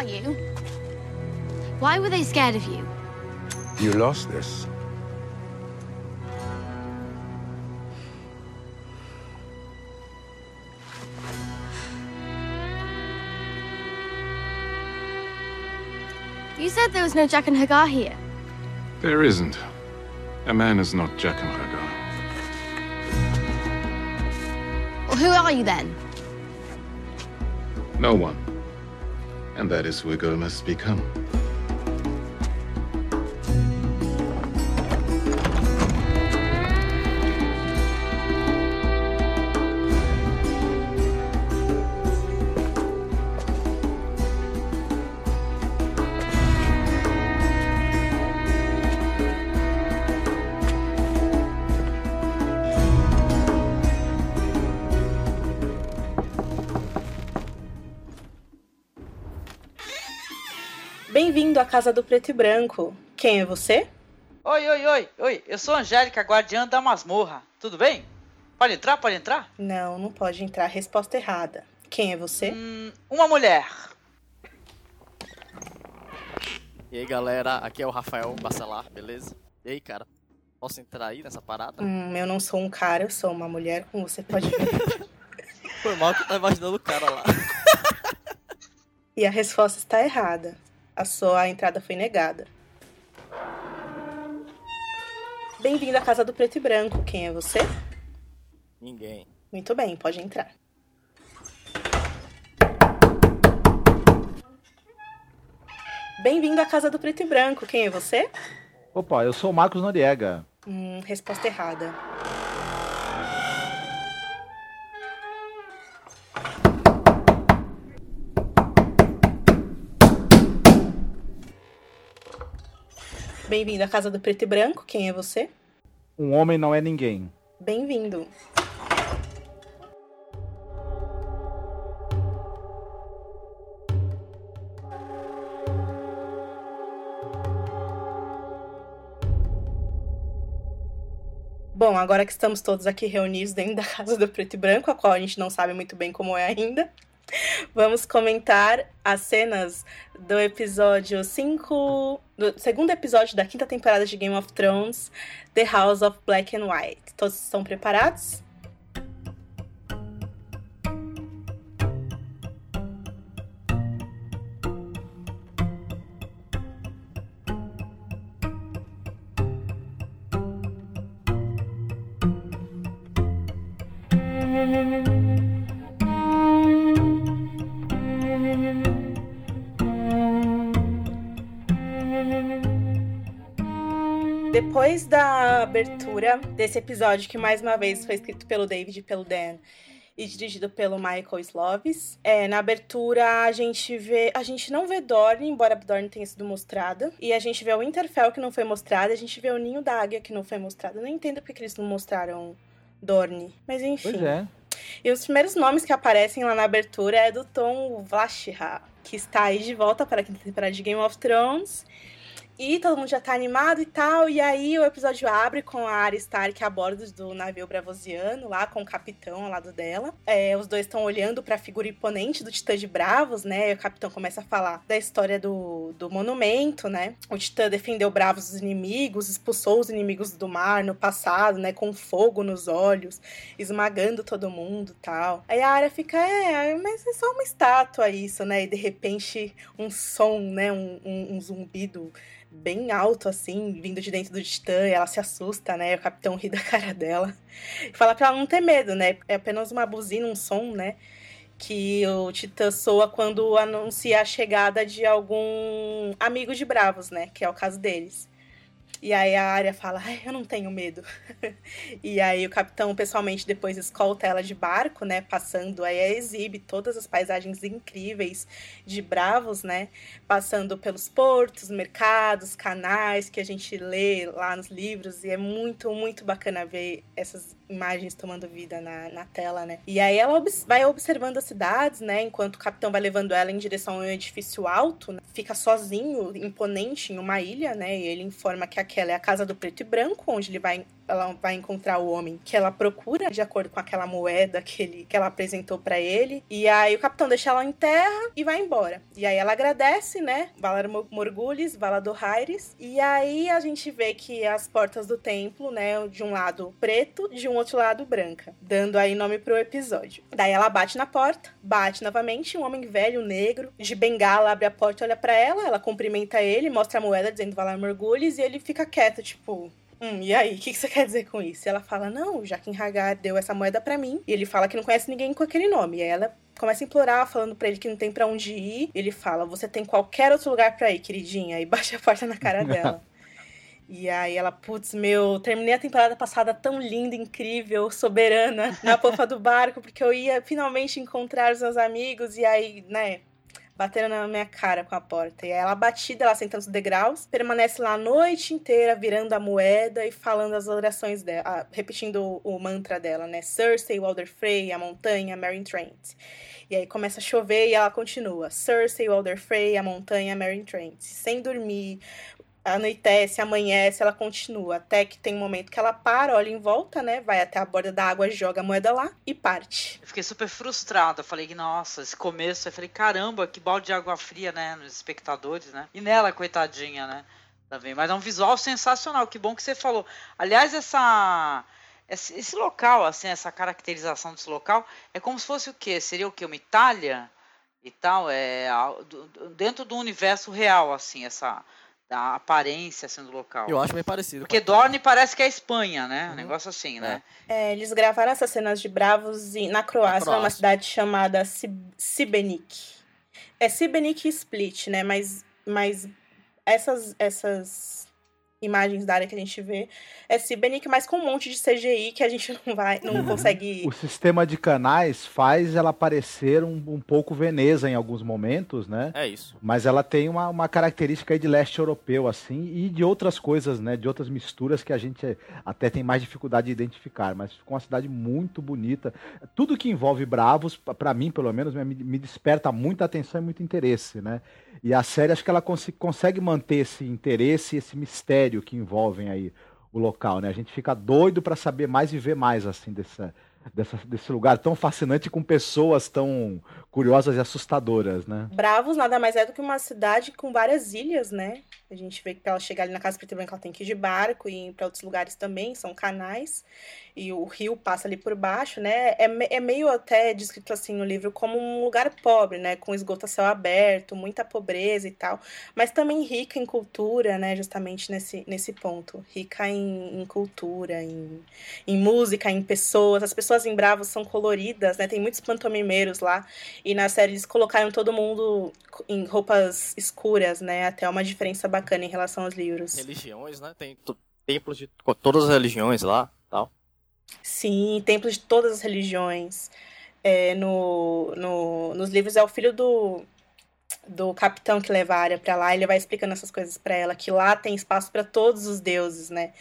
are you? Why were they scared of you? You lost this. You said there was no Jack and Hagar here. There isn't. A man is not Jack and Hagar. Well, who are you then? No one. And that is who girl must become. Casa do Preto e Branco. Quem é você? Oi, oi, oi, oi. Eu sou a Angélica, guardiã da masmorra. Tudo bem? Pode entrar, pode entrar? Não, não pode entrar. Resposta errada. Quem é você? Hum, uma mulher. E aí galera, aqui é o Rafael Bacelar, beleza? E aí cara, posso entrar aí nessa parada? Hum, eu não sou um cara, eu sou uma mulher, como você pode ver. Foi mal que eu tava imaginando o cara lá. e a resposta está errada. A sua entrada foi negada. Bem-vindo à Casa do Preto e Branco. Quem é você? Ninguém. Muito bem, pode entrar. Bem-vindo à Casa do Preto e Branco. Quem é você? Opa, eu sou o Marcos Noriega. Hum, resposta errada. Bem-vindo à Casa do Preto e Branco. Quem é você? Um homem não é ninguém. Bem-vindo. Bom, agora que estamos todos aqui reunidos dentro da Casa do Preto e Branco, a qual a gente não sabe muito bem como é ainda, vamos comentar as cenas do episódio 5. Do segundo episódio da quinta temporada de Game of Thrones, The House of Black and White. Todos estão preparados? Depois da abertura desse episódio, que mais uma vez foi escrito pelo David e pelo Dan e dirigido pelo Michael Slovis, é, na abertura a gente vê. A gente não vê Dorne, embora Dorne tenha sido mostrada. E a gente vê o Winterfell que não foi mostrado, a gente vê o Ninho da Águia que não foi mostrado. Eu não entendo porque eles não mostraram Dorne. Mas enfim. Pois é. E os primeiros nomes que aparecem lá na abertura é do Tom Vlachra, que está aí de volta para a quinta temporada de Game of Thrones. E todo mundo já tá animado e tal. E aí o episódio abre com a Arya Stark a bordo do navio bravosiano, lá com o capitão ao lado dela. É, os dois estão olhando pra figura imponente do Titã de Bravos, né? E o capitão começa a falar da história do, do monumento, né? O Titã defendeu bravos dos inimigos, expulsou os inimigos do mar no passado, né? Com fogo nos olhos, esmagando todo mundo tal. Aí a Arya fica, é, mas é só uma estátua isso, né? E de repente um som, né? um, um, um zumbido bem alto, assim, vindo de dentro do Titã, ela se assusta, né? O capitão ri da cara dela. E fala pra ela não ter medo, né? É apenas uma buzina, um som, né? Que o Titã soa quando anuncia a chegada de algum amigo de Bravos, né? Que é o caso deles. E aí a área fala, eu não tenho medo. e aí o capitão pessoalmente depois escolta ela de barco, né? Passando, aí exibe todas as paisagens incríveis de Bravos, né? Passando pelos portos, mercados, canais que a gente lê lá nos livros. E é muito, muito bacana ver essas imagens tomando vida na, na tela, né? E aí ela ob vai observando as cidades, né? Enquanto o capitão vai levando ela em direção a um edifício alto, né? fica sozinho, imponente, em uma ilha, né? E ele informa que aquela é a casa do preto e branco, onde ele vai ela vai encontrar o homem que ela procura, de acordo com aquela moeda que, ele, que ela apresentou para ele. E aí o capitão deixa ela em terra e vai embora. E aí ela agradece, né? Valar Morgulis, Valador Aires. E aí a gente vê que as portas do templo, né? De um lado preto, de um outro lado branca. Dando aí nome pro episódio. Daí ela bate na porta, bate novamente. Um homem velho, negro, de bengala, abre a porta, olha para ela. Ela cumprimenta ele, mostra a moeda dizendo Valar Morgulis. E ele fica quieto, tipo, Hum, e aí, o que, que, você quer dizer com isso? E ela fala, não, Jaquim Hagar deu essa moeda para mim. E ele fala que não conhece ninguém com aquele nome. E aí ela começa a implorar, falando para ele que não tem para onde ir. Ele fala, você tem qualquer outro lugar para ir, queridinha. E bate a porta na cara dela. E aí ela, putz, meu, terminei a temporada passada tão linda, incrível, soberana, na popa do barco, porque eu ia finalmente encontrar os meus amigos, e aí, né, batendo na minha cara com a porta. E ela batida, ela sentando os degraus, permanece lá a noite inteira, virando a moeda e falando as orações dela, repetindo o, mantra dela, né? Cersei, Walder Frey, a montanha, Meryn Trent. E aí começa a chover e ela continua. Cersei, Walder Frey, a montanha, Meryn Trent. Sem dormir, anoitece, amanhece, ela continua. Até que tem um momento que ela para, olha em volta, né? Vai até a borda da água, joga a moeda lá e parte. Eu fiquei super frustrada. Falei nossa, esse começo. Eu falei, caramba, que balde de água fria, né? Nos espectadores, né? E nela, coitadinha, né? Também. Mas é um visual sensacional. Que bom que você falou. Aliás, essa. Esse, esse local, assim, essa caracterização desse local é como se fosse o quê? Seria o quê? Uma Itália? E tal, é dentro do universo real, assim, essa, da aparência assim, do local. Eu acho bem parecido. Porque Dorne parece que é Espanha, né? Uhum. Um negócio assim, né? É, eles gravaram essas cenas de Bravos na Croácia, na Croácia. numa cidade chamada Sibenik. É Sibenik Split, né? Mas, mas essas, essas imagens da área que a gente vê é Sibenic, mas com um monte de CGI que a gente não vai, não consegue. O sistema de canais faz ela parecer um, um pouco Veneza em alguns momentos, né? É isso. Mas ela tem uma, uma característica de leste europeu, assim, e de outras coisas, né? De outras misturas que a gente até tem mais dificuldade de identificar. Mas ficou uma cidade muito bonita. Tudo que envolve Bravos, para mim, pelo menos, me, me desperta muita atenção e muito interesse, né? E a série, acho que ela cons consegue manter esse interesse, esse mistério que envolvem aí o local, né? A gente fica doido para saber mais e ver mais, assim, dessa, dessa, desse lugar tão fascinante com pessoas tão curiosas e assustadoras, né? Bravos nada mais é do que uma cidade com várias ilhas, né? A gente vê que para ela chegar ali na Casa Preta Branca ela tem que ir de barco e para outros lugares também, são canais. E o rio passa ali por baixo, né? É, é meio até descrito assim no livro como um lugar pobre, né? Com esgoto a céu aberto, muita pobreza e tal. Mas também rica em cultura, né? Justamente nesse, nesse ponto. Rica em, em cultura, em, em música, em pessoas. As pessoas em Bravos são coloridas, né? Tem muitos pantomimeiros lá. E na série eles colocaram todo mundo em roupas escuras, né? Até uma diferença bacana em relação aos livros. Religiões, né? Tem templos de todas as religiões lá, tal. Sim, templos de todas as religiões. É, no, no, nos livros é o filho do, do capitão que leva a área para lá, ele vai explicando essas coisas para ela, que lá tem espaço para todos os deuses, né?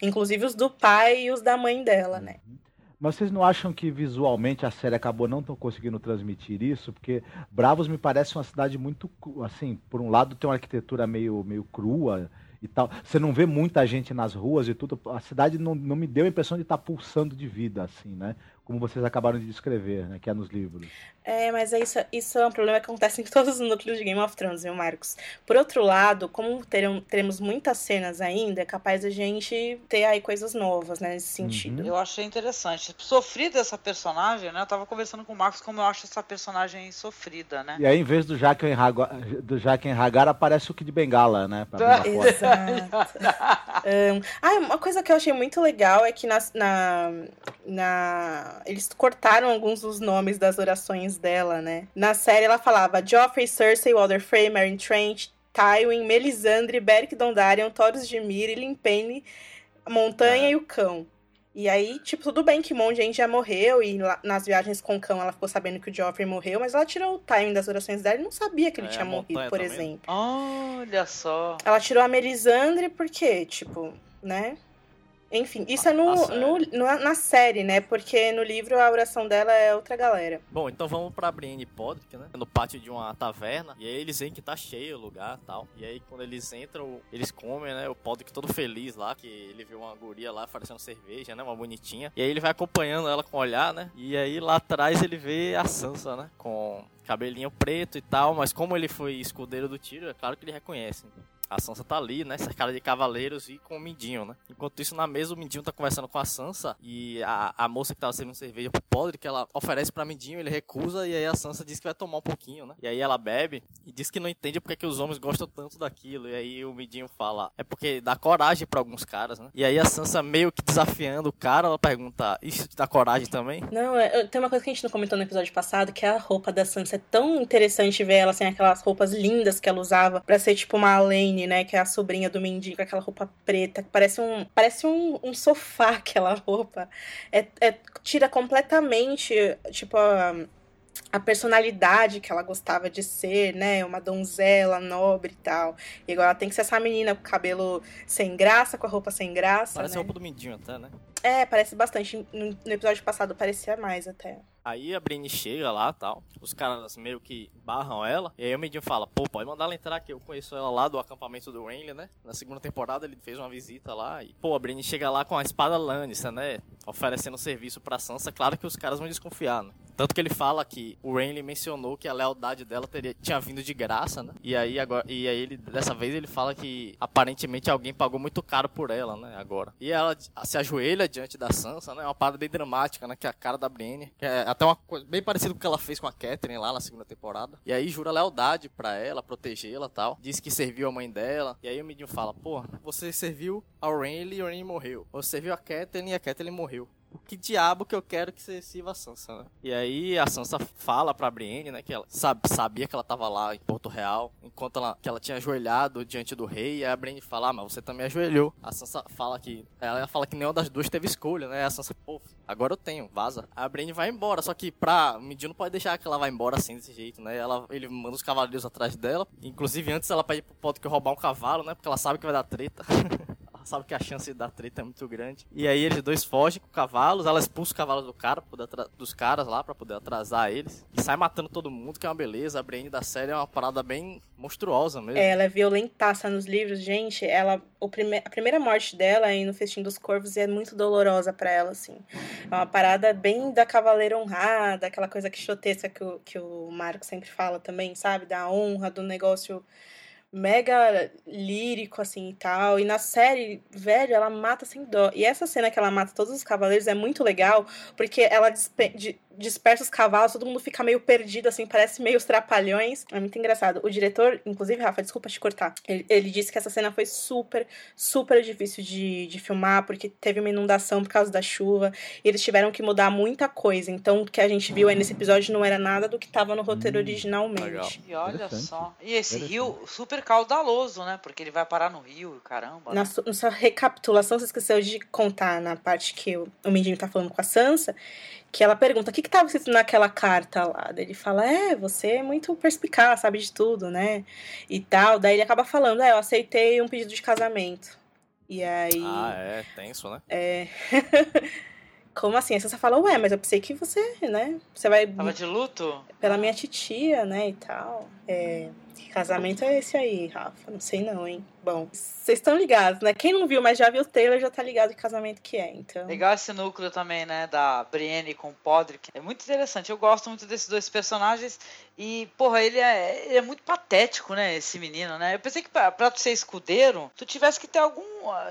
Inclusive os do pai e os da mãe dela, né? Uhum. Mas vocês não acham que visualmente a série acabou não tão conseguindo transmitir isso? Porque Bravos me parece uma cidade muito, assim, por um lado tem uma arquitetura meio, meio crua e tal. Você não vê muita gente nas ruas e tudo. A cidade não, não me deu a impressão de estar tá pulsando de vida, assim, né? Como vocês acabaram de descrever, né, que é nos livros. É, mas é isso, isso é um problema que acontece em todos os núcleos de Game of Thrones, viu, Marcos? Por outro lado, como terão, teremos muitas cenas ainda, é capaz a gente ter aí coisas novas, né, nesse sentido. Uhum. Eu achei interessante. Sofrida essa personagem, né? Eu tava conversando com o Marcos como eu acho essa personagem sofrida, né? E aí, em vez do Jaquen Hagar, do Jaquen Hagar aparece o Kid Bengala, né? Exato. um, ah, uma coisa que eu achei muito legal é que na, na, na eles cortaram alguns dos nomes das orações dela, né? Na série ela falava Joffrey, Cersei, Walder Frey, Meryn Trent, Tywin, Melisandre, Beric Dondarrion, Taurus de Mir, Limpene, Montanha é. e o Cão. E aí, tipo, tudo bem que um monte de gente já morreu e lá, nas viagens com o cão ela ficou sabendo que o Joffrey morreu, mas ela tirou o timing das orações dela e não sabia que ele é, tinha morrido, por também. exemplo. Olha só. Ela tirou a Melisandre porque, tipo, né? Enfim, isso é no, Na série. no- no- na série, né? Porque no livro a oração dela é outra galera. Bom, então vamos pra Brienne Podrick, né? No pátio de uma taverna. E aí eles veem que tá cheio o lugar e tal. E aí quando eles entram, eles comem, né? O Podrick todo feliz lá, que ele viu uma guria lá oferecendo cerveja, né? Uma bonitinha. E aí ele vai acompanhando ela com o olhar, né? E aí lá atrás ele vê a Sansa, né? Com cabelinho preto e tal. Mas como ele foi escudeiro do tiro, é claro que ele reconhece. A Sansa tá ali, né? Cercada de cavaleiros e com o Mindinho, né? Enquanto isso, na mesa, o Mindinho tá conversando com a Sansa. E a, a moça que tava servindo cerveja pro Podrick, ela oferece pra Mindinho, ele recusa. E aí a Sansa diz que vai tomar um pouquinho, né? E aí ela bebe e diz que não entende porque que os homens gostam tanto daquilo. E aí o Mindinho fala, é porque dá coragem pra alguns caras, né? E aí a Sansa meio que desafiando o cara, ela pergunta, isso te dá coragem também? Não, é- tem uma coisa que a gente não comentou no episódio passado, que a roupa da Sansa é tão interessante ver ela sem aquelas roupas lindas que ela usava pra ser tipo uma Né? Que é a sobrinha do Mendigo, com aquela roupa preta, que parece um, parece um, um sofá aquela roupa. É, é- tira completamente, tipo, a, a personalidade que ela gostava de ser, né? Uma donzela nobre e tal. E agora ela tem que ser essa menina com cabelo sem graça, com a roupa sem graça. Parece a né? roupa do Mindinho até, né? É, parece bastante. No, no episódio passado parecia mais até. Aí a Brienne chega lá tal. Os caras meio que barram ela. E aí o Mindinho fala: pô, pode mandar ela entrar aqui. Eu conheço ela lá do acampamento do Renly, né? Na segunda temporada ele fez uma visita lá. E, pô, a Brienne chega lá com a espada Lannister, né? Oferecendo serviço pra Sansa. Claro que os caras vão desconfiar, né? Tanto que ele fala que o Renly mencionou que a lealdade dela teria, tinha vindo de graça, né? E aí, agora, e aí ele, dessa vez ele fala que aparentemente alguém pagou muito caro por ela, né? Agora. E ela se ajoelha diante da Sansa, né? É uma parada bem dramática, né? Que é a cara da Brienne. Que é até uma coisa bem parecida com o que ela fez com a Catherine lá na segunda temporada. E aí jura lealdade pra ela, protegê-la tal. Diz que serviu a mãe dela. E aí o Mindinho fala, pô, você serviu ao Renly e o Renly morreu. Você serviu a Catherine e a Catherine morreu. O que diabo que eu quero que você sirva a Sansa, né? E aí a Sansa fala pra Brienne, né, que ela sabia que ela tava lá em Porto Real, enquanto ela, que ela tinha ajoelhado diante do rei, e a Brienne fala, ah, mas você também ajoelhou. A Sansa fala que, ela fala que nenhuma das duas teve escolha, né? A Sansa, pô, agora eu tenho, vaza. A Brienne vai embora, só que pra, Mindinho não pode deixar que ela vá embora assim, desse jeito, né? Ela, ele manda os cavaleiros atrás dela, inclusive antes ela pede pro Podrick roubar um cavalo, né? Porque ela sabe que vai dar treta. Sabe que a chance dar treta é muito grande. E aí eles dois fogem com cavalos, ela expulsa os cavalos do cara, dos caras lá, pra poder atrasar eles. E sai matando todo mundo, que é uma beleza. A Brienne da série é uma parada bem monstruosa mesmo. É, ela é violentaça nos livros, gente. Ela, o prime a primeira morte dela aí no Festim dos Corvos é muito dolorosa pra ela, assim. É uma parada bem da cavaleira honrada, aquela coisa quixotesca que o, que o Marco sempre fala também, sabe? Da honra, do negócio mega lírico, assim, e tal. E na série, velho, ela mata sem dó. E essa cena que ela mata todos os cavaleiros é muito legal, porque ela di- dispersa os cavalos, todo mundo fica meio perdido, assim, parece meio os trapalhões. É muito engraçado. O diretor, inclusive, Rafa, desculpa te cortar, ele, ele disse que essa cena foi super, super difícil de, de filmar, porque teve uma inundação por causa da chuva, e eles tiveram que mudar muita coisa. Então, o que a gente viu aí nesse episódio não era nada do que tava no roteiro Hum, originalmente. legal. E olha só. E esse rio super caudaloso, né? Porque ele vai parar no rio, caramba. né? Na, su- na sua recapitulação, você esqueceu de contar na parte que o, o Mindinho tá falando com a Sansa, que ela pergunta o que que tava escrito naquela carta lá. Daí ele fala, é, você é muito perspicaz, sabe de tudo, né? E tal. Daí ele acaba falando, é, eu aceitei um pedido de casamento. E aí... Ah, é, tenso, né? é... Como assim? A Sansa fala, ué, mas eu pensei que você, né? Você vai Tava de luto? pela minha titia, né, e tal. É, que casamento é esse aí, Rafa? Não sei não, hein? Bom, vocês estão ligados, né? Quem não viu, mas já viu o trailer, já tá ligado que casamento que é, então... Legal esse núcleo também, né? Da Brienne com o Podrick. É muito interessante. Eu gosto muito desses dois personagens. E, porra, ele é, ele é muito patético, né? Esse menino, né? Eu pensei que pra, pra tu ser escudeiro, tu tivesse que ter algum.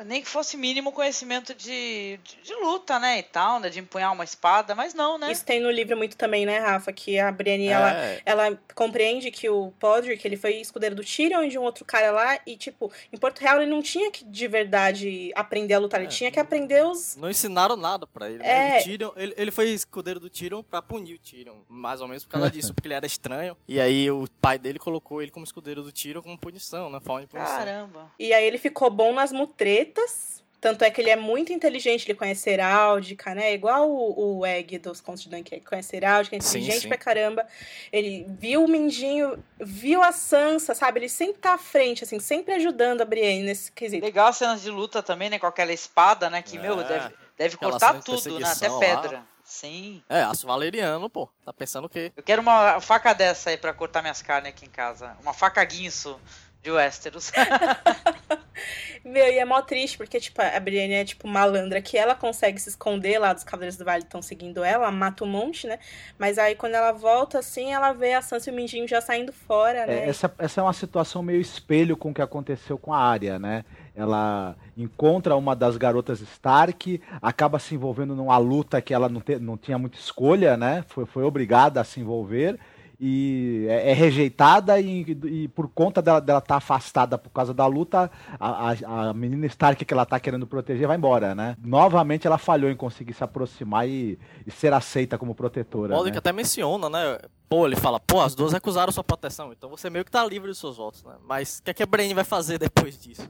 Nem que fosse mínimo conhecimento de, de, de luta, né? E tal, né? De empunhar uma espada. Mas não, né? Isso tem no livro muito também, né, Rafa? Que a Brienne, ela, É, ela compreende que o Podrick, ele foi escudeiro do Tyrion e de um outro cara lá. E, tipo, em Porto Real ele não tinha que, de verdade, aprender a lutar. Ele É. tinha que aprender os... não ensinaram nada pra ele. É. Né? O Tyrion, ele, ele foi escudeiro do Tyrion pra punir o Tyrion. Mais ou menos por causa disso, porque ele era estranho. E aí o pai dele colocou ele como escudeiro do Tyrion como punição, né? Forma de punição. Caramba. E aí ele ficou bom nas mutretas, Tanto é que ele é muito inteligente, ele conhece heráldica, né? Igual o, o Egg dos contos de Dunkirk, conhece heráldica, é Sim, inteligente sim. pra caramba. Ele viu o Mindinho, viu a Sansa, sabe? Ele sempre tá à frente, assim, sempre ajudando a Brienne nesse quesito. Legal as cenas de luta também, né? Com aquela espada, né? Que, É. meu, deve, deve cortar tudo, né? Até perseguição lá. pedra. Sim. É, aço valeriano, pô. Tá pensando o quê? Eu quero uma faca dessa aí pra cortar minhas carnes aqui em casa. Uma faca guinso de Westeros. Meu, e é mó triste, porque, tipo, a Brienne é, tipo, malandra, que ela consegue se esconder lá dos Cavaleiros do Vale estão seguindo ela, mata um monte, né? Mas aí, quando ela volta, assim, ela vê a Sansa e o Mindinho já saindo fora, É, né? essa, essa é uma situação meio espelho com o que aconteceu com a Arya, né? Ela encontra uma das garotas Stark, acaba se envolvendo numa luta que ela não, te- não tinha muita escolha, né? Foi, foi obrigada a se envolver e é, é rejeitada e, e por conta dela estar tá afastada por causa da luta, a, a- a menina Stark que ela tá querendo proteger vai embora, né? Novamente ela falhou em conseguir se aproximar e, e ser aceita como protetora. Pollock né? até menciona, né? Pô, ele fala, pô, as duas recusaram sua proteção, então você meio que tá livre dos seus votos, né? Mas o que, é que a Brain vai fazer depois disso?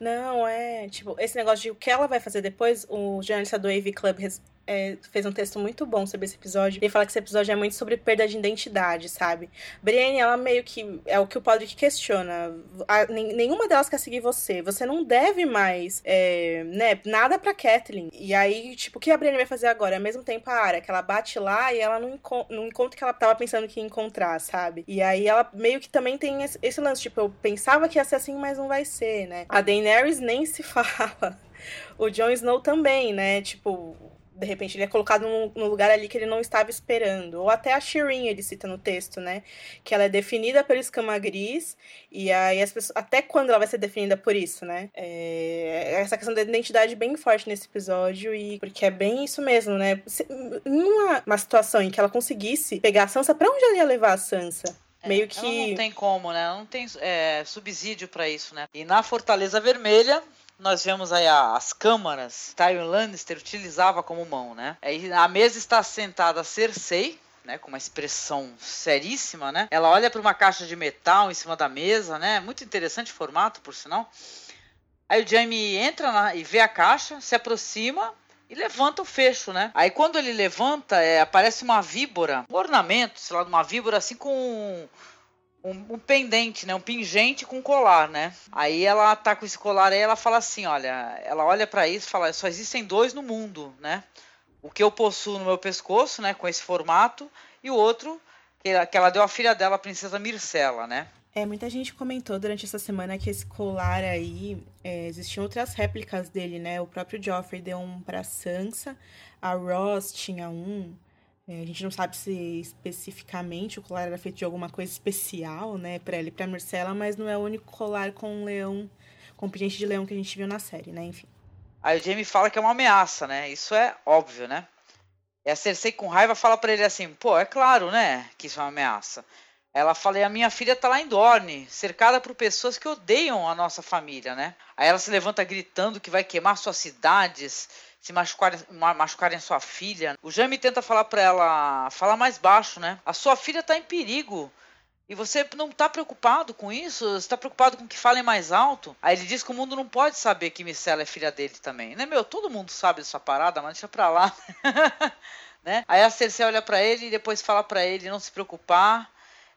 Não, é, tipo, esse negócio de o que ela vai fazer depois, o jornalista do AV Club é, fez um texto muito bom sobre esse episódio. Ele fala que esse episódio é muito sobre perda de identidade, sabe? Brienne, ela meio que. É o que o Podrick questiona. A- nenhuma delas quer seguir você. Você não deve mais, é, né, nada pra Kathleen. E aí, tipo, o que a Brienne vai fazer agora? Ao mesmo tempo a área que ela bate lá e ela não, enco não encontra que ela tava pensando que ia encontrar, sabe? E aí ela meio que também tem esse, lance, tipo, eu pensava que ia ser assim, mas não vai ser, né? A Daenerys nem se fala. O Jon Snow também, né? Tipo, de repente ele é colocado num, num lugar ali que ele não estava esperando. Ou até a Shireen, ele cita no texto, né? Que ela é definida pelo escama gris. E aí as pessoas. Até quando ela vai ser definida por isso, né? É, essa questão da identidade bem forte nesse episódio. e Porque é bem isso mesmo, né? Se, em uma, situação em que ela conseguisse pegar a Sansa, pra onde ela ia levar a Sansa? Meio Ela que. não tem como, né? Ela não tem é, subsídio pra isso, né? E na Fortaleza Vermelha, nós vemos aí as câmaras. Tyrion Lannister utilizava como mão, né? Aí a mesa está sentada Cersei. Né, com uma expressão seríssima, né? Ela olha para uma caixa de metal em cima da mesa, né? Muito interessante o formato, por sinal. Aí o Jaime entra na- e vê a caixa, se aproxima e levanta o fecho, né? Aí quando ele levanta, é, aparece uma víbora, um ornamento, sei lá, uma víbora assim com um, um pendente, né? Um pingente com colar, né? Aí ela tá com esse colar aí, ela fala assim, olha, ela olha pra isso e fala, só existem dois no mundo, né? O que eu possuo no meu pescoço, né? Com esse formato, e o outro que ela, que ela deu à filha dela, a princesa Mircela, né? É, muita gente comentou durante essa semana que esse colar aí, é, existiam outras réplicas dele, né? O próprio Joffrey deu um pra Sansa, a Ross tinha um. É, a gente não sabe se especificamente o colar era feito de alguma coisa especial, né, pra ela e pra Marcela, mas não é o único colar com um leão, com pingente de leão que a gente viu na série, né? Enfim. Aí o Jaime fala que é uma ameaça, né? Isso é óbvio, né? E a Cersei com raiva fala pra ele assim, pô, é claro, né, que isso é uma ameaça. Ela fala, e a minha filha tá lá em Dorne, cercada por pessoas que odeiam a nossa família, né? Aí ela se levanta gritando que vai queimar suas cidades, se machucarem, ma- machucarem sua filha. O Jaime tenta falar pra ela, falar mais baixo, né? A sua filha tá em perigo. E você não tá preocupado com isso? Você tá preocupado com que falem mais alto? Aí ele diz que o mundo não pode saber que Micela é filha dele também. Né, meu? Todo mundo sabe dessa parada, mas deixa pra lá. né? Aí a Cersei olha pra ele e depois fala pra ele não se preocupar.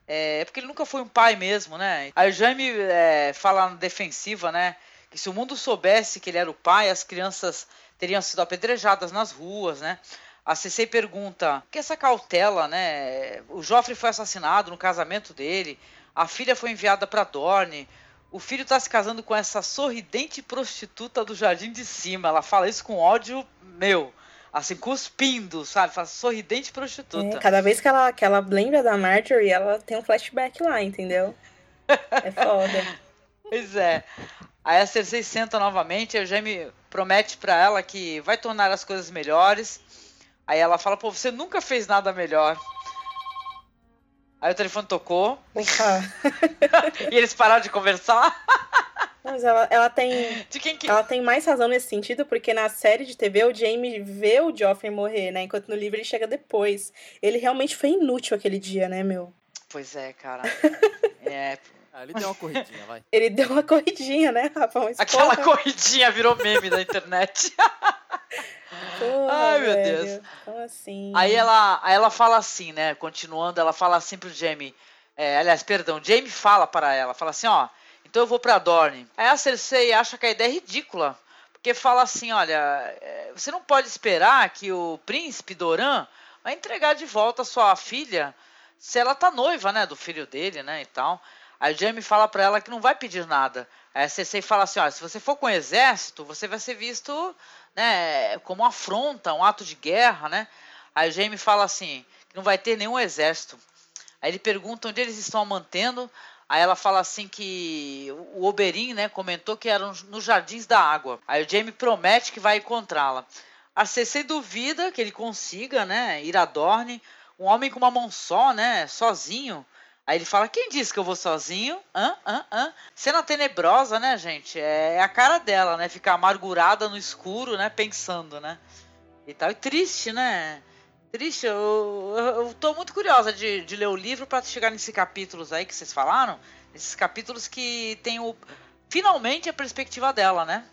É porque ele nunca foi um pai mesmo, né? Aí o Jaime é, fala na defensiva, né? Que se o mundo soubesse que ele era o pai, as crianças teriam sido apedrejadas nas ruas, né? A Cersei pergunta: "Por que essa cautela, né? O Joffrey foi assassinado no casamento dele, a filha foi enviada para Dorne, o filho tá se casando com essa sorridente prostituta do jardim de cima". Ela fala isso com ódio meu, assim cuspindo, sabe? Fala sorridente prostituta. É, cada vez que ela, que ela lembra da Marjorie, ela tem um flashback lá, entendeu? É foda. Pois é. Aí a Cersei senta novamente, a Jaime promete pra ela que vai tornar as coisas melhores. Aí ela fala, pô, você nunca fez nada melhor. Aí o telefone tocou e eles pararam de conversar. Mas ela, ela tem. De quem que. Ela tem mais razão nesse sentido, porque na série de TV o Jaime vê o Joffrey morrer, né? Enquanto no livro ele chega depois. Ele realmente foi inútil aquele dia, né, meu? Pois é, cara. É, Ah, ele deu uma corridinha, vai. Ele deu uma corridinha, né, Rafa? Mas, Aquela porra, corridinha virou meme da internet. porra, Ai, meu velho, Deus. Como assim? Aí ela, aí ela fala assim, né? Continuando, ela fala assim pro Jamie. é, aliás, perdão, Jamie fala para ela, fala assim, ó, então eu vou pra Dorne. Aí a Cersei acha que a ideia é ridícula, porque fala assim, olha, é, você não pode esperar que o príncipe Doran vai entregar de volta a sua filha se ela tá noiva, né, do filho dele, né, e tal. Aí o Jamie fala pra ela que não vai pedir nada. Aí a Cersei fala assim, olha, se você for com o exército, você vai ser visto, né, como uma afronta, um ato de guerra, né. Aí o Jamie fala assim, que não vai ter nenhum exército. Aí ele pergunta onde eles estão mantendo. Aí ela fala assim que o Oberyn, né, comentou que eram nos Jardins da Água. Aí o Jamie promete que vai encontrá-la. A Cersei duvida que ele consiga, né, ir a Dorne. Um homem com uma mão só, né, sozinho. Aí ele fala, quem disse que eu vou sozinho? Hã? Hã? Hã? Cena tenebrosa, né, gente? É a cara dela, né? Ficar amargurada no escuro, né? Pensando, né? E tal. E triste, né? Triste. Eu, eu, eu tô muito curiosa de, de ler o livro para chegar nesses capítulos aí que vocês falaram. Esses capítulos que tem o... Finalmente a perspectiva dela, né?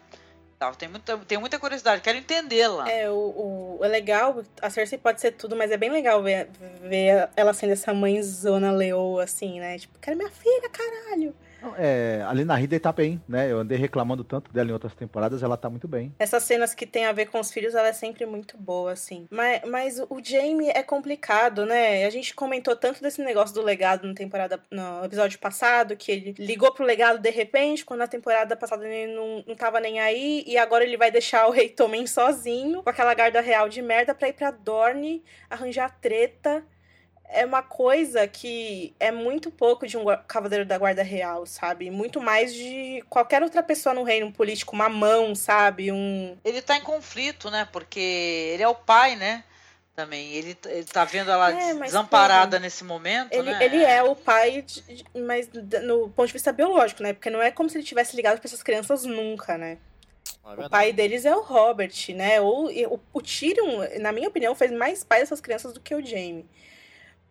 Tal. Tem muita, tem muita curiosidade. Quero entendê-la. É, o, o, é legal, a Cersei pode ser tudo, mas é bem legal ver, ver ela sendo essa mãezona leoa, assim, né? Tipo, quero minha filha, caralho. É, a Lina Headey tá bem, né? Eu andei reclamando tanto dela em outras temporadas, ela tá muito bem. Essas cenas que tem a ver com os filhos, ela é sempre muito boa, assim. Mas, mas o Jamie é complicado, né? A gente comentou tanto desse negócio do legado na temporada, no episódio passado, que ele ligou pro legado de repente, quando na temporada passada ele não, não tava nem aí, e agora ele vai deixar o Rei Tommen sozinho, com aquela guarda real de merda, pra ir pra Dorne, arranjar treta é uma coisa que é muito pouco de um cavaleiro da guarda real, sabe? Muito mais de qualquer outra pessoa no reino político, uma mão, sabe? Um Ele tá em conflito, né? Porque ele é o pai, né? Também. Ele, ele tá vendo ela É, mas, desamparada porra, nesse momento, ele, né? ele é o pai, de- de- mas no ponto de vista biológico, né? Porque não é como se ele tivesse ligado pra essas crianças nunca, né? Não é O pai deles é o Robert, né? Ou, o, o Tyrion, na minha opinião, fez mais pai dessas crianças do que o Jaime.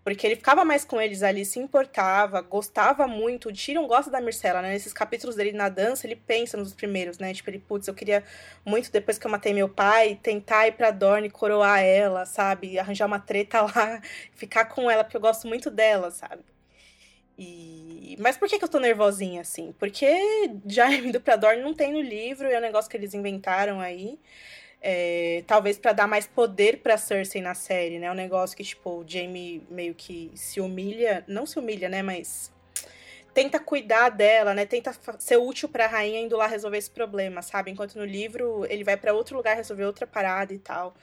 Porque ele ficava mais com eles ali, se importava, gostava muito. O Tyrion gosta da Myrcella, né? Nesses capítulos dele na dança, ele pensa nos primeiros, né? Tipo, ele, putz, eu queria muito, depois que eu matei meu pai, tentar ir pra Dorne, coroar ela, sabe? Arranjar uma treta lá, ficar com ela, porque eu gosto muito dela, sabe? E... Mas por que, que eu tô nervosinha assim? Porque Jaime do pra Dorne não tem no livro, é um negócio que eles inventaram aí. É, talvez pra dar mais poder pra Cersei na série, né? Um negócio que, tipo, o Jaime meio que se humilha. Não se humilha, né? Mas tenta cuidar dela, né? Tenta ser útil pra rainha indo lá resolver esse problema, sabe? Enquanto no livro ele vai pra outro lugar resolver outra parada e tal.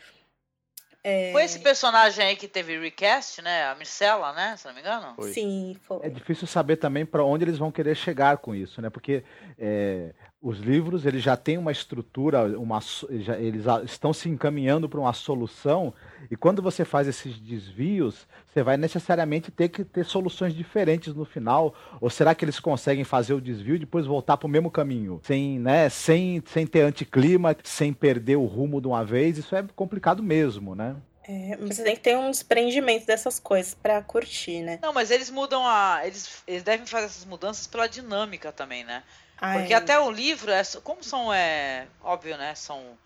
É, Foi esse personagem aí que teve recast, né? A Myrcella, né? Se não me engano. Foi. Sim, foi. É difícil saber também para onde eles vão querer chegar com isso, né? Porque é, os livros eles já têm uma estrutura, uma, já- eles estão se encaminhando para uma solução, e quando você faz esses desvios, você vai necessariamente ter que ter soluções diferentes no final. Ou será que eles conseguem fazer o desvio e depois voltar para o mesmo caminho? Sem, né, sem, sem ter anticlima, sem perder o rumo de uma vez? Isso é complicado mesmo, né? É, mas você tem que ter um desprendimento dessas coisas pra curtir, né? Não, mas eles mudam a. Eles, eles devem fazer essas mudanças pela dinâmica também, né? Ai, Porque até o livro, é, como são, é, óbvio, né? São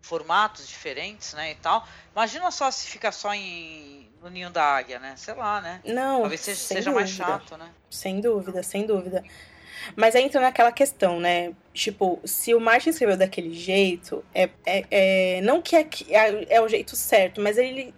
formatos diferentes, né? E tal. Imagina só se fica só em, no ninho da águia, né? Sei lá, né? Não, Talvez seja, seja mais chato, né? Sem dúvida, sem dúvida. Mas aí entra naquela questão, né? Tipo, se o Martin escreveu daquele jeito, é, é, é- não que é, é, é o jeito certo, mas ele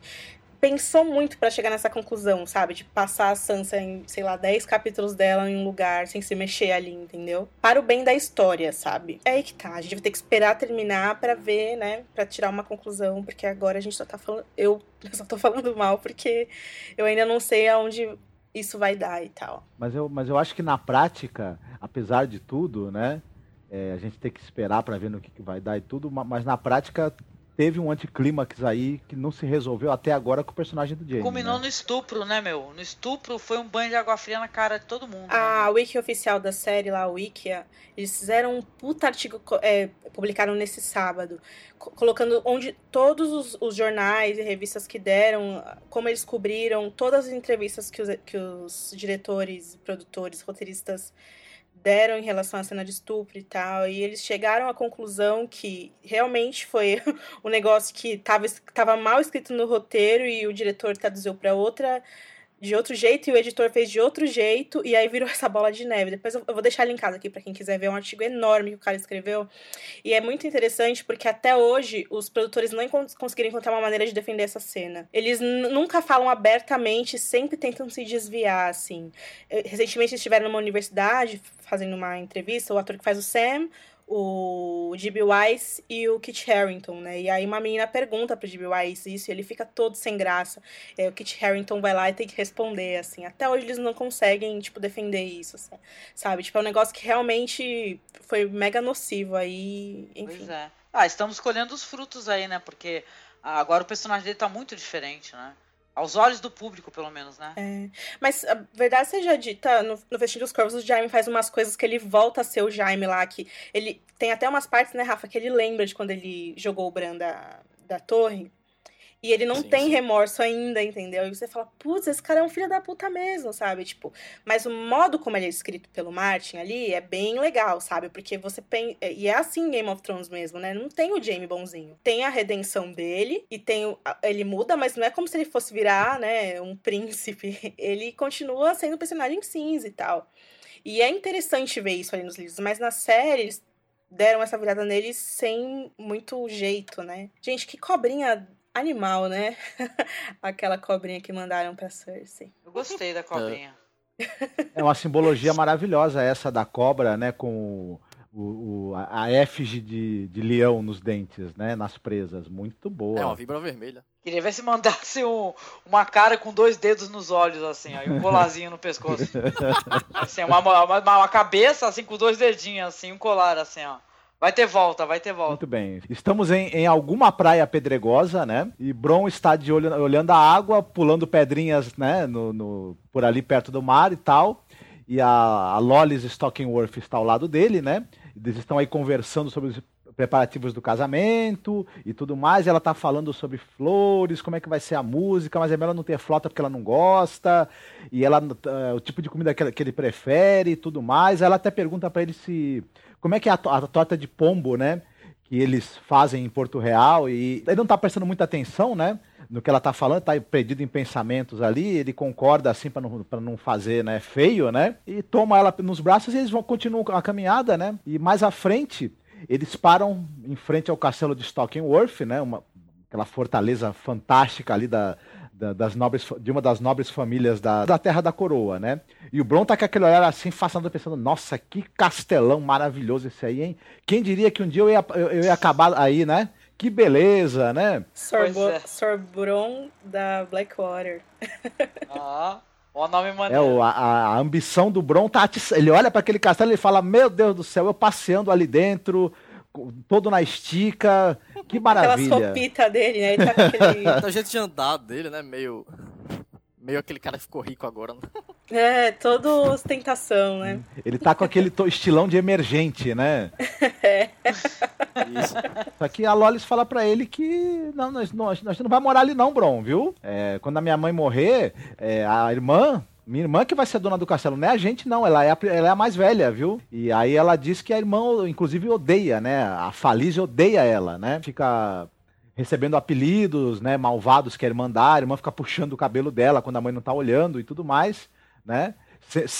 pensou muito pra chegar nessa conclusão, sabe? De passar a Sansa em, sei lá, 10 capítulos dela em um lugar sem se mexer ali, entendeu? Para o bem da história, sabe? É aí que tá. A gente vai ter que esperar terminar pra ver, né? Pra tirar uma conclusão, porque agora a gente só tá falando. Eu só tô falando mal porque eu ainda não sei aonde isso vai dar e tal. Mas eu, mas eu acho que na prática, apesar de tudo, né? é, a gente tem que esperar para ver no que, que vai dar e tudo, ma- mas na prática teve um anticlímax aí que não se resolveu até agora com o personagem do Jamie. Culminou né? no estupro, né, meu? No estupro foi um banho de água fria na cara de todo mundo. né? A wiki oficial da série lá, a Wikia, eles fizeram um puta artigo é, publicaram nesse sábado, co- colocando onde todos os, os jornais e revistas que deram, como eles cobriram, todas as entrevistas que os, que os diretores, produtores, roteiristas deram em relação à cena de estupro e tal, e eles chegaram à conclusão que realmente foi um negócio que estava tava mal escrito no roteiro e o diretor traduziu para outra de outro jeito e o editor fez de outro jeito e aí virou essa bola de neve. Depois eu vou deixar linkado aqui para quem quiser ver é um artigo enorme que o cara escreveu. E é muito interessante porque até hoje os produtores não conseguiram encontrar uma maneira de defender essa cena. Eles nunca falam abertamente, sempre tentam se desviar, assim. Eh, Recentemente eles estiveram numa universidade fazendo uma entrevista, o ator que faz o Sam, o G.B. Wise e o Kit Harington, né? E aí uma menina pergunta pro G.B. Wise isso e ele fica todo sem graça. É, o Kit Harington vai lá e tem que responder, assim. Até hoje eles não conseguem, tipo, defender isso, assim, sabe? Tipo, é um negócio que realmente foi mega nocivo aí, enfim. Pois é. Ah, estamos colhendo os frutos aí, né? Porque agora o personagem dele tá muito diferente, né? Aos olhos do público, pelo menos, né? É. Mas a verdade seja dita, no, no dos Corvos, o Jaime faz umas coisas que ele volta a ser o Jaime lá, que ele tem até umas partes, né, Rafa, que ele lembra de quando ele jogou o Bran da, da torre. E ele não Sim, tem sim. remorso ainda, entendeu? E você fala, putz, esse cara é um filho da puta mesmo, sabe? Tipo, mas o modo como ele é escrito pelo Martin ali é bem legal, sabe? Porque você pensa. E é assim em Game of Thrones mesmo, né? Não tem o Jaime bonzinho. Tem a redenção dele e tem o... ele muda, mas não é como se ele fosse virar, né, um príncipe. Ele continua sendo um personagem cinza e tal. E é interessante ver isso ali nos livros, mas na série eles deram essa virada nele sem muito jeito, né? Gente, que cobrinha animal, né? Aquela cobrinha que mandaram pra Cersei. Eu gostei da cobrinha. É uma simbologia maravilhosa essa da cobra, né? Com o, o- a efígie de, de leão nos dentes, né? Nas presas. Muito boa. É uma vibra vermelha. Queria ver se mandasse um- uma cara com dois dedos nos olhos, assim, ó, e um colarzinho no pescoço. Assim, uma, uma, uma cabeça, assim, com dois dedinhos, assim, um colar, assim, ó. Vai ter volta, vai ter volta. Muito bem. Estamos em, em alguma praia pedregosa, né? E Bron está de olho, olhando a água, pulando pedrinhas, né? No, no- por ali perto do mar e tal. E a, a Lolis Stockingworth está ao lado dele, né? Eles estão aí conversando sobre os preparativos do casamento e tudo mais. Ela tá falando sobre flores, como é que vai ser a música, mas é melhor não ter flauta porque ela não gosta. E ela eh, o tipo de comida que, ela- que ele prefere e tudo mais. Ela até pergunta para ele se como é que é a, a torta de pombo, né? Que eles fazem em Porto Real e ele não tá prestando muita atenção, né? No que ela tá falando, tá perdido em pensamentos ali, ele concorda assim para não, pra não fazer, né, feio, né? E toma ela nos braços e eles vão continuam a caminhada, né? E mais à frente, eles param em frente ao castelo de Stockingworth, né? Uma, aquela fortaleza fantástica ali da, da- das nobres, de uma das nobres famílias da, da Terra da Coroa, né? E o Bron tá com aquele olhar assim, fascinado, pensando, nossa, que castelão maravilhoso esse aí, hein? Quem diria que um dia eu ia, eu, eu ia acabar aí, né? Que beleza, né? Sorbo é. Sorbron da Blackwater. Ó, ó o nome É, maneiro. o, a, a ambição do Bron tá atiçando. Ele olha para aquele castelo e fala: Meu Deus do céu, eu passeando ali dentro, todo na estica, que Aquela maravilha. sopita dele, né? Ele tá com aquele. O jeito de andar dele, né? Meio. Meio aquele cara que ficou rico agora. né? é, todo ostentação, né? Ele tá com aquele estilão de emergente, né? Isso. Só que a Lolis fala pra ele que não, nós, nós, nós não vai morar ali não, Bron, viu? É, quando a minha mãe morrer, é, a irmã, minha irmã que vai ser dona do castelo, não é a gente não, ela é a, ela é a mais velha, viu? E aí ela diz que a irmã, inclusive, odeia, né? A Falize odeia ela, né? Fica recebendo apelidos, né, malvados que a irmã dá, a irmã fica puxando o cabelo dela quando a mãe não tá olhando e tudo mais, né?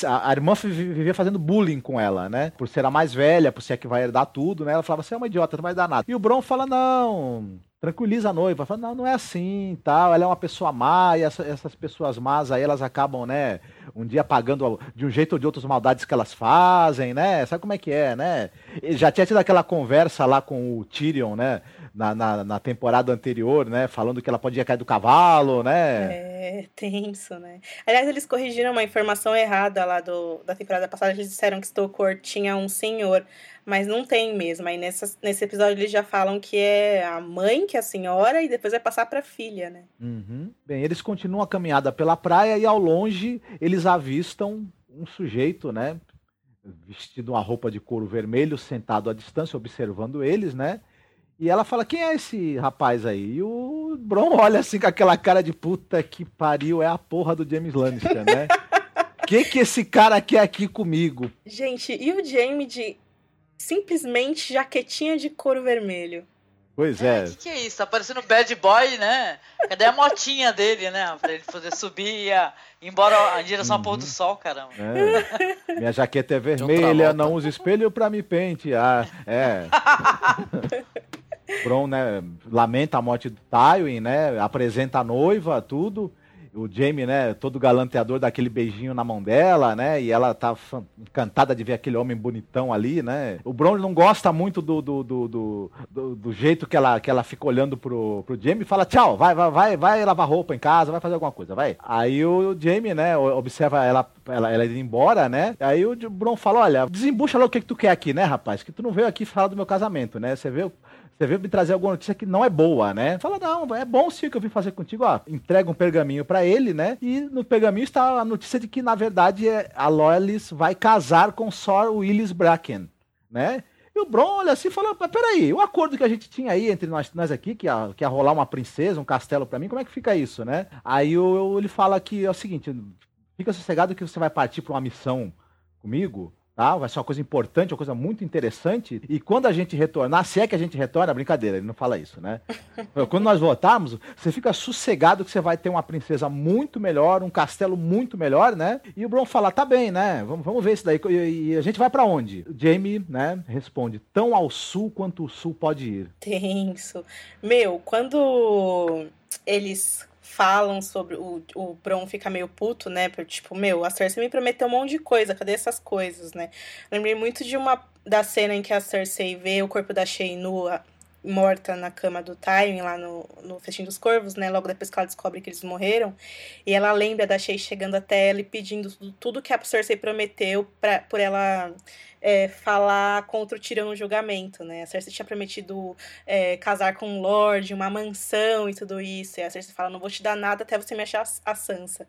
A irmã vi- vivia fazendo bullying com ela, né? Por ser a mais velha, por ser a que vai herdar tudo, né? Ela falava, você é uma idiota, não vai dar nada. E o Bron fala, não, tranquiliza a noiva. Fala, não, não é assim, tal. Ela é uma pessoa má e essa- essas pessoas más aí, elas acabam, né? Um dia pagando de um jeito ou de outro as maldades que elas fazem, né? Sabe como é que é, né? E já tinha tido aquela conversa lá com o Tyrion, né? Na, na, na temporada anterior, né? Falando que ela podia cair do cavalo, né? É, tenso, né? Aliás, eles corrigiram uma informação errada lá do, da temporada passada. Eles disseram que Stokecourt tinha um senhor, mas não tem mesmo. Aí nessa, nesse episódio eles já falam que é a mãe, que é a senhora, e depois vai passar pra filha, né? Uhum. Bem, eles continuam a caminhada pela praia e ao longe eles avistam um sujeito, né? vestido uma roupa de couro vermelho, sentado à distância, observando eles, né? E ela fala, quem é esse rapaz aí? E o Bron olha assim com aquela cara de puta que pariu, é a porra do James Lannister, né? que que esse cara quer aqui comigo? Gente, e o Jamie de simplesmente jaquetinha de couro vermelho? Pois É, é. o que, que é isso? Tá parecendo bad boy, né? Cadê a motinha dele, né? Pra ele poder subir e ir embora em direção ao pôr do sol, caramba. é. Minha jaqueta é vermelha, não usa espelho pra me pentear. É. Bron, né, lamenta a morte do Tywin, né? Apresenta a noiva, tudo. O Jamie, né, todo galanteador, dá aquele beijinho na mão dela, né? E ela tá encantada de ver aquele homem bonitão ali, né? O Bron não gosta muito do, do, do, do, do- jeito que ela, que ela fica olhando pro, pro Jamie e fala: tchau, vai, vai, vai, vai lavar roupa em casa, vai fazer alguma coisa, vai. Aí o Jamie, né, observa ela, ela, ela indo embora, né? Aí o Bron fala: olha, desembucha lá o que, que tu quer aqui, né, rapaz? Que tu não veio aqui falar do meu casamento, né? Você veio. Você veio me trazer alguma notícia que não é boa, né? Fala, não, é bom sim o que eu vim fazer contigo. Ó, entrega um pergaminho pra ele, né? E no pergaminho está a notícia de que, na verdade, é- a Loyalist vai casar com Sor Willis Bracken, né? E o Bron olha assim e fala, "Mas peraí, o acordo que a gente tinha aí entre nós, nós aqui, que ia, que ia rolar uma princesa, um castelo pra mim, como é que fica isso, né? Aí o- ele fala que é o seguinte, fica sossegado que você vai partir pra uma missão comigo, tá? Vai ser uma coisa importante, uma coisa muito interessante. E quando a gente retornar, se é que a gente retorna, brincadeira, ele não fala isso, né? quando nós voltarmos, você fica sossegado que você vai ter uma princesa muito melhor, um castelo muito melhor, né? E o Bron fala, tá bem, né? Vamos, vamos ver isso daí. E, e a gente vai pra onde? Jamie, né, responde, tão ao sul quanto o sul pode ir. Tenso. Meu, quando eles falam sobre o, o Bron fica meio puto, né? Tipo, meu, a Cersei me prometeu um monte de coisa, cadê essas coisas, né? Lembrei muito de uma da cena em que a Cersei vê o corpo da Shay nua, morta na cama do Tywin, lá no, no Festim dos Corvos, né? Logo depois que ela descobre que eles morreram. E ela lembra da Shay chegando até ela e pedindo tudo que a Cersei prometeu pra, por ela é, falar contra o Tyrion no julgamento, né? A Cersei tinha prometido é, casar com um lord, uma mansão e tudo isso. E a Cersei fala, não vou te dar nada até você me achar a Sansa.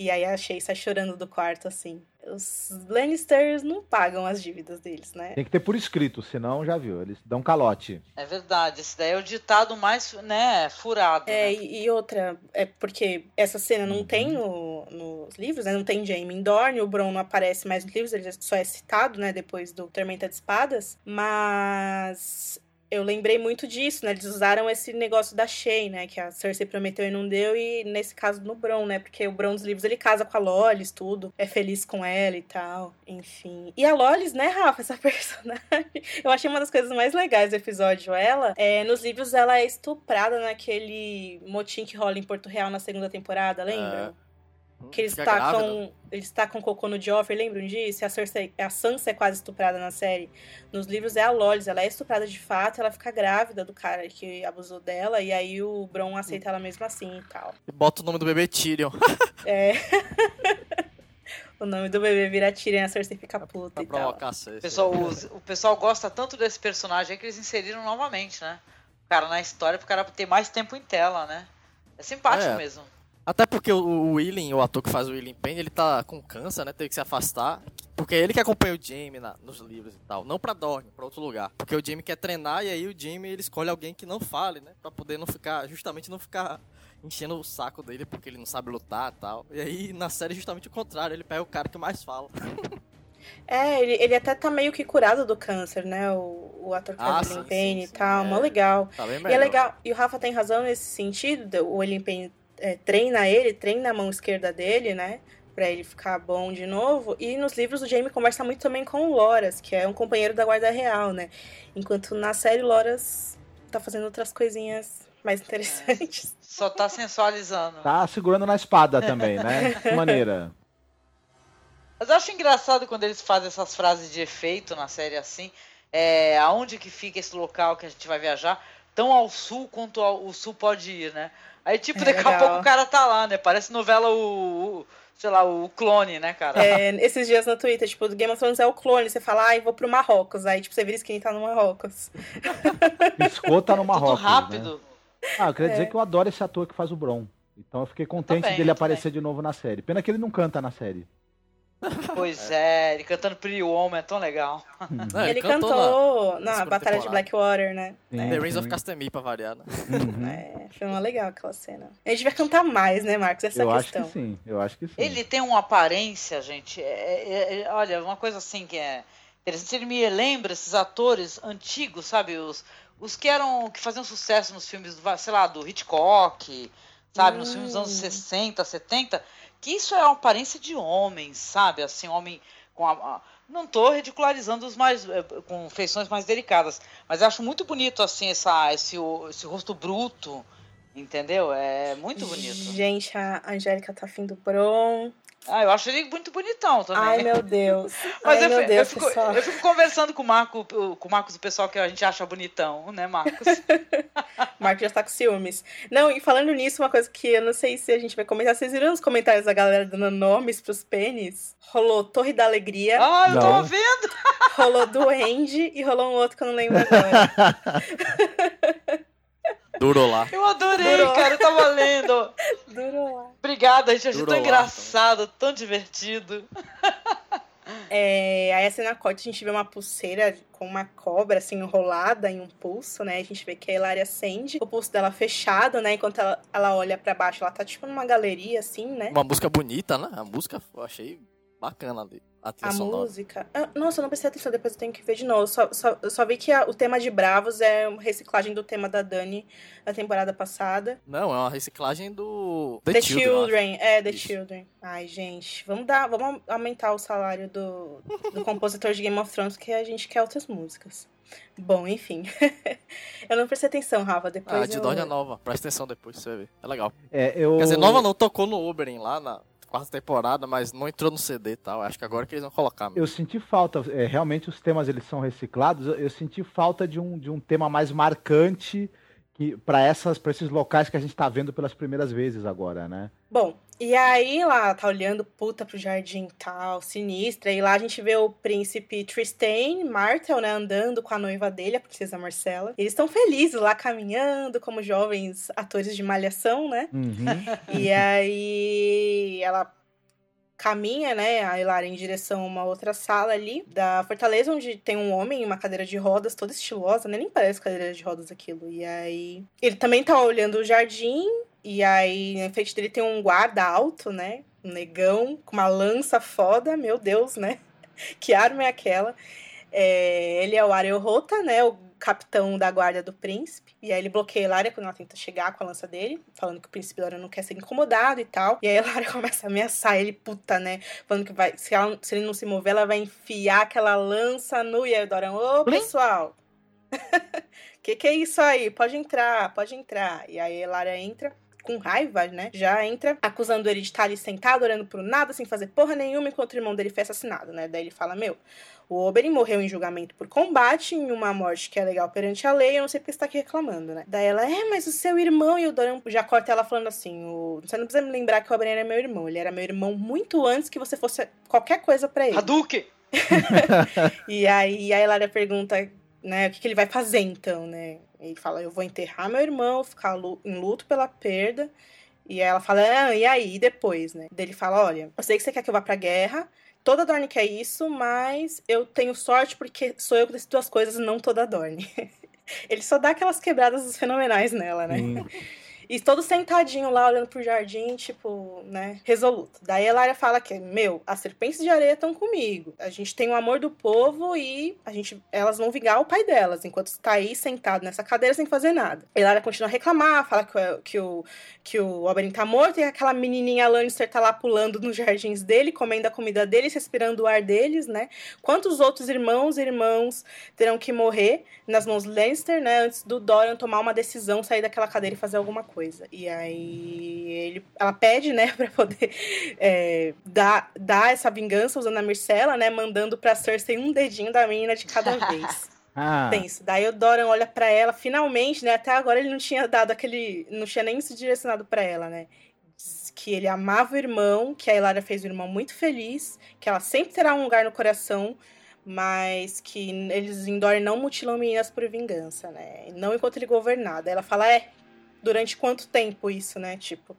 E aí a Shay sai chorando do quarto, assim. Os Lannisters não pagam as dívidas deles, né? Tem que ter por escrito, senão já viu, eles dão calote. É verdade, esse daí é o ditado mais, né, furado. É, né? e, e outra, é porque essa cena não tem no, nos livros, né? Não tem Jaime Dorne, o Bron não aparece mais nos livros, ele só é citado, né, depois do Tormenta de Espadas, mas eu lembrei muito disso, né? Eles usaram esse negócio da Shay, né? Que a Cersei prometeu e não deu, e nesse caso no Bron, né? Porque o Bron dos livros ele casa com a Lolis, tudo, é feliz com ela e tal, enfim. E a Lolis, né, Rafa, essa personagem, eu achei uma das coisas mais legais do episódio. Ela, é, nos livros, ela é estuprada naquele motim que rola em Porto Real na segunda temporada, lembra? Que eles Fica grávida. tacam, eles tacam cocô no Joffrey, lembram disso? A, Cersei, a Sansa é quase estuprada na série. Nos livros é a Lolis, ela é estuprada de fato, ela fica grávida do cara que abusou dela, e aí o Bron aceita ela mesmo assim e tal. E bota o nome do bebê Tyrion. É. o nome do bebê vira Tyrion e a Cersei fica puta pra e tal. provocar Cersei. O pessoal, os- o pessoal gosta tanto desse personagem aí que eles inseriram novamente, né? O cara na história pro cara ter mais tempo em tela, né? É simpático É. mesmo. Até porque o, o William, o ator que faz o William Payne, ele tá com câncer, né? Teve que se afastar. Porque é ele que acompanha o Jamie na- nos livros e tal. Não pra Dorne, pra outro lugar. Porque o Jamie quer treinar e aí o Jamie ele escolhe alguém que não fale, né? Pra poder não ficar, justamente não ficar enchendo o saco dele porque ele não sabe lutar e tal. E aí na série justamente o contrário, ele pega o cara que mais fala. É, ele, ele até tá meio que curado do câncer, né? O, o ator que Ah, faz o William Payne e tal, é. mó legal. Tá E é legal, e o Rafa tem razão nesse sentido, o William Payne é, treina ele, treina a mão esquerda dele, né? Pra ele ficar bom de novo. E nos livros o Jaime conversa muito também com o Loras, que é um companheiro da Guarda Real, né? Enquanto na série o Loras tá fazendo outras coisinhas mais interessantes. Só tá sensualizando. Tá segurando na espada também, né? Que maneira. Mas eu acho engraçado quando eles fazem essas frases de efeito na série assim. É, aonde que fica esse local que a gente vai viajar? Tão ao sul quanto ao, o sul pode ir, né? Aí, tipo, É daqui a pouco o cara tá lá, né? Parece novela o, o- sei lá, o clone, né, cara? É, esses dias no Twitter, tipo, do Game of Thrones é o clone. Você fala, ai, vou pro Marrocos. Aí, tipo, você vira skin tá no Marrocos. Piscou, tá no Tudo Marrocos. Né? rápido. Ah, eu queria É. dizer que eu adoro esse ator que faz o Bron. Então eu fiquei contente Também, dele também. aparecer de novo na série. Pena que ele não canta na série. Pois é, ele cantando Pretty Woman é tão legal. Não, ele cantou cantou na, segunda Batalha de. Blackwater, né? Sim. na É, The Rings of. Castamere pra variar, né? Uhum. é, foi uma legal aquela cena. A gente vai cantar mais, né, Marcos? Essa é Eu a acho questão. que sim, eu acho que sim. Ele tem uma aparência, gente. é- é- é- olha, uma coisa assim que é interessante. Ele me lembra esses atores antigos, sabe? Os, os que eram. que faziam sucesso nos filmes, do- sei lá, do Hitchcock, sabe? Nos filmes dos anos Hum. 60, 70. Que isso é uma aparência de homem, sabe? Assim, homem com a. não tô ridicularizando os mais. eh, com feições mais delicadas. Mas acho muito bonito, assim, essa, esse, esse rosto bruto. Entendeu? É muito bonito. Gente, a Angélica tá afim do Bron. Ah, eu acho ele muito bonitão também. Ai, meu Deus. Mas Ai, eu, meu Deus, eu, fico, pessoal. eu fico conversando com o Marco, com o Marcos, o pessoal que a gente acha bonitão, né, Marcos? O Marcos já tá com ciúmes. Não, e falando nisso, uma coisa que eu não sei se a gente vai comentar. Vocês viram nos comentários da galera dando nomes pros pênis? Rolou Torre da Alegria, Ah, eu Não. tô vendo! rolou Duende e rolou um outro que eu não lembro agora. Durou lá. Eu adorei, Durou. cara, eu tava lendo. Durou lá. Obrigada, gente, achei tão lá, engraçado, tão divertido. É, aí a cena corta, a gente vê uma pulseira com uma cobra, assim, enrolada em um pulso, né? A gente vê que a Hilária acende, o pulso dela fechado, né? Enquanto ela, ela olha pra baixo, ela tá tipo numa galeria, assim, né? Uma música bonita, né? A música eu achei bacana ali. A A música. Ah, Nossa, eu não prestei atenção, depois eu tenho que ver de novo. Só, só, eu só vi que a- o tema de Bravos é uma reciclagem do tema da Dani da temporada passada. Não, é uma reciclagem do The, The, Children. Children, é, The Isso. Children. Ai, gente, vamos dar, vamos aumentar o salário do, do compositor de Game of Thrones, porque a gente quer outras músicas. Bom, enfim. eu não prestei atenção, Rafa, depois Ah, de eu... Dória nova. Presta atenção depois, você vai ver. É legal. É, eu... Quer dizer, nova não, tocou no Oberyn lá na quarta temporada, mas não entrou no CD e tal. Acho que agora que eles vão colocar. mesmo. Eu senti falta, é, realmente os temas eles são reciclados. Eu, eu senti falta de um, de um tema mais marcante que para essas para esses locais que a gente tá vendo pelas primeiras vezes agora, né? Bom, e aí lá tá olhando puta pro jardim e tal, sinistra. E lá a gente vê o príncipe Tristan Martel, né, andando com a noiva dele, a princesa Marcela. Eles estão felizes lá caminhando como jovens atores de malhação, né? Uhum. E aí ela caminha, né, a Hilária em direção a uma outra sala ali da fortaleza, onde tem um homem em uma cadeira de rodas, toda estilosa, né? Nem parece cadeira de rodas aquilo. E aí. Ele também tá olhando o jardim, e aí na frente dele tem um guarda alto, né? Um negão, com uma lança foda, meu Deus, né? Que arma é aquela? É, ele é o Ariel Rota, né? O capitão da guarda do príncipe. E aí ele bloqueia a Hilária quando ela tenta chegar com a lança dele, falando que o príncipe Dora não quer ser incomodado e tal. E aí a Hilária começa a ameaçar ele, puta, né? Falando que vai, se, ela- se ele não se mover, ela vai enfiar aquela lança no. E aí o Dora, ô pessoal, que que é isso aí? Pode entrar, pode entrar. E aí a Hilária entra com raiva, né? Já entra acusando ele de estar ali sentado, olhando pro nada, sem fazer porra nenhuma, enquanto o irmão dele foi assassinado, né? Daí ele fala, meu, o Oberyn morreu em julgamento por combate, em uma morte que é legal perante a lei, eu não sei porque você tá aqui reclamando, né? Daí ela, é, mas o seu irmão, e o Doran já corta ela falando assim, o... você não precisa me lembrar que o Oberyn era meu irmão, ele era meu irmão muito antes que você fosse qualquer coisa pra ele. Hadouken! E aí a Hilária pergunta, né, o que, que ele vai fazer então, né? Ele fala, eu vou enterrar meu irmão, ficar em luto pela perda. E ela fala, ah, e aí, e depois, né? Daí ele fala, olha, eu sei que você quer que eu vá pra guerra, toda Dorne quer isso, mas eu tenho sorte porque sou eu que decido as coisas, não toda Dorne. ele só dá aquelas quebradas fenomenais nela, né? Sim. E todo sentadinho lá, olhando pro jardim, tipo, né, resoluto. Daí a Elaria fala que, meu, as serpentes de areia estão comigo. A gente tem o amor do povo e a gente, elas vão vingar o pai delas, enquanto está aí sentado nessa cadeira sem fazer nada. A Elaria continua a reclamar, fala que, que o, que o Oberyn tá morto e aquela menininha Lannister tá lá pulando nos jardins dele, comendo a comida deles, respirando o ar deles, né? Quantos outros irmãos e irmãos terão que morrer nas mãos Lannister, né? Antes do Dorian tomar uma decisão, sair daquela cadeira e fazer alguma coisa. E aí ele, ela pede, né, pra poder é, dar, dar essa vingança usando a Myrcella, né? Mandando pra Cersei um dedinho da menina de cada vez. Ah, Penso. Daí o Dorian olha pra ela, finalmente, né? Até agora ele não tinha dado aquele. Não tinha nem se direcionado pra ela, né? Diz Que ele amava o irmão, que a Hilária fez o irmão muito feliz, que ela sempre terá um lugar no coração, mas que eles em Dorian não mutilam meninas por vingança, né? Não enquanto ele governar. Daí ela fala, é, durante quanto tempo isso, né? Tipo.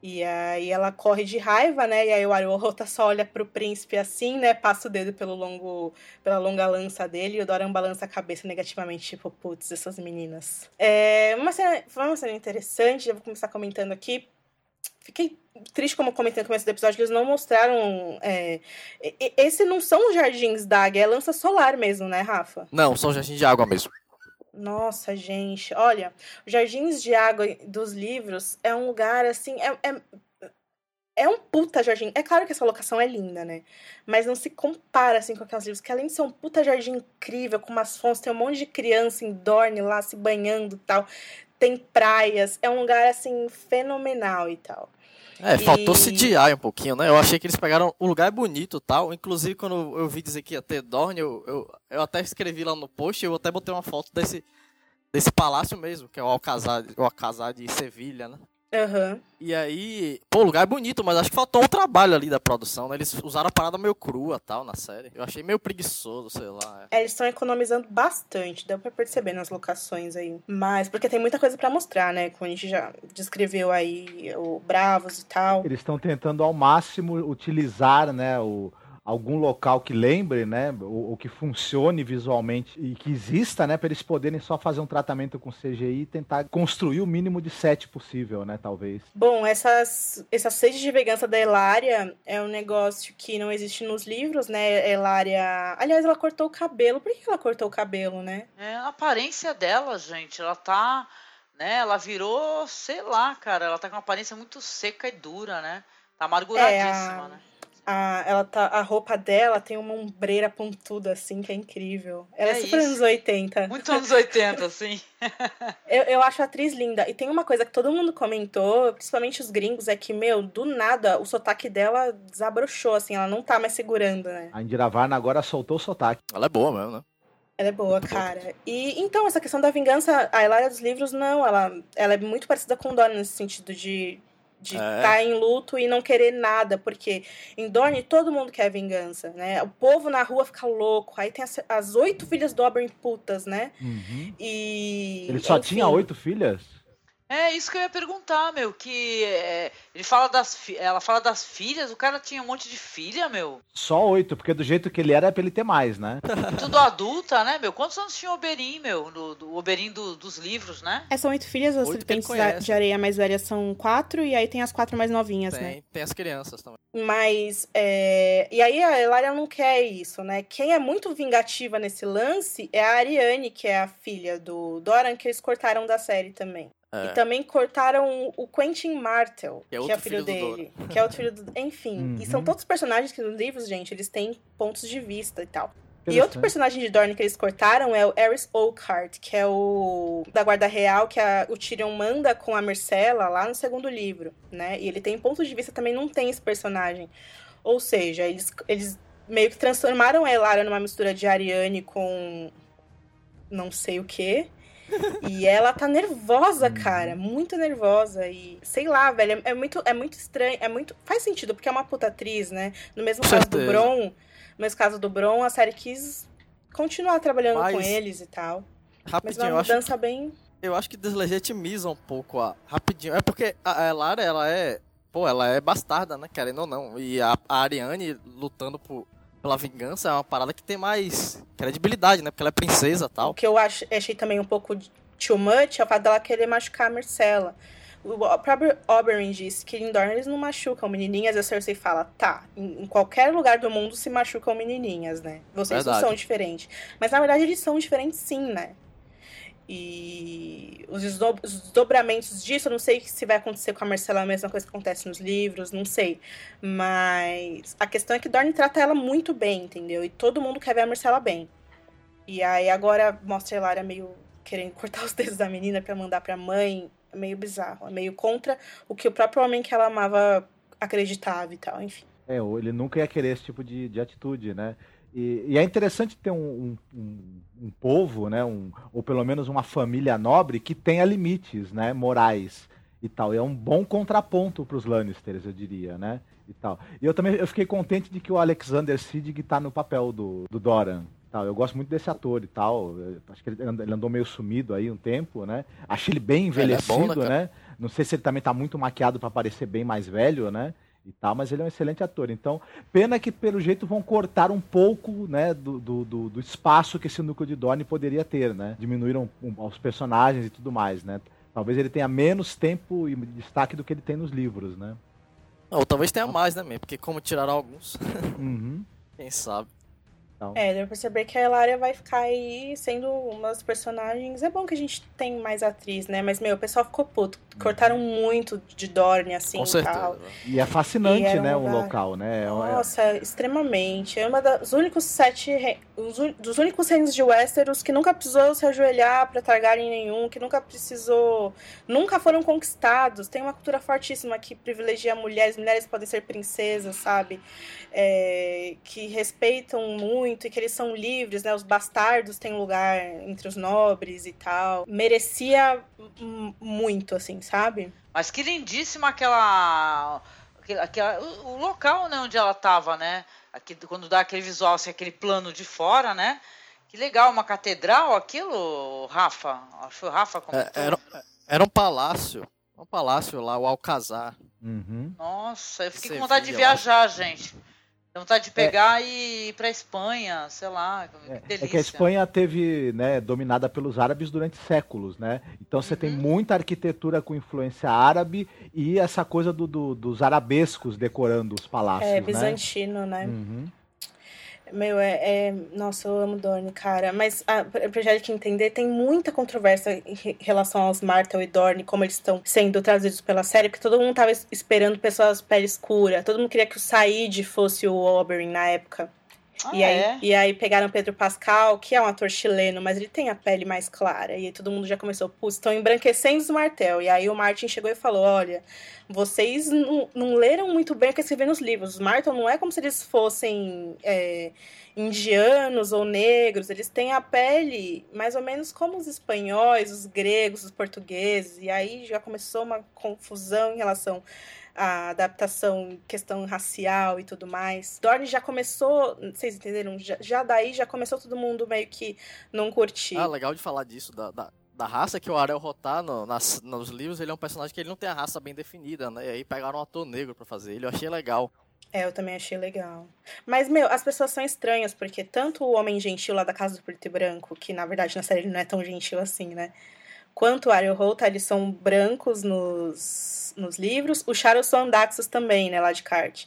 E aí ela corre de raiva, né? E aí o Arorota só olha pro príncipe assim, né? Passa o dedo pelo longo, pela longa lança dele e o Doran balança a cabeça negativamente, tipo, putz, essas meninas. É uma cena, foi uma cena interessante, já vou começar comentando aqui. Fiquei triste, como eu comentei no começo do episódio, que eles não mostraram. É... Esse não são os jardins da águia, é lança solar mesmo, né, Rafa? Não, são jardins de água mesmo. Nossa, gente, olha, Jardins de Água dos livros é um lugar assim, é, é, é, um puta jardim. É claro que essa locação é linda, né? Mas não se compara assim com aqueles livros, que além de ser um puta jardim incrível, com umas fontes, tem um monte de criança em Dorne lá se banhando tal. Tem praias, é um lugar assim fenomenal e tal. É, faltou e... CGI um pouquinho, né? Eu achei que eles pegaram. O lugar é bonito tal. Inclusive, quando eu vi dizer que ia ter Dorne, eu, eu, eu até escrevi lá no post, eu até botei uma foto desse, desse palácio mesmo, que é o Alcazar, o Alcazar de Sevilha, né? Uhum. E aí, pô, o lugar é bonito, mas acho que faltou um trabalho ali da produção, né? Eles usaram a parada meio crua tal na série. Eu achei meio preguiçoso, sei lá. É, eles estão economizando bastante, deu pra perceber nas locações aí. Mas, porque tem muita coisa para mostrar, né? Como a gente já descreveu aí, o Bravos e tal. Eles estão tentando ao máximo utilizar, né, o algum local que lembre, né, ou, ou, que funcione visualmente e que exista, né, para eles poderem só fazer um tratamento com CGI e tentar construir o mínimo de set possível, né, talvez. Bom, essas essa sede de vingança da Elária é um negócio que não existe nos livros, né? Elária, aliás, ela cortou o cabelo. Por que ela cortou o cabelo, né? É a aparência dela, gente. Ela tá, né? Ela virou, sei lá, cara. Ela tá com uma aparência muito seca e dura, né? Tá amarguradíssima, é a... né? A, ela tá, a roupa dela tem uma ombreira pontuda, assim, que é incrível. Ela é, é super isso. anos 80. Muito anos 80, assim. eu, eu acho a atriz linda. E tem uma coisa que todo mundo comentou, principalmente os gringos, é que, meu, do nada, o sotaque dela desabrochou, assim, ela não tá mais segurando, né? A Indira Varna agora soltou o sotaque. Ela é boa mesmo, né? Ela é boa, cara. E então, essa questão da vingança, a Hilária dos livros, não, ela, ela é muito parecida com Donna nesse sentido de de estar é. tá em luto e não querer nada, porque em Dorne todo mundo quer vingança, né? O povo na rua fica louco. Aí tem as, as oito filhas do Oberyn putas, né? Uhum. E. Ele só enfim, tinha oito filhas? É isso que eu ia perguntar, meu. Que é, ele fala das ela fala das filhas, o cara tinha um monte de filha, meu. Só oito, porque do jeito que ele era é pra ele ter mais, né? Tudo adulta, né, meu? Quantos anos tinha o Oberyn, meu? Do, do Oberyn do, dos livros, né? É, são oito filhas, os serpentes de areia mais velhas são quatro, e aí tem as quatro mais novinhas, tem, né? Tem as crianças também. Mas, é... e aí a Elaria não quer isso, né? Quem é muito vingativa nesse lance é a Ariane, que é a filha do Doran, que eles cortaram da série também. É. E também cortaram o Quentin Martel, que é, que é o filho, filho dele. Que é outro filho do. Enfim. Uhum. E são uhum. todos personagens que nos livros, gente, eles têm pontos de vista e tal. E outro personagem de Dorne que eles cortaram é o Eris Oakhart, que é o da Guarda Real que a, o Tyrion manda com a Marcela lá no segundo livro, né? E ele tem pontos de vista também não tem esse personagem. Ou seja, eles, eles meio que transformaram a Elara numa mistura de Ariane com não sei o que e ela tá nervosa, uhum. cara. Muito nervosa. E sei lá, velho. É, é, muito, é muito estranho. É muito. Faz sentido, porque é uma puta atriz, né? No mesmo caso do Bron. No mesmo caso do Bron, a série quis continuar trabalhando Mas... com eles e tal. Rapidinho, Mas uma mudança acho... bem. Eu acho que deslegitimiza um pouco a. Rapidinho. É porque a, a Lara, ela é. Pô, ela é bastarda, né? Querendo ou não. E a, a Ariane lutando por pela vingança é uma parada que tem mais credibilidade, né? Porque ela é princesa e tal. O que eu ach, achei também um pouco too much é o fato dela querer machucar a Marcela. O próprio Oberyn disse que em Dorne eles não machucam menininhas. E a Cersei fala, tá, em, qualquer lugar do mundo se machucam menininhas, né? Vocês não são diferentes. Mas na verdade eles são diferentes sim, né? E os desdobramentos disso, eu não sei se vai acontecer com a Marcela a mesma coisa que acontece nos livros, não sei. Mas a questão é que Dorne trata ela muito bem, entendeu? E todo mundo quer ver a Marcela bem. E aí agora mostra a Elária meio querendo cortar os dedos da menina para mandar pra mãe. É meio bizarro, é meio contra o que o próprio homem que ela amava acreditava e tal, enfim. É, ele nunca ia querer esse tipo de, de atitude, né? E, e, é interessante ter um, um, um, povo, né, um, ou pelo menos uma família nobre que tenha limites né, morais e tal. E é um bom contraponto para os Lannisters, eu diria, né? E tal. E eu também eu fiquei contente de que o Alexander Siddig está no papel do, do Doran. Tal. Eu gosto muito desse ator e tal. Eu acho que ele andou meio sumido aí um tempo, né? Achei ele bem envelhecido, ele é bom, né, né? Não sei se ele também tá muito maquiado para parecer bem mais velho, né? E tal, mas ele é um excelente ator. Então, pena que pelo jeito vão cortar um pouco, né, do, do, do, espaço que esse núcleo de Dorne poderia ter, né? Diminuíram um, os personagens e tudo mais, né? Talvez ele tenha menos tempo e destaque do que ele tem nos livros, né? Ou talvez tenha mais, né, mesmo? Porque como tiraram alguns, Uhum. quem sabe. Então, É, deu pra perceber que a Elaria vai ficar aí sendo uma das personagens. É bom que a gente tem mais atriz, né? Mas, meu, o pessoal ficou puto. Cortaram muito de Dorne, assim, Com e tal. e é fascinante, E um né, o lugar- local, né? É- é- Nossa, extremamente. É uma dos únicos sete re- os un- dos únicos reinos de Westeros que nunca precisou se ajoelhar pra Targaryen nenhum, que nunca precisou, nunca foram conquistados. Tem uma cultura fortíssima que privilegia mulheres, mulheres podem ser princesas, sabe? É, que respeitam muito e que eles são livres, né? Os bastardos têm lugar entre os nobres e tal. Merecia muito, assim, sabe? Mas que lindíssima aquela. aquela- o, o local né, onde ela tava, né? Aqui, quando dá aquele visual, assim, aquele plano de fora, né? Que legal, uma catedral aquilo, Rafa? Acho que foi o Rafa É, comentou. era, era um palácio. Um palácio lá, o Alcazar. Uhum. Nossa, eu fiquei com Sevilla, vontade de eu viajar, gente. Tenho vontade de pegar e ir pra Espanha, sei lá. Que É, delícia. é que a Espanha teve, né, dominada pelos árabes durante séculos, né? Então você tem Uhum. muita arquitetura com influência árabe e essa coisa do, do- dos arabescos decorando os palácios, É né? bizantino, né? Uhum. Meu, é, é- Nossa, eu amo Dorne, cara. Mas, ah, pra gente entender, tem muita controvérsia em re- relação aos Martel e Dorne, como eles estão sendo traduzidos pela série, porque todo mundo tava es- esperando pessoas pele escura. Todo mundo queria que o Said fosse o Oberyn na época. Ah, e, aí, é? e aí pegaram Pedro Pascal, que é um ator chileno, mas ele tem a pele mais clara. E aí todo mundo já começou, putz, estão embranquecendo os Martel. E aí o Martin chegou e falou: olha, vocês não, não leram muito bem o que vê nos livros. Os Martel não é como se eles fossem é, indianos ou negros. Eles têm a pele mais ou menos como os espanhóis, os gregos, os portugueses. E aí já começou uma confusão em relação a adaptação, questão racial e tudo mais. Dorne já começou, vocês entenderam? Já, já daí já começou todo mundo meio que não curtir. Ah, legal de falar disso, da, da, da raça que o Ariel Rotar no, nas, nos livros, ele é um personagem que ele não tem a raça bem definida, né? E aí pegaram um ator negro pra fazer ele, eu achei legal. É, eu também achei legal. Mas, meu, as pessoas são estranhas, porque tanto o Homem Gentil lá da Casa do Preto e Branco, que na verdade na série ele não é tão gentil assim, né? Quanto o Ariel Holta, eles são brancos nos, nos livros. O Charles são Daxos também, né, lá de Cart.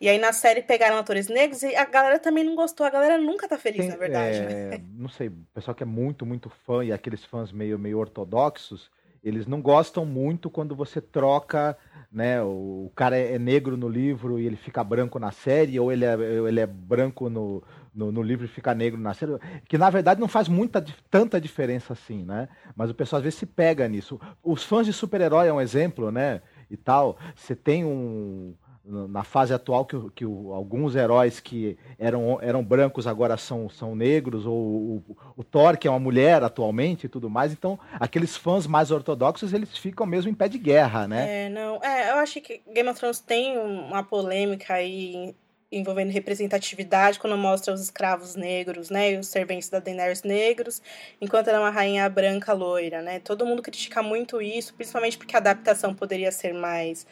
E aí na série pegaram atores negros e a galera também não gostou. A galera nunca tá feliz, Tem, na verdade, né? é, Não sei, o pessoal que é muito, muito fã e aqueles fãs meio, meio ortodoxos, eles não gostam muito quando você troca, né? O, cara é negro no livro e ele fica branco na série, ou ele é, ele é branco no, no, no livro e fica negro na série. Que na verdade não faz muita, tanta diferença assim, né? Mas o pessoal às vezes se pega nisso. Os fãs de super-herói é um exemplo, né? E tal. Você tem um na fase atual que, que o- alguns heróis que eram, eram brancos agora são, são negros, ou o, o Thor, que é uma mulher atualmente e tudo mais. Então, aqueles fãs mais ortodoxos, eles ficam mesmo em pé de guerra, né? É, não. É, eu acho que Game of Thrones tem uma polêmica aí envolvendo representatividade quando mostra os escravos negros, né, e os serventes da Daenerys negros, enquanto ela é uma rainha branca loira, né? Todo mundo critica muito isso, principalmente porque a adaptação poderia ser mais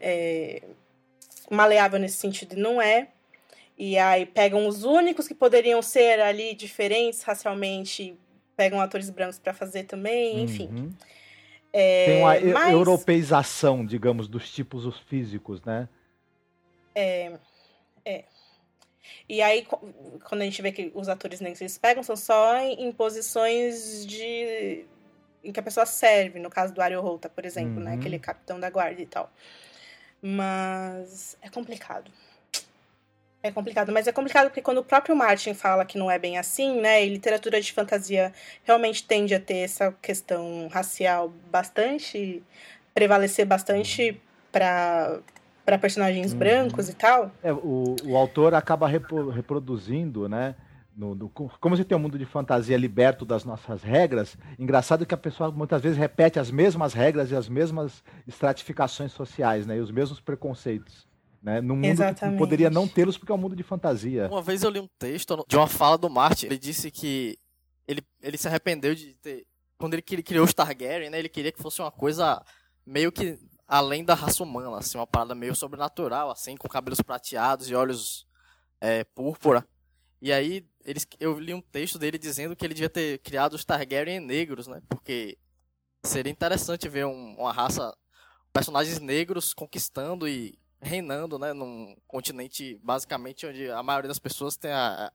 é, maleável nesse sentido, não é. E aí pegam os únicos que poderiam ser ali diferentes racialmente, pegam atores brancos pra fazer também, enfim. Uhum. É, Tem uma mas- europeização, digamos, dos tipos os físicos, né? E aí, quando a gente vê que os atores negros eles pegam, são só em, posições de. em que a pessoa serve, no caso do Ariel Holta, por exemplo, né? Uhum. Aquele capitão da guarda e tal. Mas é complicado. É complicado, mas é complicado porque quando o próprio Martin fala que não é bem assim, né? E literatura de fantasia realmente tende a ter essa questão racial bastante. prevalecer bastante para para personagens Uhum. brancos e tal. É, o, o autor acaba repo- reproduzindo, né? No- no- como se tem um mundo de fantasia liberto das nossas regras, engraçado que a pessoa muitas vezes repete as mesmas regras e as mesmas estratificações sociais, né? E os mesmos preconceitos. Né? No mundo que Exatamente. poderia não tê-los porque é um mundo de fantasia. Uma vez eu li um texto de uma fala do Martin. Ele disse que ele, ele se arrependeu de ter. Quando ele cri- criou os Targaryen, né? Ele queria que fosse uma coisa meio que além da raça humana, assim, uma parada meio sobrenatural, assim, com cabelos prateados e olhos é, púrpura. E aí eles, eu li um texto dele dizendo que ele devia ter criado os Targaryen negros, né? Porque seria interessante ver um, uma raça, personagens negros conquistando e reinando, né? Num continente basicamente onde a maioria das pessoas tem a,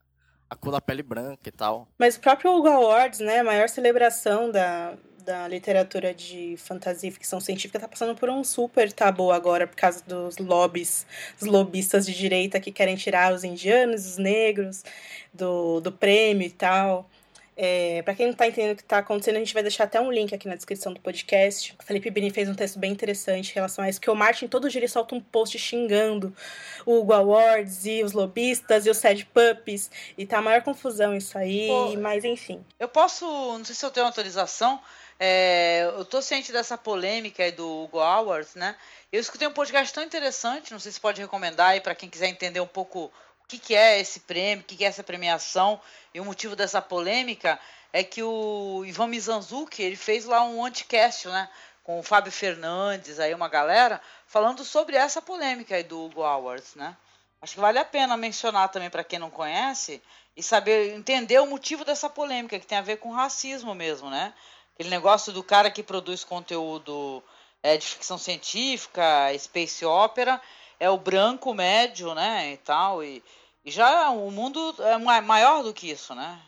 a cor da pele branca e tal. Mas o próprio Hugo Awards, né? A maior celebração da, da literatura de fantasia e ficção científica tá passando por um super tabu agora por causa dos lobbies, os lobistas de direita que querem tirar os indianos, os negros do, do prêmio e tal. É, para quem não tá entendendo o que tá acontecendo, a gente vai deixar até um link aqui na descrição do podcast. O Felipe Bini fez um texto bem interessante em relação a isso, que o Martin todo dia ele solta um post xingando o Hugo Awards e os lobistas e os sad puppies, e tá a maior confusão isso aí, Pô, mas enfim. Eu posso, não sei se eu tenho autorização, é, eu tô ciente dessa polêmica aí do Hugo Awards, né? Eu escutei um podcast tão interessante, não sei se pode recomendar aí para quem quiser entender um pouco o que, que é esse prêmio, o que, que é essa premiação e o motivo dessa polêmica é que o Ivan Mizanzuki, ele fez lá um anticast, né? Com o Fábio Fernandes, aí uma galera, falando sobre essa polêmica aí do Hugo Awards, né? Acho que vale a pena mencionar também para quem não conhece e saber entender o motivo dessa polêmica, que tem a ver com racismo mesmo, né? Aquele negócio do cara que produz conteúdo é, de ficção científica, space opera, é o branco médio, né, e tal, e, e já o mundo é maior do que isso, né?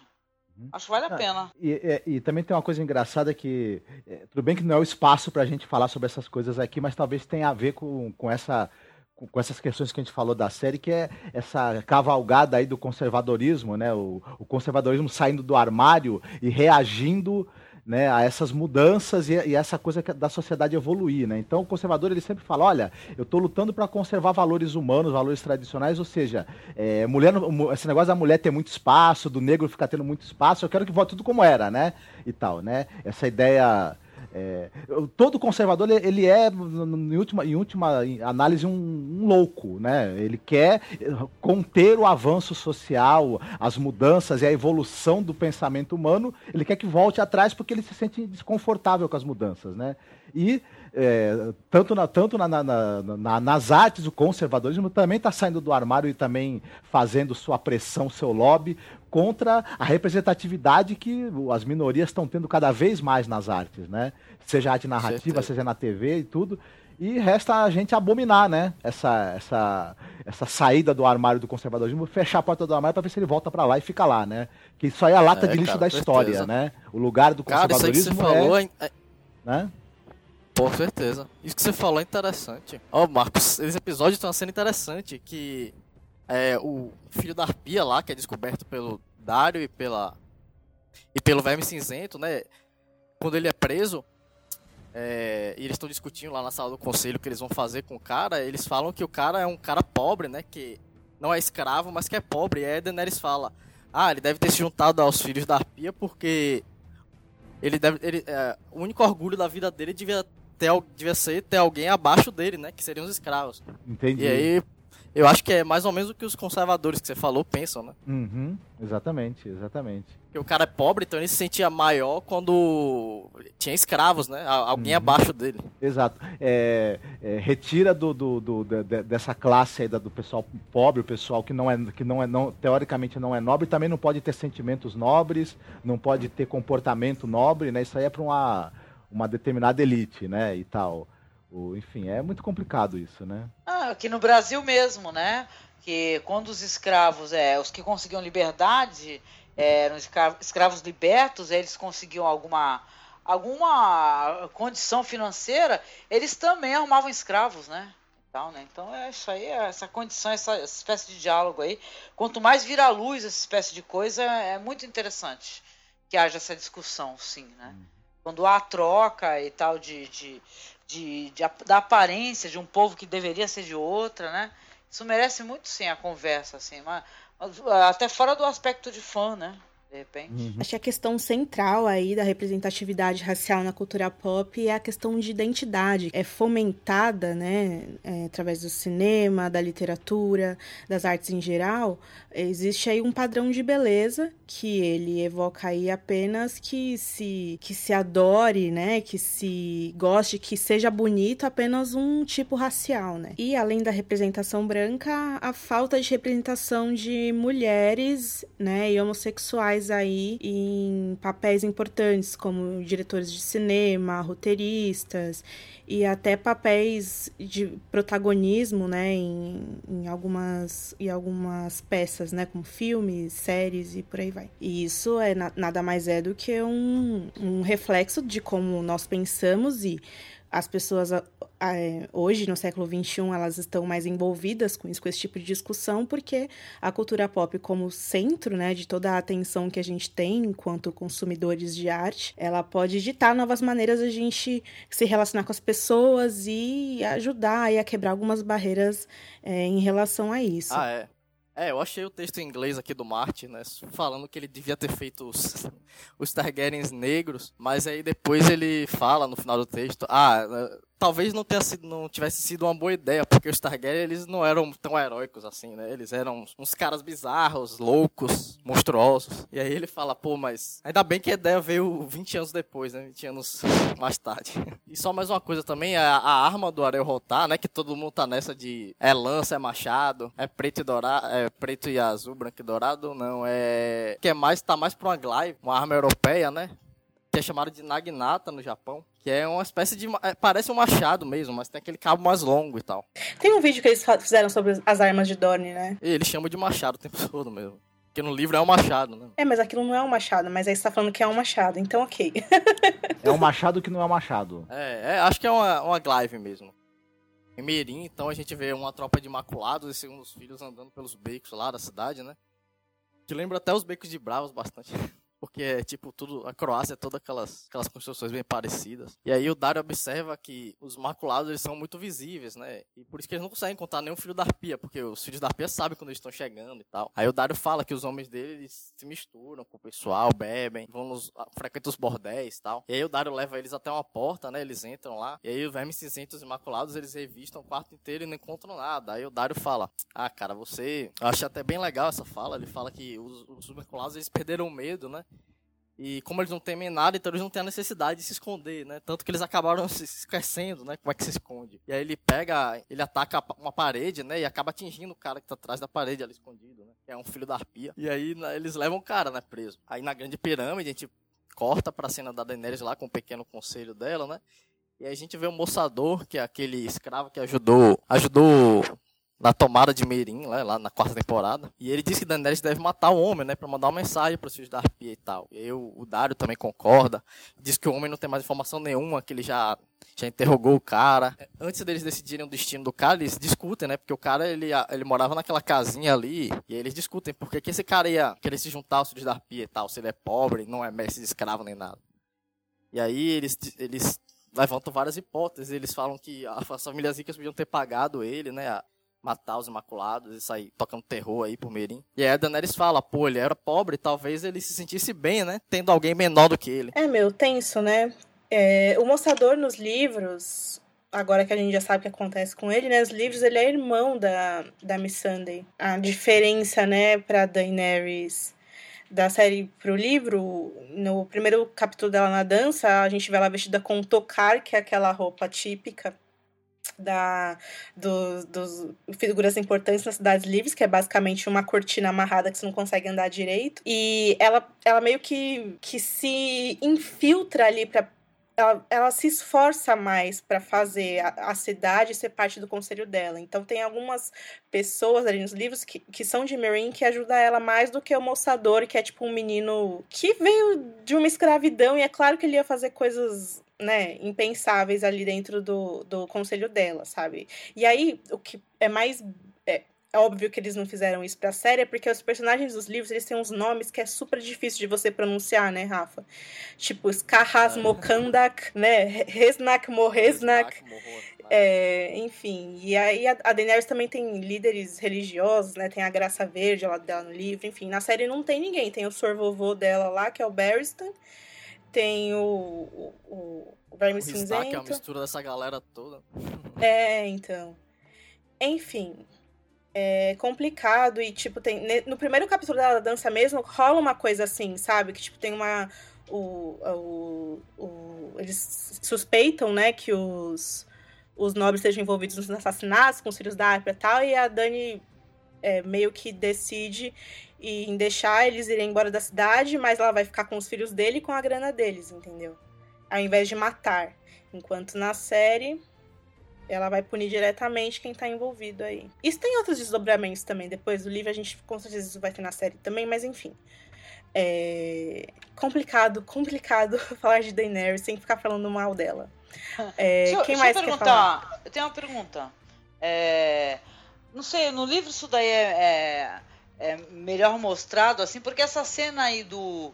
Uhum. Acho que vale a ah, pena. E, e, e, também tem uma coisa engraçada que. É, tudo bem que não é o espaço para a gente falar sobre essas coisas aqui, mas talvez tenha a ver com, com essa. Com, com essas questões que a gente falou da série, que é essa cavalgada aí do conservadorismo, né? O, o conservadorismo saindo do armário e reagindo né, a essas mudanças e, e, essa coisa da sociedade evoluir. Né? Então o conservador ele sempre fala, olha, eu estou lutando para conservar valores humanos, valores tradicionais, ou seja, é, mulher, esse negócio da mulher ter muito espaço, do negro ficar tendo muito espaço, eu quero que volte tudo como era, né? E tal, né? Essa ideia é, todo conservador ele é, em última, em última análise, um, um, louco, né? Ele quer conter o avanço social, as mudanças e a evolução do pensamento humano. Ele quer que volte atrás porque ele se sente desconfortável com as mudanças, né? E é, tanto, na, tanto na, na, na, nas artes, o conservadorismo também está saindo do armário e também fazendo sua pressão, seu lobby contra a representatividade que as minorias estão tendo cada vez mais nas artes, né? Seja arte narrativa, seja na TV e tudo. E resta a gente abominar, né? Essa, essa, essa saída do armário do conservadorismo, fechar a porta do armário para ver se ele volta para lá e fica lá, né? Que isso aí é a lata é, de lixo cara, da história, certeza. né? O lugar do conservadorismo cara, isso aí que você falou, é... Né? Com certeza. Isso que você falou é interessante. Ó, oh, Marcos, esse episódio tem uma cena interessante que é o filho da arpia lá, que é descoberto pelo Dario e pela e pelo Verme Cinzento, né? Quando ele é preso, é, e eles estão discutindo lá na sala do conselho o que eles vão fazer com o cara, eles falam que o cara é um cara pobre, né? Que não é escravo, mas que é pobre. E aí Daenerys fala: Ah, ele deve ter se juntado aos filhos da arpia porque ele deve. Ele, é, o único orgulho da vida dele devia ter, devia ser ter alguém abaixo dele, né? Que seriam os escravos. Entendi. E aí, eu acho que é mais ou menos o que os conservadores que você falou pensam, né? Uhum, exatamente, exatamente. Porque o cara é pobre, então ele se sentia maior quando tinha escravos, né? Alguém uhum. abaixo dele. Exato. É, é, retira do, do, do, de, dessa classe aí do pessoal pobre, o pessoal que não é, que não é não, teoricamente não é nobre, também não pode ter sentimentos nobres, não pode ter comportamento nobre, né? Isso aí é para uma uma determinada elite, né, e tal. O, enfim, é muito complicado isso, né? Ah, aqui no Brasil mesmo, né? Que quando os escravos, é, os que conseguiam liberdade, eram escravos libertos, eles conseguiam alguma alguma condição financeira, eles também arrumavam escravos, né? Então, né? então é isso aí, é essa condição, essa espécie de diálogo aí. Quanto mais vira à luz essa espécie de coisa, é muito interessante que haja essa discussão, sim, né? Hum quando há troca e tal de, de, de, de, da aparência de um povo que deveria ser de outra, né? Isso merece muito sim a conversa, assim, mas, até fora do aspecto de fã, né? De repente. Uhum. Acho que a questão central aí da representatividade racial na cultura pop é a questão de identidade. É fomentada, né, é, através do cinema, da literatura, das artes em geral. Existe aí um padrão de beleza que ele evoca aí apenas que se que se adore, né, que se goste, que seja bonito apenas um tipo racial, né? E além da representação branca, a falta de representação de mulheres, né, e homossexuais aí em papéis importantes como diretores de cinema, roteiristas e até papéis de protagonismo, né, em, em algumas em algumas peças, né, como filmes, séries e por aí vai. E isso é na, nada mais é do que um, um reflexo de como nós pensamos e as pessoas é, hoje, no século XXI, elas estão mais envolvidas com isso, com esse tipo de discussão, porque a cultura pop, como centro né, de toda a atenção que a gente tem enquanto consumidores de arte, ela pode ditar novas maneiras de a gente se relacionar com as pessoas e ajudar a quebrar algumas barreiras é, em relação a isso. Ah, é. É, eu achei o texto em inglês aqui do Martin, né? Falando que ele devia ter feito os, os Targaryens negros, mas aí depois ele fala no final do texto, ah, talvez não, tenha sido, não tivesse sido uma boa ideia, porque os Targaryen eles não eram tão heróicos assim, né? Eles eram uns caras bizarros, loucos, monstruosos. E aí ele fala, pô, mas ainda bem que a ideia veio 20 anos depois, né? 20 anos mais tarde. E só mais uma coisa também, a, a arma do Arel Rotar, né? Que todo mundo tá nessa de é lança, é machado, é preto e dourado, é preto e azul, branco e dourado, não, é... Que é mais, tá mais pra uma glaive, uma arma europeia, né? que é chamado de Naginata no Japão, que é uma espécie de. É, parece um machado mesmo, mas tem aquele cabo mais longo e tal. Tem um vídeo que eles fizeram sobre as armas de Dorne, né? E eles chamam de machado o tempo todo mesmo. Porque no livro é um machado, né? É, mas aquilo não é um machado, mas aí você tá falando que é um machado, então ok. é um machado que não é um machado. É, é acho que é uma, uma glaive mesmo. Em Mirim, então, a gente vê uma tropa de maculados e segundos filhos andando pelos becos lá da cidade, né? Que lembra até os becos de Bravos bastante. porque é tipo tudo, a Croácia é toda aquelas, aquelas construções bem parecidas. E aí o Dario observa que os maculados eles são muito visíveis, né? E por isso que eles não conseguem encontrar nenhum filho da Arpia, porque os filhos da Arpia sabem quando eles estão chegando e tal. Aí o Dario fala que os homens dele eles se misturam com o pessoal, bebem, vão nos, frequentam os bordéis e tal. E aí o Dario leva eles até uma porta, né? Eles entram lá. E aí os vermes cinzentos maculados eles revistam o quarto inteiro e não encontram nada. Aí o Dario fala: Ah, cara, você. Eu achei até bem legal essa fala. Ele fala que os, os maculados eles perderam o medo, né? E como eles não temem nada, então eles não têm a necessidade de se esconder, né? Tanto que eles acabaram se esquecendo, né? Como é que se esconde. E aí ele pega, ele ataca uma parede, né? E acaba atingindo o cara que tá atrás da parede ali escondido, né? É um filho da arpia. E aí né, eles levam o cara, né? Preso. Aí na grande pirâmide a gente corta pra cena da Daenerys lá com o um pequeno conselho dela, né? E aí a gente vê o moçador, que é aquele escravo que ajudou, ajudou na tomada de Meirin, lá, lá, na quarta temporada. E ele disse que Daenerys deve matar o homem, né? Pra mandar uma mensagem para os filhos da Arpia e tal. E o, Dario também concorda. Diz que o homem não tem mais informação nenhuma, que ele já, já interrogou o cara. Antes deles decidirem o destino do cara, eles discutem, né? Porque o cara, ele, ele morava naquela casinha ali. E eles discutem por que esse cara ia querer se juntar aos filhos da Arpia e tal. Se ele é pobre, não é mestre de escravo nem nada. E aí eles, eles levantam várias hipóteses. Eles falam que as famílias ricas podiam ter pagado ele, né? Matar os Imaculados e sair tocando terror aí por Merim. E aí a Daenerys fala, pô, ele era pobre, talvez ele se sentisse bem, né? Tendo alguém menor do que ele. É, meu, tenso, né? É, o Moçador nos livros, agora que a gente já sabe o que acontece com ele, né? Os livros, ele é irmão da, da Miss Sunday. A diferença, né, pra Daenerys da série pro livro, no primeiro capítulo dela na dança, a gente vê ela vestida com um tocar, que é aquela roupa típica da, do, dos figuras importantes nas cidades livres, que é basicamente uma cortina amarrada que você não consegue andar direito. E ela, ela meio que, que se infiltra ali para ela, ela, se esforça mais para fazer a, a, cidade ser parte do conselho dela. Então tem algumas pessoas ali nos livros que, que são de Meereen que ajudam ela mais do que o moçador, que é tipo um menino que veio de uma escravidão e é claro que ele ia fazer coisas né, impensáveis ali dentro do, do conselho dela, sabe? E aí, o que é mais. É, é óbvio que eles não fizeram isso pra série, é porque os personagens dos livros, eles têm uns nomes que é super difícil de você pronunciar, né, Rafa? Tipo, Skahas Mokandak, né, Resnak Morresnak. É, enfim, e aí a, a Daenerys também tem líderes religiosos, né? Tem a Graça Verde lá dela no livro, enfim. Na série não tem ninguém. Tem o Sor Vovô dela lá, que é o Barristan. Tem o, o, o, o Verme O é Cinzento. mistura dessa galera toda. É, então. Enfim. É complicado e, tipo, tem. No primeiro capítulo da dança mesmo, rola uma coisa assim, sabe? Que, tipo, tem uma. O, o, o- eles suspeitam, né, que os, os nobres estejam envolvidos nos assassinatos com os filhos da Arpia e tal, e a Dani é, meio que decide em deixar eles irem embora da cidade, mas ela vai ficar com os filhos dele e com a grana deles, entendeu? Ao invés de matar. Enquanto na série, ela vai punir diretamente quem tá envolvido aí. Isso tem outros desdobramentos também. Depois do livro, a gente com certeza isso vai ter na série também, mas enfim. É complicado, complicado falar de Daenerys sem ficar falando mal dela. É, Deixa, quem deixa mais eu quer falar? perguntar. Eu tenho uma pergunta. É, não sei, no livro isso daí é, é- melhor mostrado, assim, porque essa cena aí do,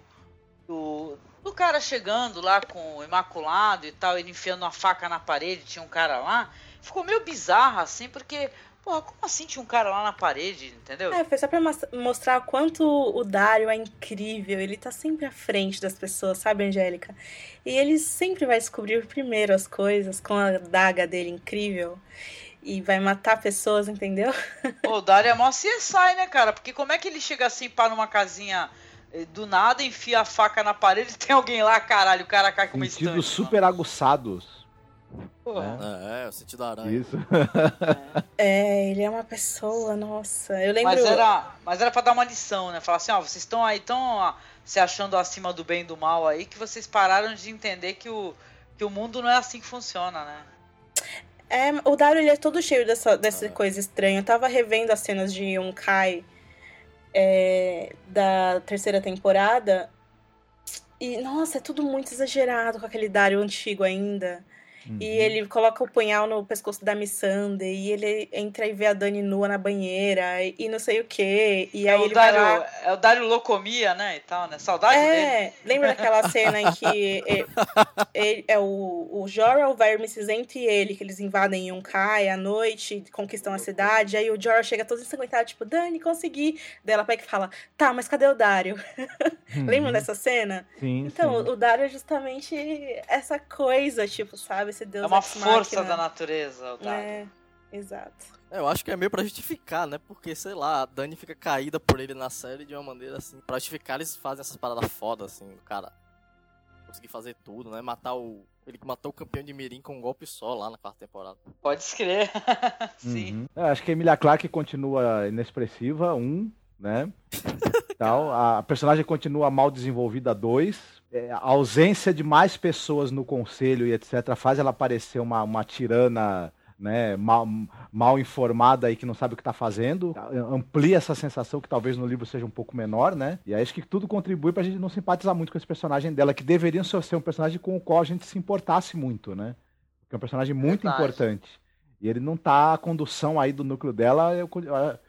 do, do cara chegando lá com o Imaculado e tal, ele enfiando uma faca na parede, tinha um cara lá, ficou meio bizarro, assim, porque, porra, como assim tinha um cara lá na parede, entendeu? É, foi só pra mostrar quanto o Dario é incrível. Ele tá sempre à frente das pessoas, sabe, Angélica? E ele sempre vai descobrir primeiro as coisas com a daga dele incrível. E vai matar pessoas, entendeu? Pô, o Dario é mó CSI, né, cara? Porque como é que ele chega assim, para numa casinha eh, do nada, enfia a faca na parede, tem alguém lá, caralho, o cara cai com uma Sentidos estante. super aguçados. Porra. É, o sentido da aranha. Isso. É, ele é uma pessoa, nossa. Eu lembro. Mas era, mas era pra dar uma lição, né? Falar assim, ó, vocês estão aí tão se achando acima do bem e do mal aí que vocês pararam de entender que o, que o mundo não é assim que funciona, né? É, o Dario ele é todo cheio dessa, dessa Ah. coisa estranha. Eu tava revendo as cenas de Yonkai é, da terceira temporada. E, nossa, é tudo muito exagerado com aquele Dario antigo ainda. Uhum. E ele coloca o punhal no pescoço da Missandei, e ele entra e vê a Dani nua na banheira, e, e não sei o quê. E É aí o, ele vai Dario, lá... é o Dario Locomia, né? E tal, né? Saudade dele. É, lembra daquela cena em que é, ele- é o, o Jorah, o Verme Cinzento e ele, que eles invadem Yunkai à noite, conquistam a cidade, aí o Jorah chega todo ensanguentado, tipo, Dani, consegui. Daí ela pega e fala, tá, mas cadê o Dario? Lembram dessa cena? Uhum. Sim, Então, sim. o Dario é justamente essa coisa, tipo, sabe? Esse Deus É uma força machina. da natureza, o. É, exato. É, eu acho que é meio pra justificar, né? Porque, sei lá, a Dani fica caída por ele na série de uma maneira assim. Pra justificar, eles fazem essas paradas fodas, assim, do cara conseguir fazer tudo, né? Matar o. Ele que matou o campeão de Mirim com um golpe só lá na quarta temporada. Pode escrever. Sim. Uhum. É, acho que a Emilia Clarke continua inexpressiva, um, né? Tal. A personagem continua mal desenvolvida, dois. É, a ausência de mais pessoas no conselho e etc. faz ela parecer uma, uma tirana. Né, mal, mal informada aí que não sabe o que tá fazendo, amplia essa sensação que talvez no livro seja um pouco menor, né? E aí acho que tudo contribui pra gente não simpatizar muito com esse personagem dela, que deveria ser ser um personagem com o qual a gente se importasse muito, né? Porque é um personagem muito Verdade. importante. E ele não tá a condução aí do núcleo dela, eu, eu-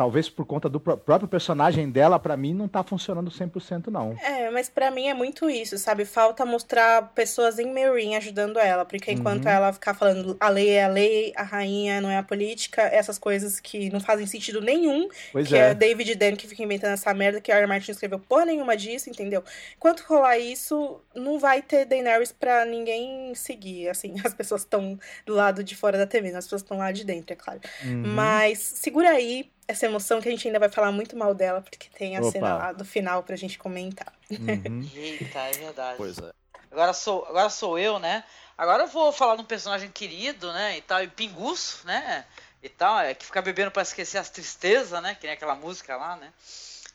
talvez por conta do pró- próprio personagem dela, pra mim não tá funcionando 100% não. É, mas pra mim é muito isso, sabe? Falta mostrar pessoas em Meereen ajudando ela, porque enquanto Uhum. ela ficar falando a lei é a lei, a rainha não é a política, essas coisas que não fazem sentido nenhum, Pois que é é. David Dan que fica inventando essa merda, que a R. Martin escreveu porra nenhuma disso, entendeu? Enquanto rolar isso, não vai ter Daenerys pra ninguém seguir, assim, as pessoas estão do lado de fora da TV, as pessoas estão lá de dentro, é claro. Uhum. Mas segura aí essa emoção que a gente ainda vai falar muito mal dela, porque tem a Opa. cena lá do final pra gente comentar. Uhum. Eita, é verdade. Pois é. Agora sou, agora sou eu, né? Agora eu vou falar de um personagem querido, né? E tal, e pinguço, né? E tal, é que fica bebendo pra esquecer as tristezas, né? Que nem aquela música lá, né?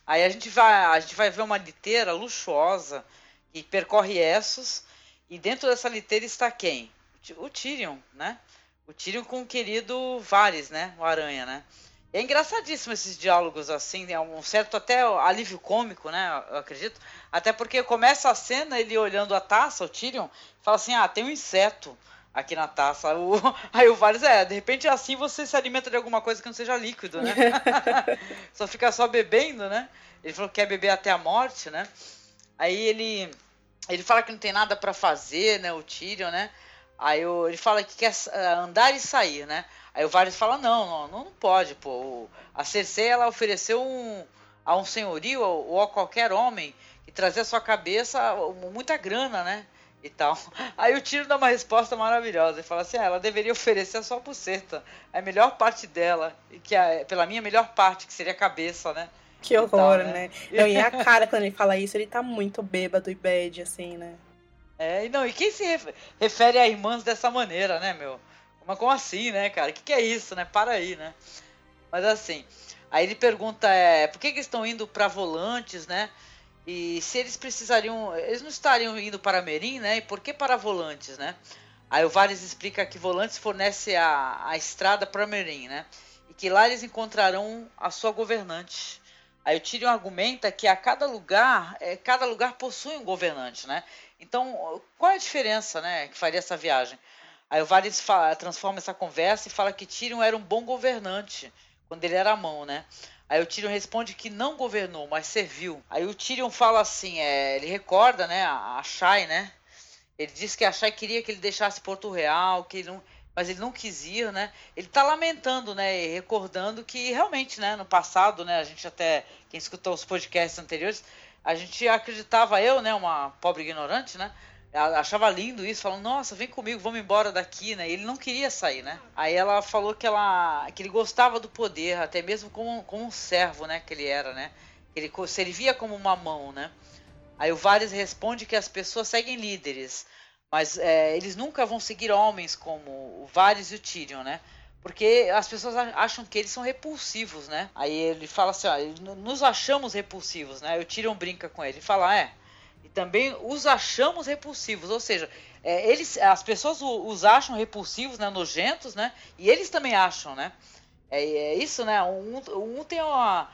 Aí a gente vai, a gente vai ver uma liteira luxuosa que percorre Essos e dentro dessa liteira está quem? O Tyrion, né? O Tyrion com o querido Varys, né? O Aranha, né? É engraçadíssimo esses diálogos assim, né? um certo até alívio cômico, né? Eu acredito. Até porque começa a cena ele olhando a taça, o Tyrion, fala assim: ah, tem um inseto aqui na taça. O- Aí o Varys, é, de repente assim você se alimenta de alguma coisa que não seja líquido, né? só fica só bebendo, né? Ele falou que quer beber até a morte, né? Aí ele ele fala que não tem nada pra fazer, né, o Tyrion, né? Aí ele fala que quer ah, andar e sair, né? Aí o Varys fala, não, não, não pode, pô. A Cersei, ela ofereceu um, a um senhorio ou, a qualquer homem que trazia à sua cabeça muita grana, né? E tal. Aí o Tiro dá uma resposta maravilhosa. Ele fala assim, ah, ela deveria oferecer a sua buceta. É a melhor parte dela. E que é, pela minha melhor parte, que seria a cabeça, né? Que horror, Então, né? né? Não, e a cara quando ele fala isso, ele tá muito bêbado e bad, assim, né? É, e não, e quem se ref- refere a irmãs dessa maneira, né, meu? Mas como assim, né, cara? O que, que é isso, né? Para aí, né? Mas assim, aí ele pergunta, é, por que, que estão indo para volantes, né? E se eles precisariam, eles não estariam indo para Merim, né? E por que para volantes, né? Aí o Vares explica que volantes fornece a, a estrada para Merim, né? E que lá eles encontrarão a sua governante. Aí o Tyrion argumenta que a cada lugar, é, cada lugar possui um governante, né? Então, qual é a diferença, né, que faria essa viagem? Aí o Varys fala- transforma essa conversa e fala que Tyrion era um bom governante quando ele era mão, né? Aí o Tyrion responde que não governou, mas serviu. Aí o Tyrion fala assim, é, ele recorda, né, a, a Shai, né? Ele diz que a Shai queria que ele deixasse Porto Real, que ele não, mas ele não quis ir, né? Ele tá lamentando, né, e recordando que realmente, né, no passado, né, a gente até quem escutou os podcasts anteriores, a gente acreditava eu, né, uma pobre ignorante, né? Achava lindo isso, falando, nossa, vem comigo, vamos embora daqui, né? Ele não queria sair, né? Aí ela falou que ela que ele gostava do poder, até mesmo como, como um servo, né? Que ele era, né? Ele servia como uma mão, né? Aí o Varys responde que as pessoas seguem líderes, mas é, eles nunca vão seguir homens como o Varys e o Tyrion, né? Porque as pessoas acham que eles são repulsivos, né? Aí ele fala assim, ó, "N- nos achamos repulsivos, né? Aí o Tyrion brinca com ele, ele fala, é, e também os achamos repulsivos, ou seja, é, eles, as pessoas os acham repulsivos, né, nojentos, né? E eles também acham, né? É, é isso, né? Um, um tem uma,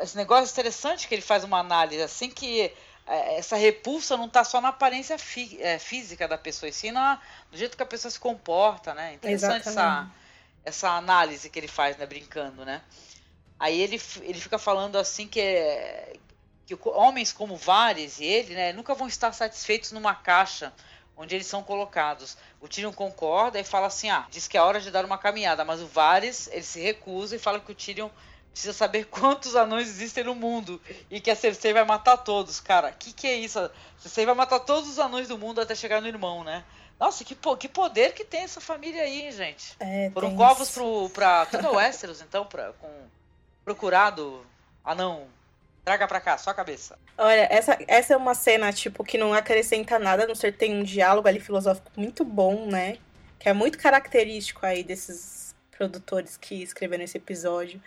esse negócio interessante que ele faz uma análise assim que é, essa repulsa não está só na aparência fi- é, física da pessoa, e sim na, no jeito que a pessoa se comporta, né? Interessante essa, Exatamente. essa análise que ele faz, né? Brincando, né? Aí ele, ele fica falando assim que, é, que homens como Vares e ele, né? Nunca vão estar satisfeitos numa caixa onde eles são colocados. O Tyrion concorda e fala assim, ah, diz que é hora de dar uma caminhada, mas o Varys, ele se recusa e fala que o Tyrion precisa saber quantos anões existem no mundo e que a Cersei vai matar todos, cara. Que que é isso? A Cersei vai matar todos os anões do mundo até chegar no irmão, né? Nossa, que, que poder que tem essa família aí, hein, gente. É, Foram covos pro, pra todo o Westeros, então, pra, com procurado anão. Traga pra cá, só a cabeça. Olha, essa, essa é uma cena, tipo, que não acrescenta nada, a não ser que tem um diálogo ali filosófico muito bom, né? Que é muito característico aí desses produtores que escreveram esse episódio.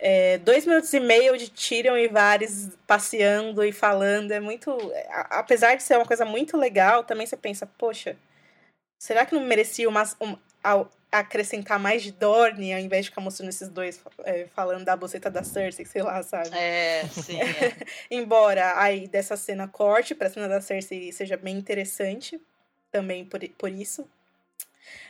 É, dois minutos e meio de Tyrion e Varys passeando e falando, é muito... a- Apesar de ser uma coisa muito legal, também você pensa, poxa, será que não merecia uma, um- acrescentar mais de Dorne, ao invés de ficar mostrando esses dois é, falando da boceta da Cersei, sei lá, sabe? É, sim. é. Embora aí dessa cena corte pra cena da Cersei seja bem interessante, também por, por isso.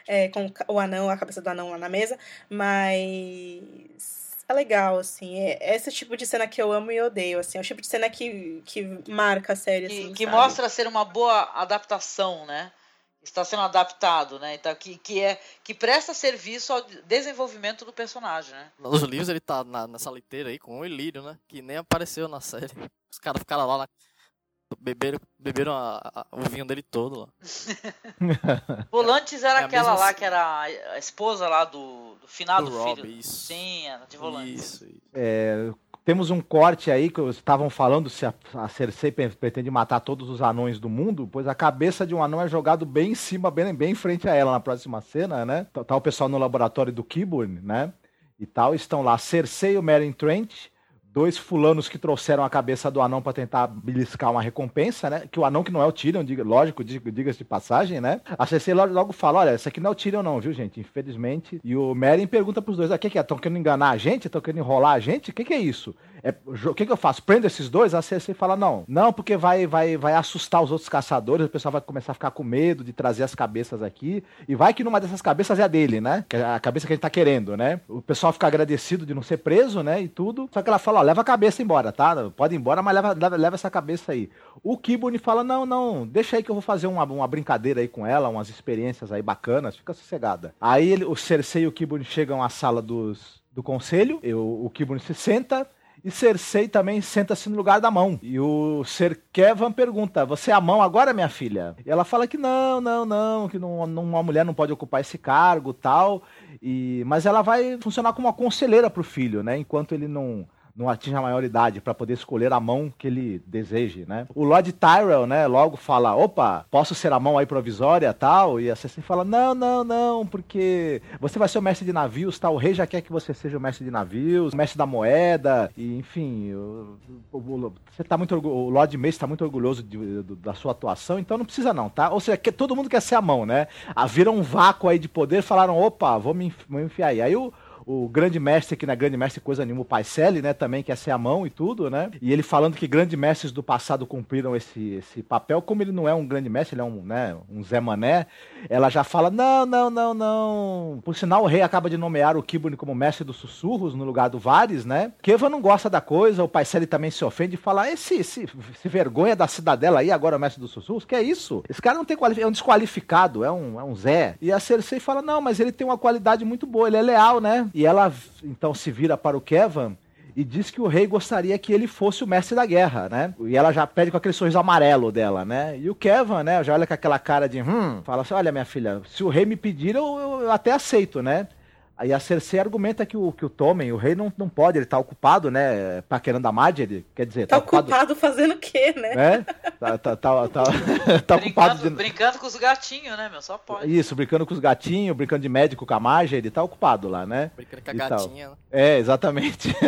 É, com o anão, a cabeça do anão lá na mesa. Mas é legal, assim. É esse tipo de cena que eu amo e odeio, assim. É o tipo de cena que, que marca a série, que, assim, que sabe? mostra ser uma boa adaptação, né? Está sendo adaptado, né? Então, que, que, é, que presta serviço ao desenvolvimento do personagem, né? Nos livros ele tá na- nessa liteira aí com o Ilírio, né? Que nem apareceu na série. Os caras ficaram lá, na... beberam, beberam a- a- o vinho dele todo lá. Volantes era É aquela mesma lá que era a esposa lá do, do finado Do Robb, filho. isso. Sim, era de Volantes. Isso, isso. É, temos um corte aí que estavam falando se a, a Cersei pretende matar todos os anões do mundo, pois a cabeça de um anão é jogado bem em cima, bem, bem em frente a ela na próxima cena, né? Tá, tá o pessoal no laboratório do Kiburn, né? E tal, estão lá Cersei e o Meryn Trent, dois fulanos que trouxeram a cabeça do anão para tentar beliscar uma recompensa, né? Que o anão que não é o Tyrion, diga, lógico, diga- diga-se de passagem, né? A Cersei logo, logo fala, olha, esse aqui não é o Tyrion não, viu, gente? Infelizmente. E o Meryn pergunta pros dois, o que que é? Estão querendo enganar a gente? Estão querendo enrolar a gente? O que que é isso? É, o que, que eu faço? Prendo esses dois? A Cersei fala, não. Não, porque vai, vai, vai assustar os outros caçadores, o pessoal vai começar a ficar com medo de trazer as cabeças aqui. E vai que numa dessas cabeças é a dele, né? É a cabeça que a gente tá querendo, né? O pessoal fica agradecido de não ser preso, né? E tudo. Só que ela fala, ó, leva a cabeça embora, tá? Pode ir embora, mas leva, leva, leva essa cabeça aí. O Kibune fala, não, não, deixa aí que eu vou fazer uma, uma brincadeira aí com ela, umas experiências aí bacanas, fica sossegada. Aí ele, o Cersei e o Kibune chegam à sala dos, do conselho, eu, o Kibune se senta, e Cersei também senta-se no lugar da mão. E o Ser Kevan pergunta: Você é a mão agora, minha filha? E ela fala que não, não, não, que não, uma mulher não pode ocupar esse cargo tal. E, mas ela vai funcionar como uma conselheira pro filho, né? Enquanto ele não não atinge a maioridade para poder escolher a mão que ele deseje, né? O Lord Tyrell, né, logo fala, opa, posso ser a mão aí provisória, tal, e a Cersei fala, não, não, não, porque você vai ser o mestre de navios, tal, o rei já quer que você seja o mestre de navios, o mestre da moeda, e enfim, o, o, você tá muito o Lord Mace está muito orgulhoso de, da sua atuação, então não precisa não, tá? Ou seja, que, todo mundo quer ser a mão, né? Ah, viram um vácuo aí de poder, falaram, opa, vou me, vou me enfiar aí. Aí o o grande mestre, que na é grande mestre coisa nenhuma, o Paisele, né, também quer ser a mão e tudo, né? E ele falando que grandes mestres do passado cumpriram esse, esse papel, como ele não é um grande mestre, ele é um, né, um Zé Mané, ela já fala: não, não, não, não. Por sinal, o rei acaba de nomear o Kibune como mestre dos sussurros no lugar do Vares, né? Keva não gosta da coisa, o Paisele também se ofende e fala: esse, esse, esse vergonha da cidadela aí, agora é o mestre dos sussurros, que é isso? Esse cara não tem é um desqualificado, é um, é um Zé. E a Cersei fala: não, mas ele tem uma qualidade muito boa, ele é leal, né? E ela então se vira para o Kevan e diz que o rei gostaria que ele fosse o mestre da guerra, né? E ela já pede com aquele sorriso amarelo dela, né? E o Kevan, né, já olha com aquela cara de hum, fala assim: olha, minha filha, se o rei me pedir, eu, eu até aceito, né? Aí a Cersei argumenta que o, que o Tommen, o rei, não, não pode, ele tá ocupado, né? Paquerando a Marjorie, quer dizer... Tá, tá ocupado... ocupado... fazendo o quê, né? É? Tá, tá, tá, tá, tá ocupado... De... Brincando com os gatinhos, né, meu? Só pode. Isso, brincando com os gatinhos, brincando de médico com a Marjorie, ele tá ocupado lá, né? Brincando com a gatinha. Né? É, exatamente.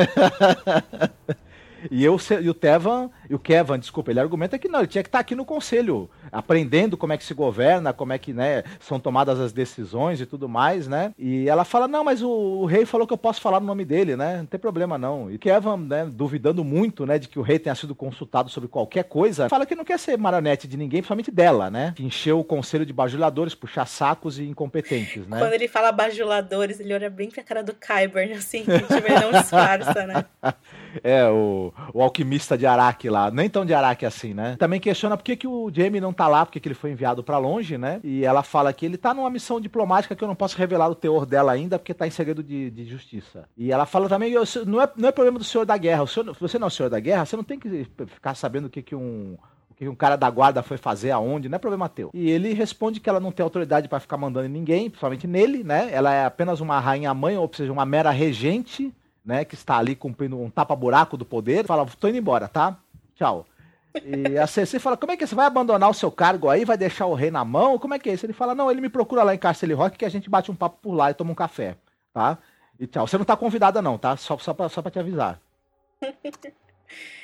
E, eu, e o Tevan, e o Kevin, desculpa, ele argumenta que não, ele tinha que estar aqui no conselho, aprendendo como é que se governa, como é que né, são tomadas as decisões e tudo mais, né? E ela fala, não, mas o, o rei falou que eu posso falar no nome dele, né? Não tem problema não. E Kevin, né, duvidando muito, né, de que o rei tenha sido consultado sobre qualquer coisa, fala que não quer ser marionete de ninguém, principalmente dela, né? Que encheu o conselho de bajuladores, puxar sacos e incompetentes, né? Quando ele fala bajuladores, ele olha bem pra cara do Kyber, assim, que ele não disfarça, né? é, o, o alquimista de Araque lá. Nem tão de Araque assim, né? Também questiona por que, que o Jamie não tá lá, porque que ele foi enviado para longe, né? E ela fala que ele tá numa missão diplomática que eu não posso revelar o teor dela ainda, porque tá em segredo de, de justiça. E ela fala também, não é, não é problema do senhor da guerra. Senhor, você não é o senhor da guerra, você não tem que ficar sabendo o que, que um que um cara da guarda foi fazer aonde, não é problema teu. E ele responde que ela não tem autoridade para ficar mandando em ninguém, principalmente nele, né? Ela é apenas uma rainha mãe, ou seja, uma mera regente né, que está ali cumprindo um tapa-buraco do poder, fala, tô indo embora, tá? Tchau. E a Cersei fala, como é que é? você vai abandonar o seu cargo aí, vai deixar o rei na mão? Como é que é isso? Ele fala, não, ele me procura lá em Castle Rock que a gente bate um papo por lá e toma um café, tá? E tchau. Você não tá convidada não, tá? Só, só, pra, só pra te avisar.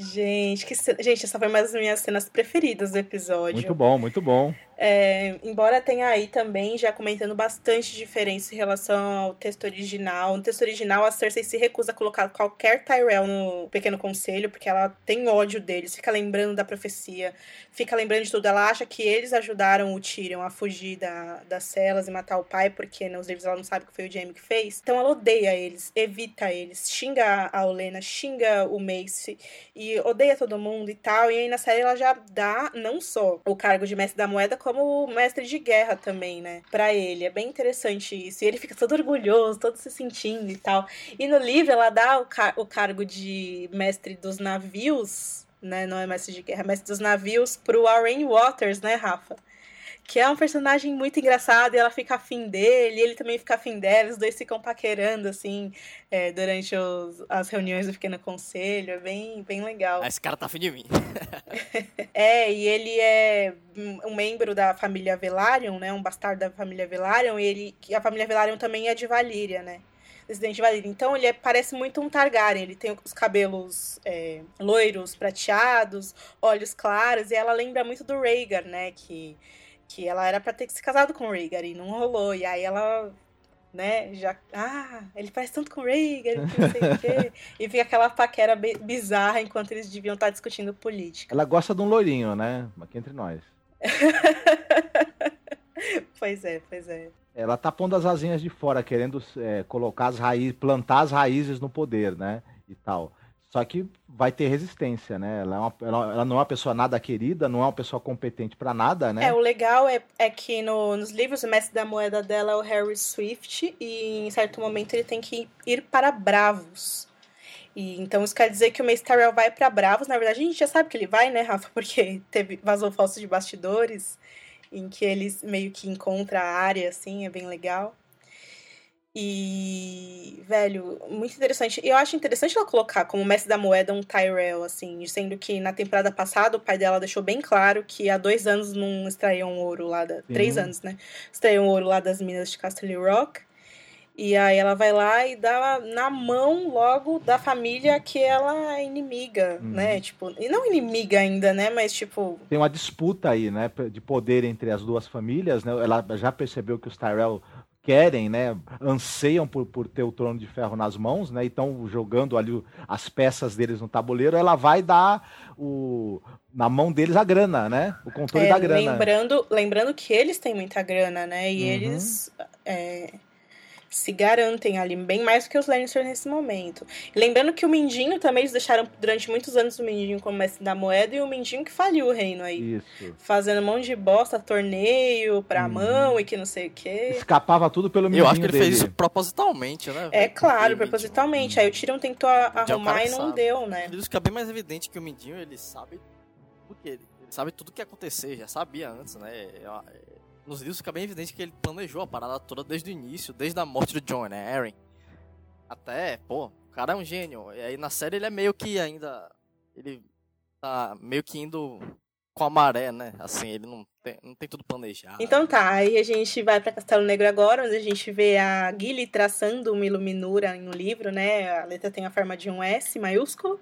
gente, que, gente, essa foi uma das minhas cenas preferidas do episódio. Muito bom, muito bom. É, embora tenha aí também já comentando bastante diferença em relação ao texto original. No texto original, a Cersei se recusa a colocar qualquer Tyrell no Pequeno Conselho, porque ela tem ódio deles, fica lembrando da profecia, fica lembrando de tudo. Ela acha que eles ajudaram o Tyrion a fugir da, das celas e matar o pai, porque nos livros ela não sabe que foi o Jaime que fez. Então ela odeia eles, evita eles, xinga a Olena, xinga o Mace e odeia todo mundo e tal. E aí na série ela já dá não só o cargo de mestre da moeda, como mestre de guerra também, né? Pra ele. É bem interessante isso. E ele fica todo orgulhoso, todo se sentindo e tal. E no livro ela dá o, car o cargo de mestre dos navios, né? Não é mestre de guerra, é mestre dos navios pro Warren Waters, né, Rafa? que é um personagem muito engraçado e ela fica afim dele, e ele também fica afim dela, os dois ficam paquerando, assim, é, durante os, as reuniões do Pequeno Conselho, é bem, bem legal. Ah, esse cara tá afim de mim. é, e ele é um membro da família Velaryon, né, um bastardo da família Velaryon, e ele, a família Velaryon também é de Valíria, né descendente de Valíria. Então ele é, parece muito um Targaryen. Ele tem os cabelos é, loiros, prateados, olhos claros, e ela lembra muito do Rhaegar, né? Que que ela era para ter se casado com o Rhaegar e não rolou. E aí ela, né, já. Ah, ele parece tanto com o Rhaegar, não sei o quê. E fica aquela paquera bizarra enquanto eles deviam estar discutindo política. Ela gosta de um loirinho, né? Aqui entre nós. pois é, pois é. Ela tá pondo as asinhas de fora, querendo é, colocar as raízes, plantar as raízes no poder, né? E tal. Só que vai ter resistência, né? Ela, é uma, ela, ela não é uma pessoa nada querida, não é uma pessoa competente para nada, né? É, o legal é, é que no, nos livros o mestre da moeda dela é o Harry Swift e em certo momento ele tem que ir para Bravos. E, então isso quer dizer que o Mace Tyrell vai para Bravos. Na verdade, a gente já sabe que ele vai, né, Rafa? Porque teve, vazou falso de bastidores em que eles meio que encontra a área, assim, é bem legal. E, velho, muito interessante. E eu acho interessante ela colocar como mestre da moeda um Tyrell, assim, sendo que na temporada passada o pai dela deixou bem claro que há dois anos não extraiam ouro lá da. Três anos, né? Extraiam ouro lá das minas de Castle Rock. E aí ela vai lá e dá na mão logo da família que ela é inimiga, uhum. né? Tipo, e não inimiga ainda, né? Mas tipo. Tem uma disputa aí, né? De poder entre as duas famílias, né? Ela já percebeu que os Tyrell querem, né, anseiam por, por ter o trono de ferro nas mãos, né, e estão jogando ali as peças deles no tabuleiro, ela vai dar o, na mão deles a grana, né, o controle é, da grana. Lembrando, lembrando que eles têm muita grana, né, e uhum. eles é, se garantem ali bem mais do que os Lannister nesse momento. E lembrando que o Mindinho também eles deixaram durante muitos anos o Mindinho como mestre da moeda e o Mindinho que faliu o reino aí. Isso. Fazendo um monte de bosta, torneio pra hum. mão e que não sei o quê. Escapava tudo pelo Mindinho Eu acho que ele dele. fez isso propositalmente, né? É claro, propositalmente. Aí o Tyrion tentou arrumar e não sabe. deu, né? Isso fica bem mais evidente que o Mindinho, ele sabe o que ele sabe tudo o que ia acontecer, já sabia antes, né? É, nos livros fica bem evidente que ele planejou a parada toda desde o início, desde a morte do John, né? Aaron. Até, pô, o cara é um gênio. E aí na série ele é meio que ainda. Ele tá meio que indo com a maré, né? Assim, ele não tem, não tem tudo planejado. Então tá, aí a gente vai para Castelo Negro agora, onde a gente vê a Gilly traçando uma iluminura em um livro, né? A letra tem a forma de um S maiúsculo.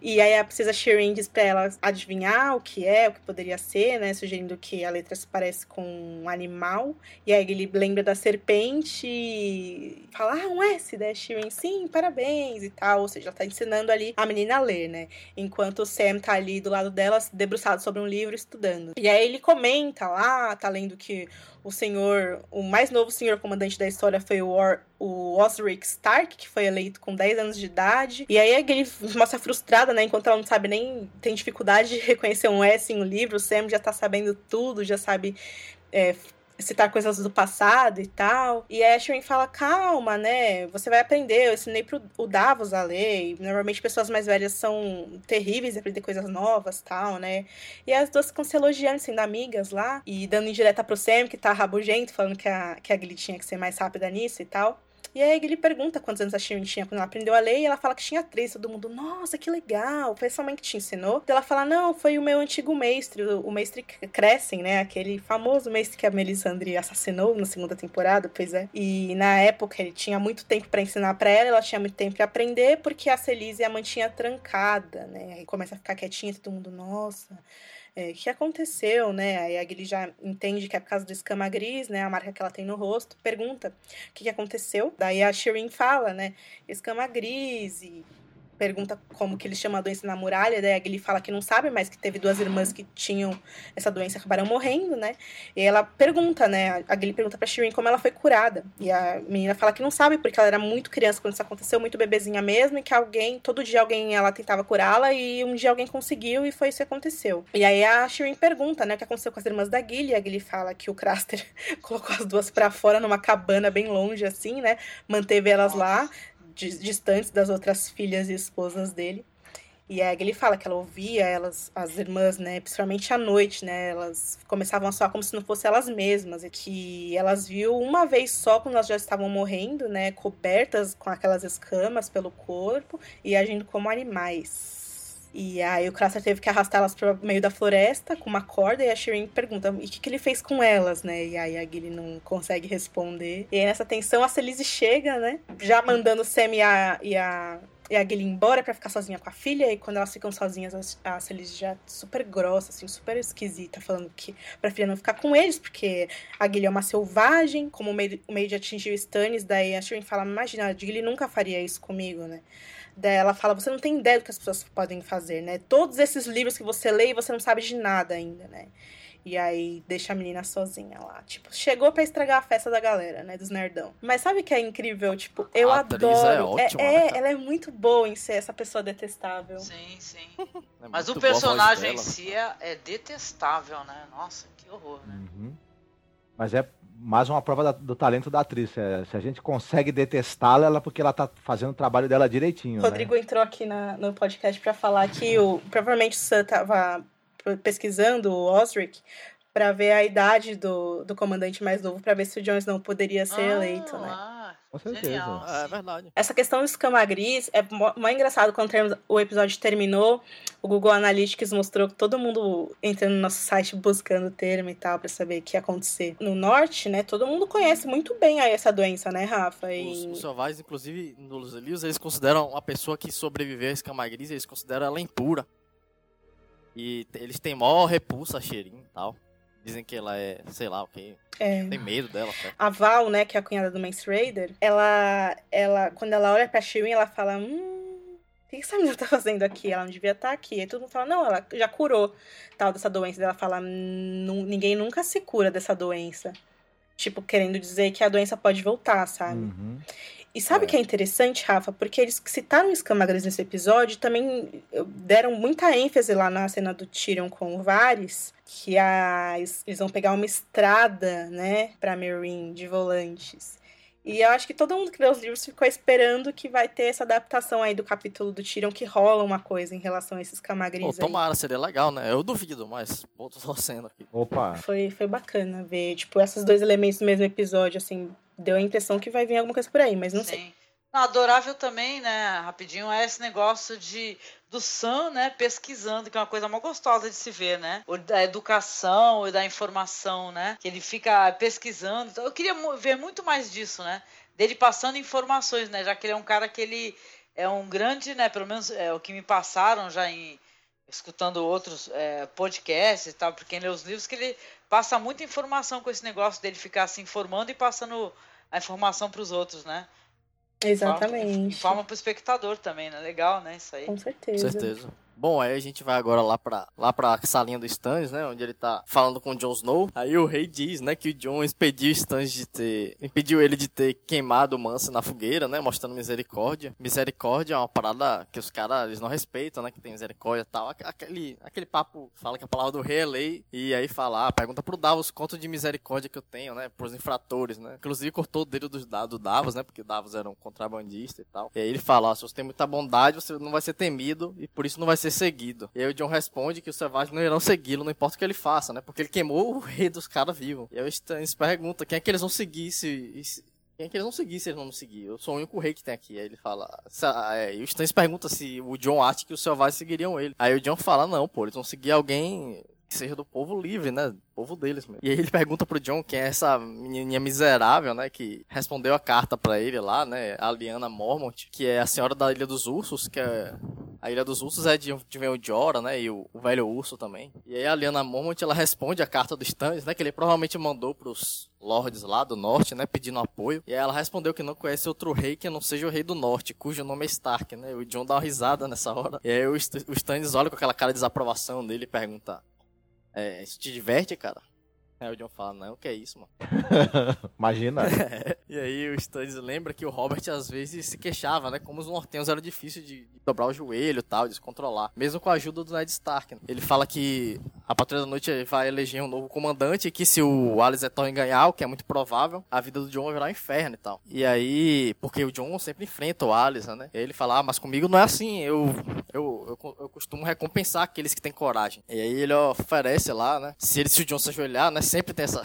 E aí a princesa Shirin diz pra ela adivinhar o que é, o que poderia ser, né? Sugerindo que a letra se parece com um animal. E aí ele lembra da serpente e fala, ah, um S, né? Shirin, sim, parabéns e tal. Ou seja, ela tá ensinando ali a menina a ler, né? Enquanto o Sam tá ali do lado dela, debruçado sobre um livro, estudando. E aí ele comenta lá, tá lendo que o senhor, o mais novo senhor comandante da história foi o, Or, o Osric Stark, que foi eleito com 10 anos de idade. E aí ele mostra frustrada, né? Enquanto ela não sabe nem, tem dificuldade de reconhecer um S em um livro, o Sam já tá sabendo tudo, já sabe é, citar coisas do passado e tal. E a Ashley fala, calma, né? Você vai aprender. Eu ensinei pro o Davos a ler. Normalmente pessoas mais velhas são terríveis de aprender coisas novas tal, né? E as duas ficam se elogiando, sendo amigas lá. E dando indireta pro Sam, que tá rabugento, falando que a, que a Glee tinha que ser mais rápida nisso e tal. E aí ele pergunta quantos anos a Shirin tinha quando ela aprendeu a ler, e ela fala que tinha três. Todo mundo, nossa, que legal, foi sua mãe que te ensinou? E ela fala, não, foi o meu antigo mestre, o mestre Crescem, né? Aquele famoso mestre que a Melisandre assassinou na segunda temporada, pois é. E na época ele tinha muito tempo para ensinar para ela, ela tinha muito tempo para aprender, porque a Celise a mantinha trancada, né? Aí começa a ficar quietinha, todo mundo, nossa é, que aconteceu, né? Aí a Gilly já entende que é por causa do escama gris, né? A marca que ela tem no rosto, pergunta o que, que aconteceu. Daí a Shirin fala, né? Escama gris e pergunta como que ele chama a doença na muralha, daí a Gilly fala que não sabe, mas que teve duas irmãs que tinham essa doença e acabaram morrendo, né? E ela pergunta, né? A Gilly pergunta pra Shirin como ela foi curada. E a menina fala que não sabe, porque ela era muito criança quando isso aconteceu, muito bebezinha mesmo, e que alguém, todo dia alguém ela tentava curá-la, e um dia alguém conseguiu, e foi isso que aconteceu. E aí a Shirin pergunta, né, o que aconteceu com as irmãs da Gilly, e a Gilly fala que o Craster colocou as duas para fora numa cabana bem longe, assim, né? Manteve elas lá, distantes das outras filhas e esposas dele. E aí ele fala que ela ouvia elas, as irmãs, né, principalmente à noite, né, elas começavam a soar como se não fossem elas mesmas, e que elas viu uma vez só quando elas já estavam morrendo, né, cobertas com aquelas escamas pelo corpo e agindo como animais. E aí o Craster teve que arrastá-las para meio da floresta com uma corda e a Shirin pergunta e o que, que ele fez com elas, né? E aí a Gilly não consegue responder. E aí nessa tensão a Celise chega, né? Já mandando o Sam e a, e a, e a Gilly embora para ficar sozinha com a filha. E quando elas ficam sozinhas, a Celise já super grossa, assim, super esquisita, falando que pra filha não ficar com eles, porque a Gilly é uma selvagem, como o meio de atingir o Stannis. Daí a Shirin fala: Imagina, a Gilly nunca faria isso comigo, né? Dela fala: você não tem ideia do que as pessoas podem fazer, né? Todos esses livros que você lê e você não sabe de nada ainda, né? E aí deixa a menina sozinha lá. Tipo, chegou pra estragar a festa da galera, né? Dos nerdão. Mas sabe o que é incrível? Tipo, eu A atriz adoro. é ótima, é, né, cara? ela é muito boa em ser essa pessoa detestável. Sim, sim. É Mas o personagem em si é, é detestável, né? Nossa, que horror, né? Uhum. Mas é mais uma prova da- do talento da atriz. É, se a gente consegue detestá-la, ela é porque ela tá fazendo o trabalho dela direitinho. O Rodrigo entrou aqui na- no podcast pra falar que o, provavelmente o Sam tava pesquisando o Osric pra ver a idade do, do comandante mais novo, pra ver se o Jon Snow poderia ser eleito, né? Ah, Com certeza. genial, É verdade. Essa questão do escama gris é mó mó engraçado quando termos- o episódio terminou. O Google Analytics mostrou que todo mundo entrando no nosso site buscando o termo e tal pra saber o que ia acontecer. No norte, né? Todo mundo conhece muito bem aí essa doença, né, Rafa? Os, E... os selvagens, inclusive, nos livros, eles consideram uma pessoa que sobreviveu a escama gris, eles consideram ela impura. E eles têm maior repulsa a cheirinho e tal. Dizem que ela é, sei lá o que, é. tem medo dela até. A Val, né, que é a cunhada do Mance Raider, ela, ela, quando ela olha pra Shirin, ela fala, hum, o que essa menina tá fazendo aqui? Ela não devia estar aqui. Aí todo mundo fala, não, ela já curou tal dessa doença. Ela fala, "Nu- ninguém nunca se cura dessa doença. Tipo, querendo dizer que a doença pode voltar, sabe? Uhum. E sabe o É. que é interessante, Rafa? Porque eles citaram Escama Gris nesse episódio, também deram muita ênfase lá na cena do Tyrion com o Varys, que a, eles vão pegar uma estrada, né, pra Meereen de volantes. E eu acho que todo mundo que leu os livros ficou esperando que vai ter essa adaptação aí do capítulo do Tyrion, que rola uma coisa em relação a esses Pô, camagris aí. tomara, seria legal, né? Eu duvido, mas tô torcendo aqui. Opa, Foi, foi bacana ver, tipo, esses dois elementos no mesmo episódio, assim, deu a impressão que vai vir alguma coisa por aí, mas não sei. Sim. Não, adorável também, né, rapidinho, é esse negócio de do Sam, né, pesquisando, que é uma coisa mó gostosa de se ver, né? O da educação e da informação, né? Que ele fica pesquisando. Então, eu queria ver muito mais disso, né? Dele passando informações, né? Já que ele é um cara que ele é um grande, né? Pelo menos é o que me passaram já em escutando outros é, podcasts e tal, porque quem lê os livros que ele passa muita informação com esse negócio dele ficar se informando e passando a informação para os outros, né? Exatamente. Forma pro espectador também, né? Legal, né? Isso aí. Com Com certeza. Bom, aí a gente vai agora lá pra, lá pra salinha do Stannis, né? Onde ele tá falando com o Jon Snow. Aí o rei diz, né, que o Jon impediu Stannis de ter... Impediu ele de ter queimado o Manso na fogueira, né? Mostrando misericórdia. Misericórdia é uma parada que os caras, eles não respeitam, né? Que tem misericórdia e tal. Aque- Aquele, aquele papo fala que a palavra do rei é lei. E aí fala, ah, pergunta pro Davos quanto de misericórdia que eu tenho, né? Pros infratores, né? Inclusive cortou o dedo do, do Davos, né? Porque Davos era um contrabandista e tal. E aí ele fala, ó, se você tem muita bondade, você não vai ser temido e por isso não vai ser seguido. E aí o John responde que os selvagens não irão segui-lo, não importa o que ele faça, né? Porque ele queimou o rei dos caras vivos. E aí o Stannis pergunta quem é que eles vão seguir se... se- Quem é que eles vão seguir se eles não me seguir? Eu sou o único rei que tem aqui. Aí ele fala. e o Stannis pergunta se o John acha que os selvagens seguiriam ele. Aí o John fala: não, pô, eles vão seguir alguém que seja do povo livre, né? Povo deles mesmo. E aí ele pergunta pro John quem é essa menininha miserável, né? Que respondeu a carta pra ele lá, né? A Liana Mormont, que é a senhora da Ilha dos Ursos, que é. A Ilha dos Ursos é de onde vem o Jorah, né? E o, o velho urso também. E aí a Liana Mormont, ela responde a carta do Stannis, né? Que ele provavelmente mandou pros lords lá do norte, né? Pedindo apoio. E aí ela respondeu que não conhece outro rei que não seja o rei do norte, cujo nome é Stark, né? O John dá uma risada nessa hora. E aí o, St- o Stannis olha com aquela cara de desaprovação dele e pergunta: é, Isso te diverte, cara? Aí o John fala: Não, o que é isso, mano? imagina. E aí o Stannis lembra que o Robert às vezes se queixava, né? Como os nortenhos era difícil de, dobrar o joelho e tal, de se controlar. Mesmo com a ajuda do Ned Stark. né? Ele fala que a Patrulha da Noite vai eleger um novo comandante e que se o Alice Etorn ganhar, o que é muito provável, a vida do John vai virar um inferno e tal. E aí, porque o John sempre enfrenta o Alice, né? E aí ele fala, ah, mas comigo não é assim, eu, eu, eu, eu costumo recompensar aqueles que têm coragem. E aí ele oferece lá, né? Se, ele, se o John se ajoelhar, né? Sempre tem essa...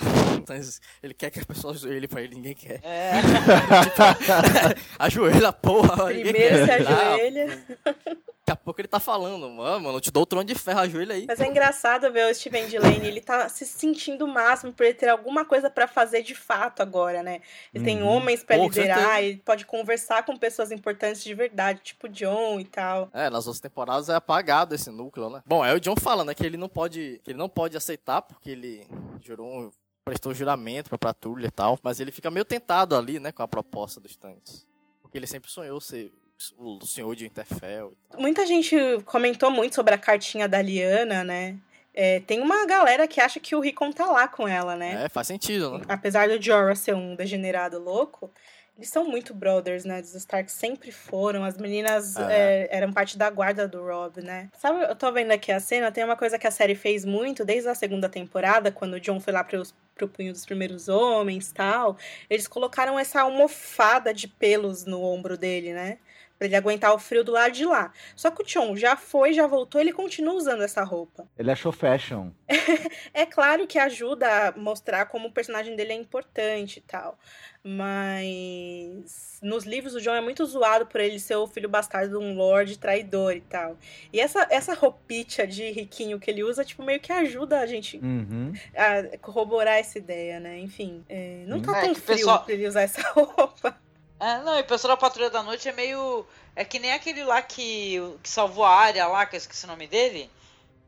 ele quer que a pessoa ajoelhe pra ele, ninguém quer. É, Ajoelha, porra. Primeiro se. Ah, ajoelha. daqui a pouco ele tá falando, mano, mano, eu te dou o trono de ferro, ajoelha aí. Mas é engraçado ver o Steven Delaney, ele tá se sentindo o máximo por ele ter alguma coisa pra fazer de fato agora, né? Ele tem Uhum. homens com liderar, ele pode conversar com pessoas importantes de verdade, tipo John e tal. É, nas outras temporadas é apagado esse núcleo, né? Bom, aí o John fala, né, que ele não pode, que ele não pode aceitar porque ele jurou prestou juramento pra patrulha e tal, mas ele fica meio tentado ali, né, com a proposta dos Stannis. Porque ele sempre sonhou ser o senhor de Winterfell. Muita gente comentou muito sobre a cartinha da Liana, né? É, tem uma galera que acha que o Rickon tá lá com ela, né? É, faz sentido, né? Apesar do Jorah ser um degenerado louco, eles são muito brothers, né? Os Stark sempre foram. As meninas É. é, eram parte da guarda do Rob, né? Sabe, eu tô vendo aqui a cena, tem uma coisa que a série fez muito desde a segunda temporada, quando o John foi lá pros, pro punho dos primeiros homens tal. Eles colocaram essa almofada de pelos no ombro dele, né? Pra ele aguentar o frio do lado de lá. Só que o John já foi, já voltou, ele continua usando essa roupa. Ele achou fashion. É claro que ajuda a mostrar como o personagem dele é importante e tal. Mas nos livros o John é muito zoado por ele ser o filho bastardo de um lord traidor e tal. E essa, essa roupinha de riquinho que ele usa, tipo, meio que ajuda a gente Uhum. a corroborar essa ideia, né? Enfim, é, não tá É, tão frio pessoal- pra ele usar essa roupa. É, não, e o pessoal da Patrulha da Noite é meio. É que nem aquele lá que, que salvou a área lá, que eu esqueci o nome dele.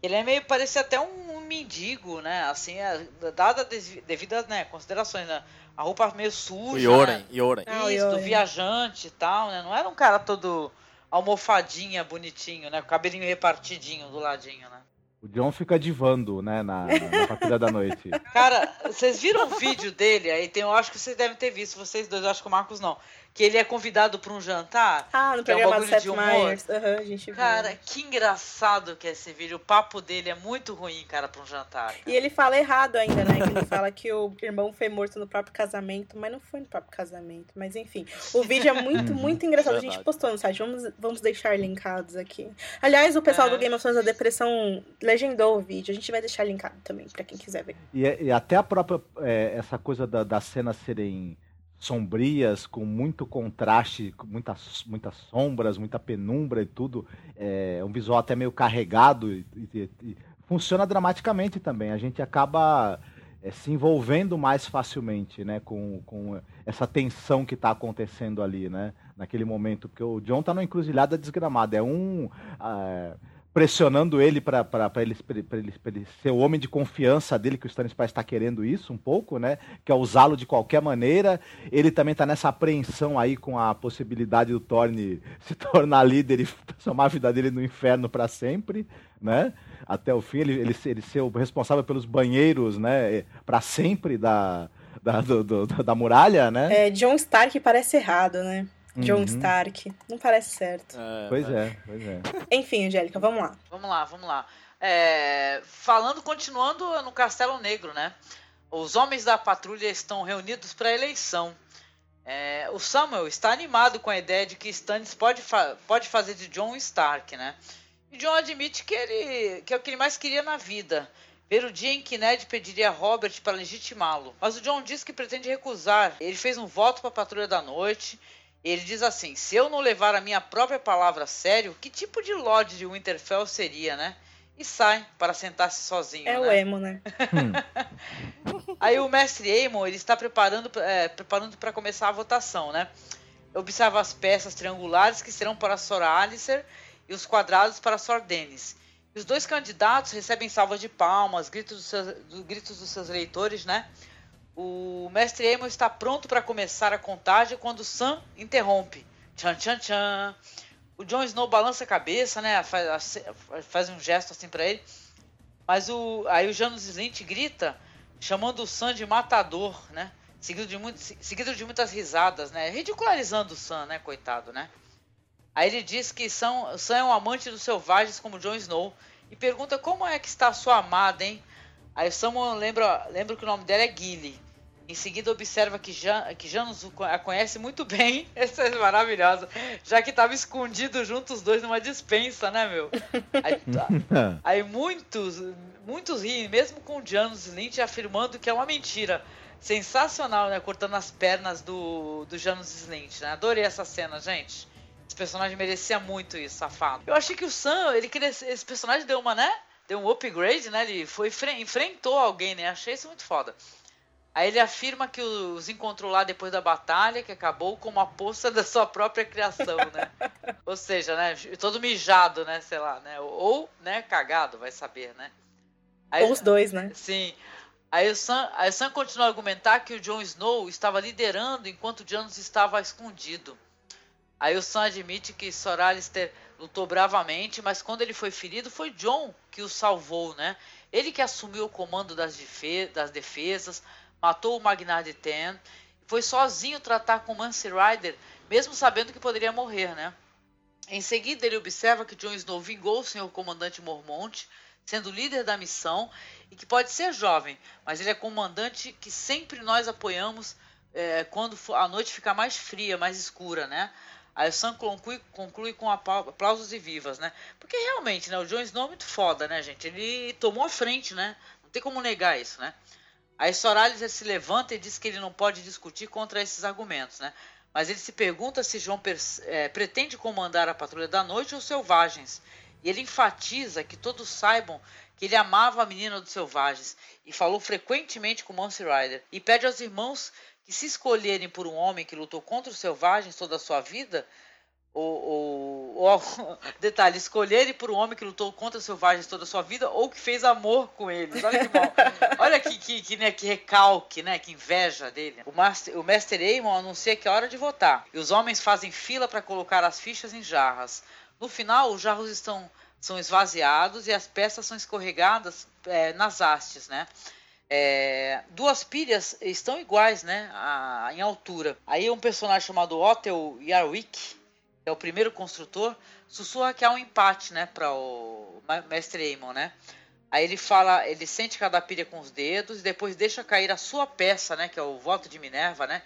Ele é meio. parecia até um, mendigo, né? Assim, é, dada devidas né, considerações, né? A roupa meio O suja. Yoren, né? Yoren. O Isso, do Yoren. viajante e tal, né? Não era um cara todo almofadinha, bonitinho, né? Com o cabelinho repartidinho do ladinho, né? O John fica divando, né, na, na patrulha da noite. Cara, vocês viram o vídeo dele? Aí tem, eu acho que vocês devem ter visto, vocês dois, eu acho que o Marcos não. Que ele é convidado para um jantar. Ah, no Que é um programa do bagulho Seth de humor. A gente viu. Cara, que engraçado que é esse vídeo. O papo dele é muito ruim, cara, pra um jantar. cara. E ele fala errado ainda, né? Que ele fala que o irmão foi morto no próprio casamento, mas não foi no próprio casamento. Mas enfim, o vídeo é muito, muito engraçado. A gente postou no site, vamos, vamos deixar linkados aqui. Aliás, o pessoal É. do Game of Thrones da Depressão legendou o vídeo. A gente vai deixar linkado também, pra quem quiser ver. E, e até a própria. é, essa coisa da- das cenas serem sombrias, com muito contraste, com muitas, muitas sombras, muita penumbra e tudo. É um visual até meio carregado e, e- e funciona dramaticamente também. A gente acaba é, se envolvendo mais facilmente, né, com, com essa tensão que está acontecendo ali, né, naquele momento, porque o John tá numa encruzilhada desgramada, é um ah, pressionando ele para ele, ele, ele, ser o homem de confiança dele, que o Stannis Price está querendo isso um pouco, né, que é usá-lo de qualquer maneira, ele também está nessa apreensão aí com a possibilidade do Thorne se tornar líder e transformar a vida dele no inferno para sempre, né, até o fim, ele, ele, ele ser o responsável pelos banheiros, né, para sempre da, da, do- do- da muralha, né? É, John Stark parece errado, né? John Uhum. Stark. Não parece certo. É, Pois é, pois é. Enfim, Angélica, vamos lá. Vamos lá, vamos lá. É, falando, continuando no Castelo Negro, né? Os homens da patrulha estão reunidos para a eleição. É, o Samuel está animado com a ideia de que Stannis pode, fa- pode fazer de John Stark, né? E John admite que, ele, que é o que ele mais queria na vida. Ver o dia em que Ned pediria a Robert para legitimá-lo. Mas o John diz que pretende recusar. Ele fez um voto para a Patrulha da Noite. Ele diz assim: se eu não levar a minha própria palavra a sério, que tipo de Lorde de Winterfell seria, né? E sai para sentar-se sozinho. É né? o emo, né? Aí o mestre Aemon, ele está preparando é, preparando para começar a votação, né? Observa as peças triangulares que serão para Sor Alicer e os quadrados para Sor Dennis. E os dois candidatos recebem salvas de palmas, gritos dos seus, do- gritos dos seus eleitores, né? O mestre Aemon está pronto para começar a contagem quando Sam interrompe. Tchan, tchan, tchan. O Jon Snow balança a cabeça, né? Faz, faz um gesto assim para ele. Mas o, aí o Janus Slint grita, chamando o Sam de matador, né? Seguido de, muito, se- seguido de muitas risadas, né? Ridicularizando o Sam, né? Coitado, né? Aí ele diz que Sam, Sam é um amante dos selvagens como Jon Snow e pergunta como é que está a sua amada, hein? Aí o Sam lembra, lembra que o nome dela é Gilly. Em seguida observa que, Jan, que Janus a conhece muito bem. Essa é maravilhosa. Já que estava escondido junto os dois numa dispensa, né, meu? Aí, tá- Aí muitos, muitos riem, mesmo com o Janus Lynch afirmando que é uma mentira. Sensacional, né? Cortando as pernas do, do Janus Slint, né? Adorei essa cena, gente. Esse personagem merecia muito isso, safado. Eu achei que o Sam, ele queria, esse personagem deu uma, né? Deu um upgrade, né? Ele foi enfre- enfrentou alguém, né? Achei isso muito foda. Aí ele afirma que os encontrou lá depois da batalha, que acabou como a poça da sua própria criação, né? Ou seja, né? Todo mijado, né? Sei lá, né? Ou, né? Cagado, vai saber, né? Aí, Ou os dois, né? Sim. Aí o, Sam, aí o Sam continua a argumentar que o Jon Snow estava liderando enquanto o Janus estava escondido. Aí o Sam admite que Sor Alistair lutou bravamente, mas quando ele foi ferido foi Jon que o salvou, né? Ele que assumiu o comando das, defe das defesas, matou o Magnard Ten, foi sozinho tratar com Mance Rider, mesmo sabendo que poderia morrer, né? Em seguida, ele observa que Jon Snow vingou o senhor comandante Mormont, sendo líder da missão, e que pode ser jovem, mas ele é comandante que sempre nós apoiamos é, quando a noite ficar mais fria, mais escura, né? Aí o Sam conclui, conclui com aplausos e vivas, né? Porque realmente, né? O Jon Snow é muito foda, né, gente? Ele tomou a frente, né? Não tem como negar isso, né? Aí Soralis se levanta e diz que ele não pode discutir contra esses argumentos, né? Mas ele se pergunta se João é, pretende comandar a patrulha da noite ou selvagens. E ele enfatiza que todos saibam que ele amava a menina dos selvagens e falou frequentemente com Mance Rider. E pede aos irmãos que se escolherem por um homem que lutou contra os selvagens toda a sua vida, ou, ou, ou detalhe, escolherem por um homem que lutou contra os selvagens toda a sua vida ou que fez amor com eles. Olha que bom. Olha que, que, que, né, que recalque, né, que inveja dele. O, Master, o Mestre Aemon anuncia que é hora de votar. E os homens fazem fila para colocar as fichas em jarras. No final, os jarros estão são esvaziados e as peças são escorregadas é, nas hastes, né? É, duas pilhas estão iguais, né? A, em altura. Aí um personagem chamado Otel Yarwick, é o primeiro construtor, sussurra que há um empate, né? Para o Mestre Aemon, né? Aí ele fala, ele sente cada pilha com os dedos e depois deixa cair a sua peça, né? Que é o voto de Minerva, né?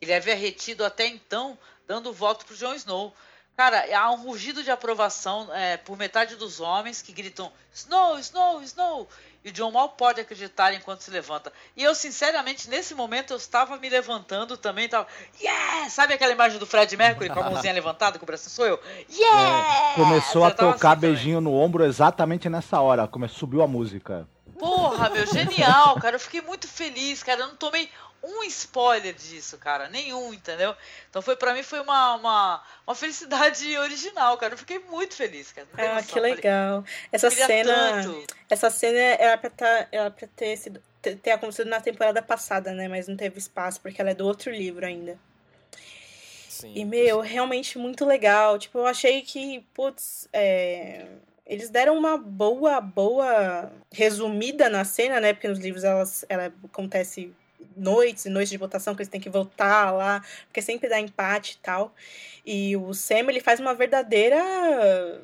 Ele havia retido até então, dando o voto para o Jon Snow. Cara, há um rugido de aprovação é, por metade dos homens que gritam Snow, Snow, Snow. E o John mal pode acreditar enquanto se levanta. E eu, sinceramente, nesse momento eu estava me levantando também. Tava, yeah! Sabe aquela imagem do Fred Mercury com a mãozinha levantada, com o braço? Sou eu. Yeah! É, começou a tocar assim beijinho também. no ombro exatamente nessa hora. Começou, subiu a música. Porra, meu, genial, cara. Eu fiquei muito feliz, cara. Eu não tomei um spoiler disso, cara. Nenhum, entendeu? Então foi para mim foi uma, uma, uma, felicidade original, cara. Eu fiquei muito feliz, cara. Ah, que legal. Falei, essa cena. Tanto. Essa cena era pra, tá, era pra ter sido. Ter, ter acontecido na temporada passada, né? Mas não teve espaço, porque ela é do outro livro ainda. Sim, e, meu, sim. realmente muito legal. Tipo, eu achei que, putz, é eles deram uma boa, boa resumida na cena, né? Porque nos livros elas, ela acontece noites e noites de votação que eles têm que votar lá, porque sempre dá empate e tal. E o Sam, ele faz uma verdadeira.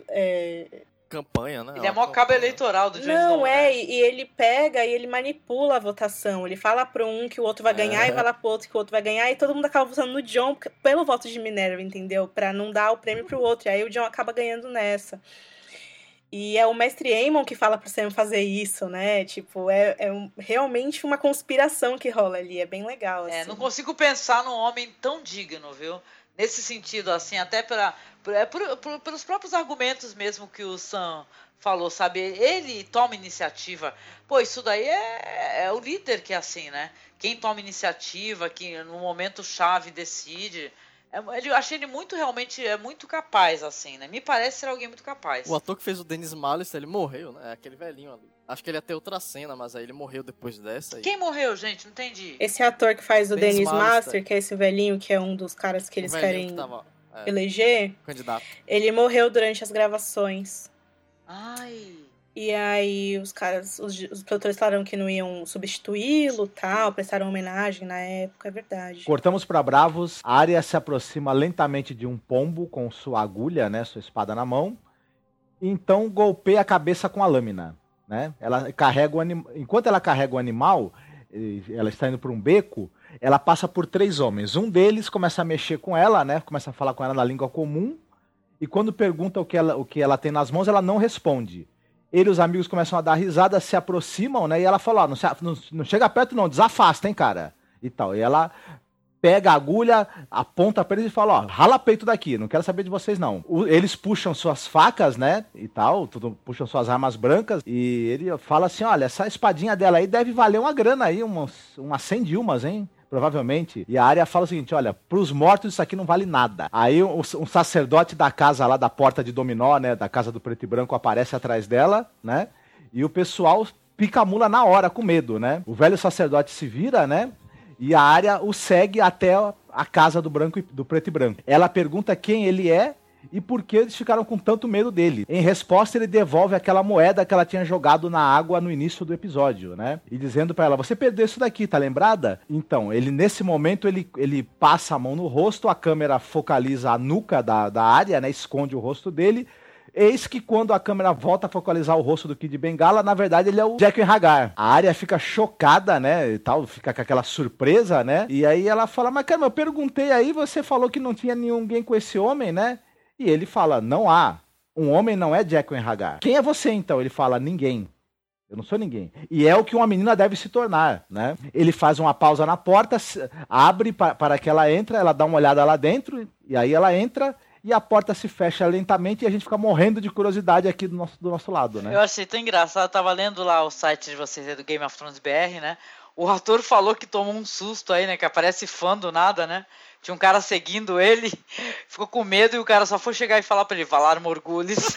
É... Campanha, né? Ele é maior cabo eleitoral do James Não, é, né? e, ele pega e ele manipula a votação. Ele fala para um que o outro vai ganhar é. e fala pro outro que o outro vai ganhar, e todo mundo acaba votando no John pelo voto de Minerva, entendeu? Para não dar o prêmio pro outro. E aí o John acaba ganhando nessa. E é o mestre Aemon que fala pro Sam fazer isso, né? Tipo, é, é um, realmente uma conspiração que rola ali. É bem legal. É, assim. É, não consigo pensar num homem tão digno, viu? Nesse sentido, assim, até pela, é por, por, pelos próprios argumentos mesmo que o Sam falou, sabe? Ele toma iniciativa. Pô, isso daí é, é o líder que é assim, né? Quem toma iniciativa, que no momento chave decide. É, eu achei ele muito, realmente, é muito capaz, assim, né? Me parece ser alguém muito capaz. O ator que fez o Dennis Malice, ele morreu, né? É aquele velhinho ali. Acho que ele ia ter outra cena, mas aí ele morreu depois dessa. Aí. Quem morreu, gente? Não entendi. Esse ator que faz o Dennis, Dennis Master, que é esse velhinho, que é um dos caras que eles querem que tava, é, eleger. Candidato. Ele morreu durante as gravações. Ai... E aí os caras, os, os produtores falaram que não iam substituí-lo, tal, prestaram homenagem na época, é verdade. Cortamos para Bravos, a área se aproxima lentamente de um pombo com sua agulha, né, sua espada na mão. Então golpeia a cabeça com a lâmina, né? Ela carrega o anim... enquanto ela carrega o animal, ela está indo para um beco, ela passa por três homens. Um deles começa a mexer com ela, né? Começa a falar com ela na língua comum. E quando pergunta o que ela, o que ela tem nas mãos, ela não responde. Ele e os amigos começam a dar risada, se aproximam, né? E ela fala, ó, não, não, não, chega perto não, desafasta, hein, cara? E tal. E ela pega a agulha, aponta pra eles e fala, ó, rala peito daqui, não quero saber de vocês não. O, eles puxam suas facas, né, e tal, tudo, puxam suas armas brancas, e ele fala assim, olha, essa espadinha dela aí deve valer uma grana aí, umas, umas 100 Dilmas, hein? Provavelmente. E a área fala o seguinte: olha, pros mortos isso aqui não vale nada. Aí um, um, sacerdote da casa lá da porta de dominó, né? Da casa do preto e branco, aparece atrás dela, né? E o pessoal pica a mula na hora, com medo, né? O velho sacerdote se vira, né? E a área o segue até a casa do branco e, do preto e branco. Ela pergunta quem ele é e por que eles ficaram com tanto medo dele. Em resposta, ele devolve aquela moeda que ela tinha jogado na água no início do episódio, né? E dizendo para ela: "Você perdeu isso daqui, tá lembrada?" Então, ele nesse momento ele, ele passa a mão no rosto, a câmera focaliza a nuca da, da área, né? Esconde o rosto dele. Eis que quando a câmera volta a focalizar o rosto do Kid Bengala, na verdade ele é o Jack Hagar. A área fica chocada, né, e tal, fica com aquela surpresa, né? E aí ela fala: "Mas cara, eu perguntei aí, você falou que não tinha ninguém com esse homem, né?" E ele fala: Não há. Um homem não é Jack Hagar. Quem é você então? Ele fala: Ninguém. Eu não sou ninguém. E é o que uma menina deve se tornar, né? Ele faz uma pausa na porta, abre para que ela entre, ela dá uma olhada lá dentro, e aí ela entra e a porta se fecha lentamente e a gente fica morrendo de curiosidade aqui do nosso, do nosso lado, né? Eu achei tão engraçado, eu tava lendo lá o site de vocês do Game of Thrones BR, né? O ator falou que tomou um susto aí, né? Que aparece fã do nada, né? Tinha um cara seguindo ele, ficou com medo e o cara só foi chegar e falar pra ele, Valar Morgulis.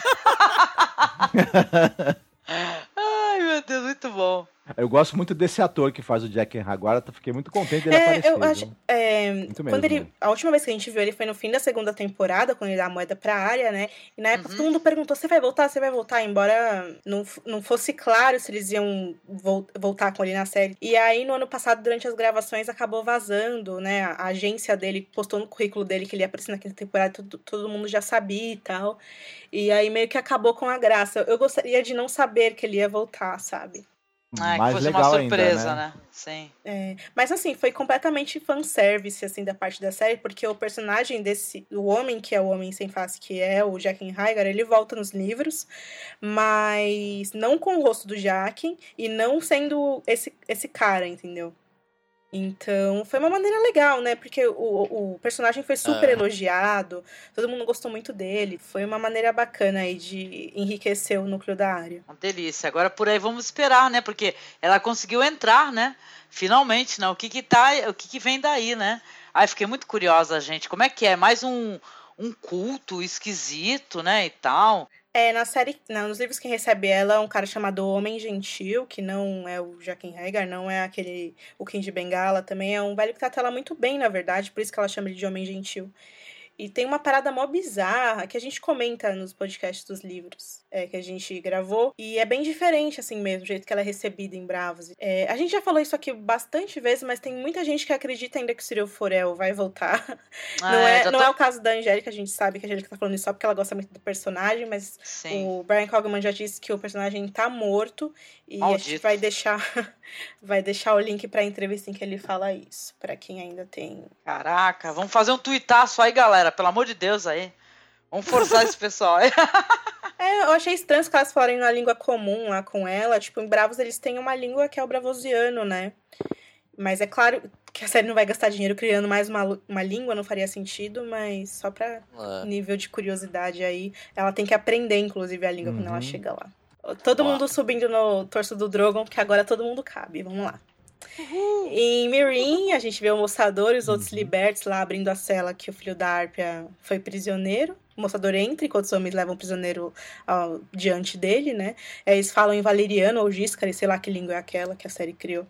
Ai, meu Deus, muito bom. Eu gosto muito desse ator que faz o Jack Agora, fiquei muito contente dele é, aparecer. Eu acho, é, muito quando mesmo. ele, a última vez que a gente viu ele foi no fim da segunda temporada, quando ele dá a moeda pra área, né? E na época uhum. todo mundo perguntou: você vai voltar? Você vai voltar? Embora não, não fosse claro se eles iam vo voltar com ele na série. E aí, no ano passado, durante as gravações, acabou vazando, né? A agência dele postou no currículo dele que ele ia aparecer na quinta temporada, todo, todo mundo já sabia e tal. E aí meio que acabou com a graça. Eu gostaria de não saber que ele ia voltar, sabe? Ah, mais que fosse legal uma surpresa, ainda, né? né? Sim. É, mas assim, foi completamente fanservice, assim, da parte da série, porque o personagem desse, o homem, que é o Homem Sem Face, que é o Jack Hagar, ele volta nos livros, mas não com o rosto do Jack e não sendo esse, esse cara, entendeu? Então, foi uma maneira legal, né? Porque o, o personagem foi super é. elogiado, todo mundo gostou muito dele. Foi uma maneira bacana aí de enriquecer o núcleo da área. Uma delícia. Agora por aí vamos esperar, né? Porque ela conseguiu entrar, né? Finalmente, né? O que que tá, o que que vem daí, né? Ai, fiquei muito curiosa, gente. Como é que é? Mais um, um culto esquisito, né? E tal. É, na série, não, nos livros quem recebe ela é um cara chamado Homem Gentil, que não é o Jaquen Hagar, não é aquele, o King de Bengala, também é um velho que trata ela muito bem, na verdade, por isso que ela chama ele de Homem Gentil. E tem uma parada mó bizarra que a gente comenta nos podcasts dos livros é, que a gente gravou. E é bem diferente, assim mesmo, o jeito que ela é recebida em Bravos. É, a gente já falou isso aqui bastante vezes, mas tem muita gente que acredita ainda que o Cyril Forel vai voltar. Ah, não é, é não tô... é o caso da Angélica, a gente sabe que a Angélica tá falando isso só porque ela gosta muito do personagem, mas Sim. o Brian Cogman já disse que o personagem tá morto. E Maldito. a gente vai deixar, vai deixar o link pra entrevista em que ele fala isso, para quem ainda tem. Caraca, vamos fazer um tuitaço aí, galera, pelo amor de Deus aí. Vamos forçar esse pessoal aí. É, eu achei estranho os caras falarem uma língua comum lá com ela. Tipo, em Bravos eles têm uma língua que é o bravosiano, né? Mas é claro que a série não vai gastar dinheiro criando mais uma, uma língua, não faria sentido, mas só pra é. nível de curiosidade aí, ela tem que aprender, inclusive, a língua uhum. quando ela uhum. chega lá. Todo mundo subindo no torso do Drogon, porque agora todo mundo cabe. Vamos lá. Uhum. Em Mirin, a gente vê o moçador e os outros uhum. libertos lá abrindo a cela que o filho da Árpia foi prisioneiro. O moçador entra enquanto os homens levam o prisioneiro uh, diante dele, né? Eles falam em valeriano ou giscari, sei lá que língua é aquela que a série criou.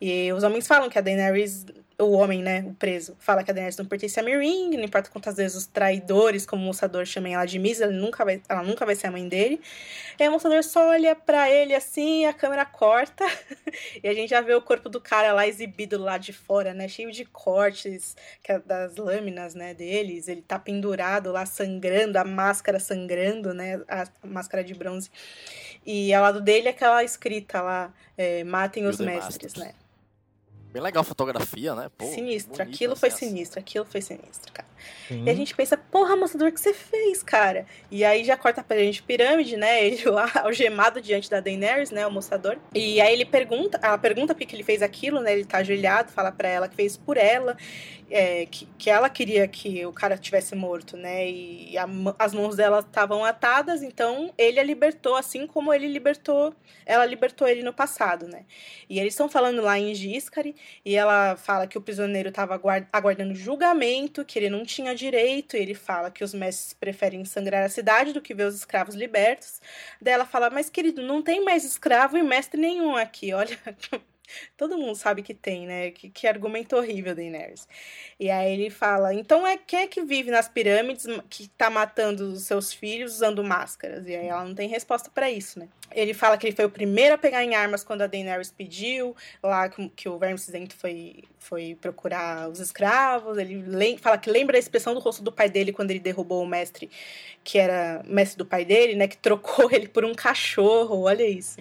E os homens falam que a Daenerys o homem, né, o preso, fala que a Daenerys não pertence a Meereen, não importa quantas vezes os traidores, como o moçador, chamem ela de Miss, ela nunca vai, ela nunca vai ser a mãe dele. E o moçador só olha pra ele assim, a câmera corta, e a gente já vê o corpo do cara lá exibido lá de fora, né, cheio de cortes é das lâminas, né, deles, ele tá pendurado lá, sangrando, a máscara sangrando, né, a máscara de bronze. E ao lado dele aquela escrita lá, é, matem os mestres, né. Bem legal a fotografia, né? Pô, sinistro. Aquilo foi assim. sinistro. Aquilo foi sinistro, cara. Sim. E a gente pensa, porra, moçador, o que você fez, cara? E aí já corta pra gente pirâmide, né? Ele lá, algemado diante da Daenerys, né? O moçador. E aí ele pergunta, ela pergunta por que ele fez aquilo, né? Ele tá ajoelhado, fala pra ela que fez por ela é, que, que ela queria que o cara tivesse morto, né? E a, as mãos dela estavam atadas, então ele a libertou, assim como ele libertou, ela libertou ele no passado, né? E eles estão falando lá em Giscari, e ela fala que o prisioneiro estava aguardando julgamento, que ele não tinha direito, ele fala que os mestres preferem sangrar a cidade do que ver os escravos libertos. Daí ela fala, mas querido, não tem mais escravo e mestre nenhum aqui, olha Todo mundo sabe que tem, né? Que, que argumento horrível, Daenerys. E aí ele fala: então é quem é que vive nas pirâmides que tá matando os seus filhos usando máscaras? E aí ela não tem resposta para isso, né? Ele fala que ele foi o primeiro a pegar em armas quando a Daenerys pediu, lá que, que o Verme Cinzento foi, foi procurar os escravos. Ele fala que lembra a expressão do rosto do pai dele quando ele derrubou o mestre, que era mestre do pai dele, né? Que trocou ele por um cachorro, olha isso.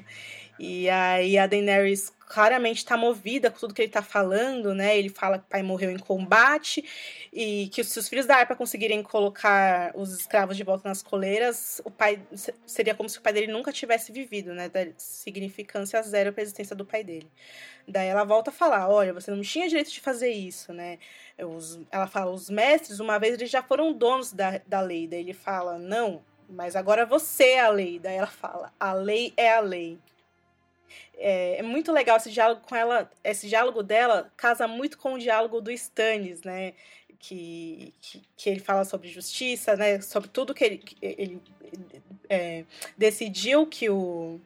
E aí a Daenerys claramente está movida com tudo que ele está falando, né? Ele fala que o pai morreu em combate e que se os filhos da Arpa conseguirem colocar os escravos de volta nas coleiras, o pai seria como se o pai dele nunca tivesse vivido, né? Da significância zero para a existência do pai dele. Daí ela volta a falar: olha, você não tinha direito de fazer isso, né? Os, ela fala: os mestres, uma vez eles já foram donos da, da lei. Daí ele fala: não, mas agora você é a lei. Daí ela fala: a lei é a lei. É, é, muito legal esse diálogo com ela. Esse diálogo dela casa muito com o diálogo do Stannis, né? Que, que, que ele fala sobre justiça, né? Sobre tudo que ele, ele é, decidiu que o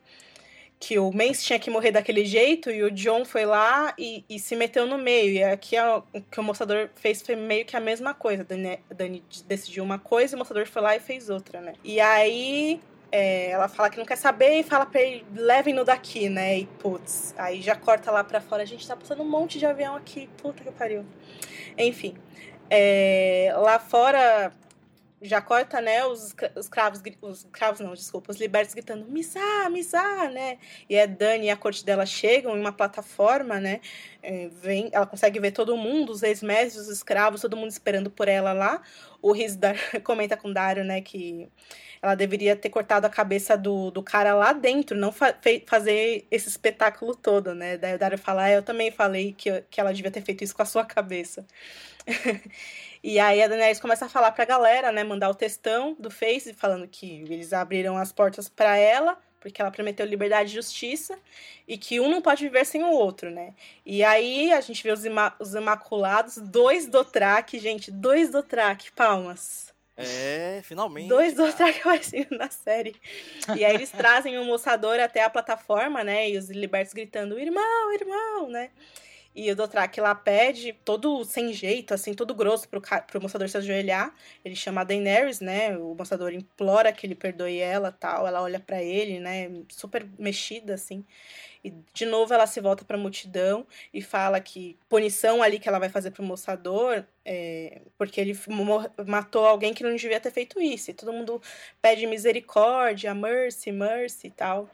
que o Mance tinha que morrer daquele jeito e o John foi lá e, e se meteu no meio. E aqui é o que o moçador fez foi meio que a mesma coisa. Dani, Dani decidiu uma coisa e o moçador foi lá e fez outra, né? E aí é, ela fala que não quer saber e fala pra ele, levem-no daqui, né? E putz, aí já corta lá pra fora. A gente tá passando um monte de avião aqui, puta que pariu. Enfim, é, lá fora já corta, né, os, os os cravos não, desculpa, os libertos gritando, Missá, Missá, né, e a Dani e a corte dela chegam em uma plataforma, né, é, vem, ela consegue ver todo mundo, os ex-mestres, os escravos, todo mundo esperando por ela lá, o Riz comenta com Dario, né, que ela deveria ter cortado a cabeça do, do cara lá dentro, não fa fazer esse espetáculo todo, né? Daí o Dario fala, ah, eu também falei que, que ela devia ter feito isso com a sua cabeça. e aí a Daenerys começa a falar pra galera, né? Mandar o textão do Face, falando que eles abriram as portas para ela, porque ela prometeu liberdade e justiça, e que um não pode viver sem o outro, né? E aí a gente vê os, ima os Imaculados, dois do track, gente, dois do track, palmas. É, finalmente. Dois do Track aparecendo na série. E aí eles trazem o moçador até a plataforma, né? E os libertos gritando, irmão, irmão, né? E o Dotrak lá pede, todo sem jeito, assim, todo grosso pro, pro moçador se ajoelhar. Ele chama a Daenerys, né? O moçador implora que ele perdoe ela tal. Ela olha para ele, né? Super mexida, assim. E de novo ela se volta para a multidão e fala que punição ali que ela vai fazer pro moçador é porque ele matou alguém que não devia ter feito isso. E todo mundo pede misericórdia, mercy, mercy e tal.